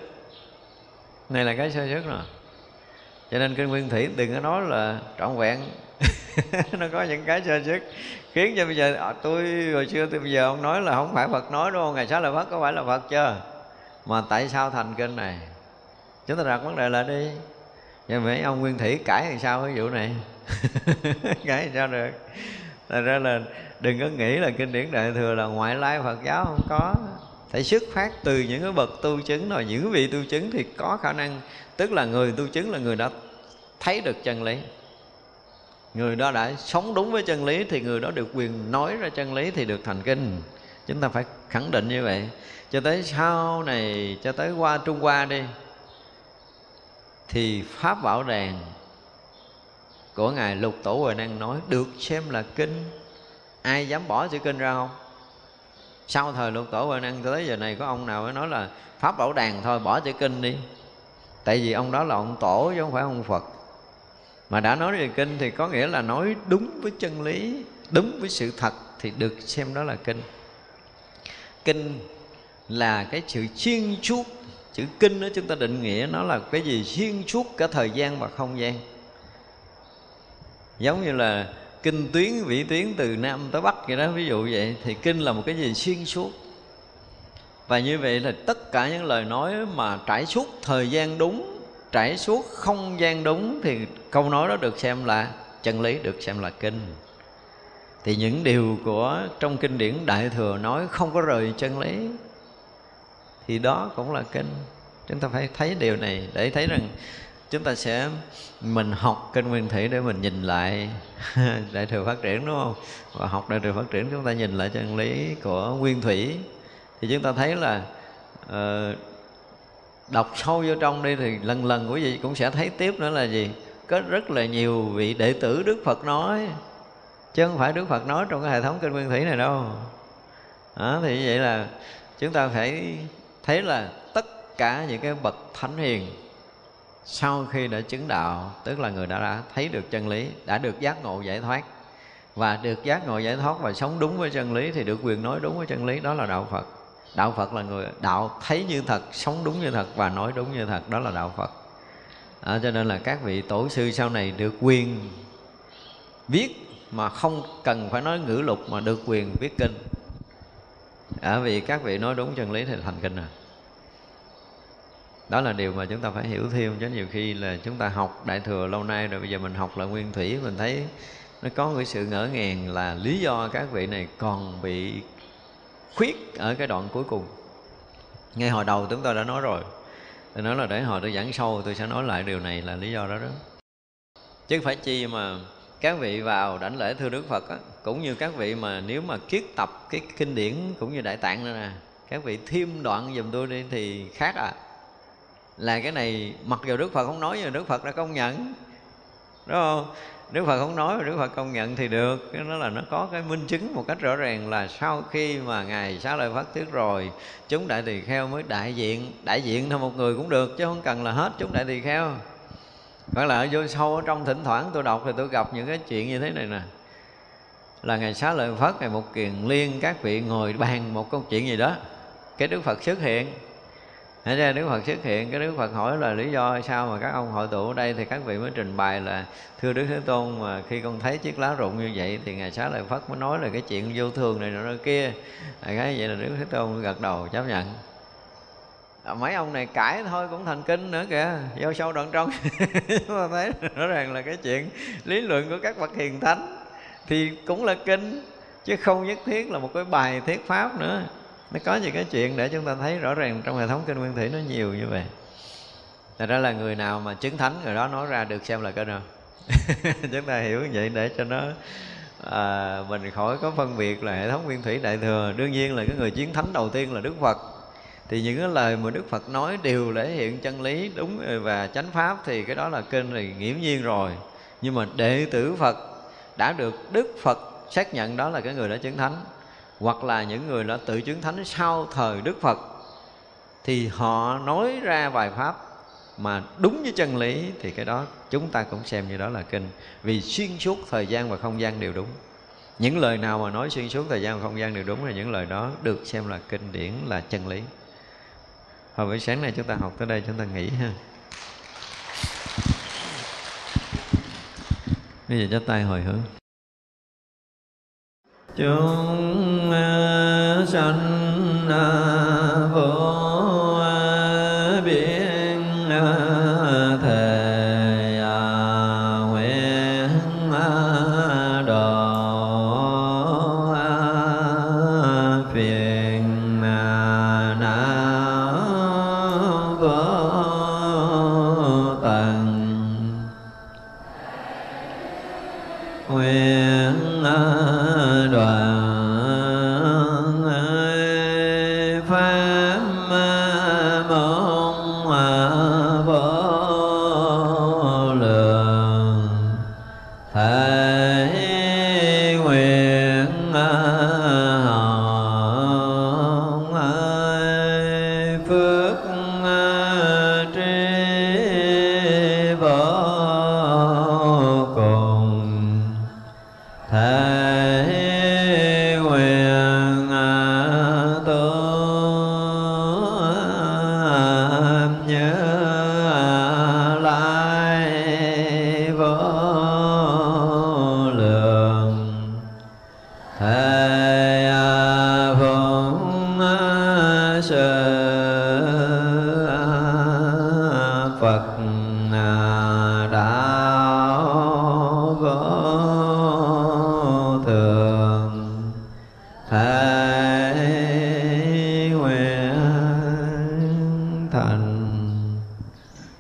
S2: này là cái sơ xuất rồi. Cho nên kinh nguyên thủy đừng có nói là trọn vẹn. Nó có những cái sơ xuất khiến cho bây giờ à, tôi hồi xưa tôi bây giờ ông nói là không phải Phật nói đúng không ngày sáng là Phật có phải là Phật chưa? Mà tại sao thành kinh này? Chúng ta đặt vấn đề lại đi. Nhưng mấy ông nguyên thủy cãi làm sao cái vụ này? Cãi làm sao được? Thật ra là đừng có nghĩ là kinh điển đại thừa là ngoại lai Phật giáo không có. Phải xuất phát từ những cái bậc tu chứng rồi những vị tu chứng thì có khả năng. Tức là người tu chứng là người đã thấy được chân lý. Người đó đã sống đúng với chân lý thì người đó được quyền nói ra chân lý thì được thành kinh. Chúng ta phải khẳng định như vậy. Cho tới sau này, cho tới qua trung hoa đi, thì pháp bảo đàn của ngài lục tổ huệ năng nói, được xem là kinh. Ai dám bỏ chữ kinh ra không? Sau thời lục tổ huệ năng tới giờ này, có ông nào mới nói là pháp bảo đàn thôi, bỏ chữ kinh đi. Tại vì ông đó là ông tổ chứ không phải ông phật. Mà đã nói về kinh thì có nghĩa là nói đúng với chân lý, đúng với sự thật thì được xem đó là kinh. Kinh là cái sự xuyên suốt chữ kinh đó chúng ta định nghĩa nó là cái gì? Xuyên suốt cả thời gian và không gian giống như là kinh tuyến, vĩ tuyến từ nam tới bắc vậy đó, ví dụ vậy. Thì kinh là một cái gì? Xuyên suốt. Và như vậy là tất cả những lời nói mà trải suốt thời gian đúng, trải suốt không gian đúng, thì câu nói đó được xem là chân lý, được xem là kinh. Thì những điều của trong kinh điển đại thừa nói không có rời chân lý, thì đó cũng là kinh. Chúng ta phải thấy điều này để thấy rằng chúng ta sẽ mình học kinh nguyên thủy để mình nhìn lại đại thừa phát triển đúng không? Và học đại thừa phát triển chúng ta nhìn lại chân lý của nguyên thủy. Thì chúng ta thấy là uh, đọc sâu vô trong đi thì lần lần quý vị cũng sẽ thấy tiếp nữa là gì? Có rất là nhiều vị đệ tử đức phật nói. Chứ không phải đức phật nói trong cái hệ thống kinh nguyên thủy này đâu. Đó, thì như vậy là chúng ta phải thấy là tất cả những cái bậc thánh hiền sau khi đã chứng đạo tức là người đã, đã thấy được chân lý đã được giác ngộ giải thoát. Và được giác ngộ giải thoát và sống đúng với chân lý thì được quyền nói đúng với chân lý đó là đạo phật. Đạo phật là người đạo thấy như thật sống đúng như thật và nói đúng như thật đó là đạo phật. À, cho nên là các vị tổ sư sau này được quyền viết mà không cần phải nói ngữ lục mà được quyền viết kinh. À, vì các vị nói đúng chân lý thì thành kinh rồi đó là điều mà chúng ta phải hiểu thêm chứ nhiều khi là chúng ta học đại thừa lâu nay rồi bây giờ mình học là nguyên thủy mình thấy nó có cái sự ngỡ ngàng là lý do các vị này còn bị khuyết ở cái đoạn cuối cùng. Ngay hồi đầu chúng tôi đã nói rồi. Tôi nói là để hồi tôi giảng sâu tôi sẽ nói lại điều này là lý do đó đó. Chứ phải chi mà các vị vào đảnh lễ thưa đức phật á, cũng như các vị mà nếu mà kiết tập cái kinh điển cũng như đại tạng nữa nè các vị thêm đoạn giùm tôi đi thì khác à là cái này, mặc dù đức phật không nói, nhưng đức phật đã công nhận. Đúng không? Đức Phật không nói mà Đức Phật công nhận thì được. Cái đó là nó có cái minh chứng một cách rõ ràng là sau khi mà Ngài xá lợi phát thuyết rồi, Chúng đại tỳ kheo mới đại diện. Đại diện thôi một người cũng được, chứ không cần là hết chúng đại tỳ kheo. Hoặc là ở vô sâu ở trong thỉnh thoảng tôi đọc thì tôi gặp những cái chuyện như thế này nè. Là ngày xá lợi phất ngày một kiền liên các vị ngồi bàn một câu chuyện gì đó. Cái Đức Phật xuất hiện. Thế ra Đức Phật xuất hiện Cái Đức Phật hỏi là lý do sao mà các ông hội tụ ở đây Thì các vị mới trình bày là Thưa Đức Thế Tôn mà khi con thấy chiếc lá rụng như vậy Thì Ngài Xá Lợi Phất mới nói là cái chuyện vô thường này nọ kia. Cái vậy là Đức Thế Tôn gật đầu chấp nhận. À, mấy ông này cãi thôi cũng thành kinh nữa kìa vô sâu đoạn trong. Mà thấy rõ ràng là cái chuyện lý luận của các bậc hiền thánh thì cũng là kinh chứ không nhất thiết là một cái bài thuyết pháp nữa nó có những cái chuyện để chúng ta thấy rõ ràng trong hệ thống kinh nguyên thủy nó nhiều như vậy. Thật ra là người nào mà chứng thánh người đó nói ra được xem là cái nào. Chúng ta hiểu như vậy để cho nó à, mình khỏi có phân biệt là hệ thống nguyên thủy đại thừa. Đương nhiên là cái người chiến thánh đầu tiên là đức phật. Thì những cái lời mà đức phật nói đều thể hiện chân lý đúng và chánh pháp thì cái đó là kinh thì nghiễm nhiên rồi. Nhưng mà đệ tử phật đã được đức phật xác nhận đó là cái người đã chứng thánh hoặc là những người đã tự chứng thánh sau thời Đức Phật, thì họ nói ra bài pháp mà đúng với chân lý, thì cái đó chúng ta cũng xem như đó là kinh. Vì xuyên suốt thời gian và không gian đều đúng. Những lời nào mà nói xuyên suốt thời gian và không gian đều đúng là những lời đó được xem là kinh điển, là chân lý. Hồi buổi sáng nay chúng ta học tới đây, chúng ta nghỉ ha. Bây giờ chắp tay hồi hướng chúng ờ, sanh ờ,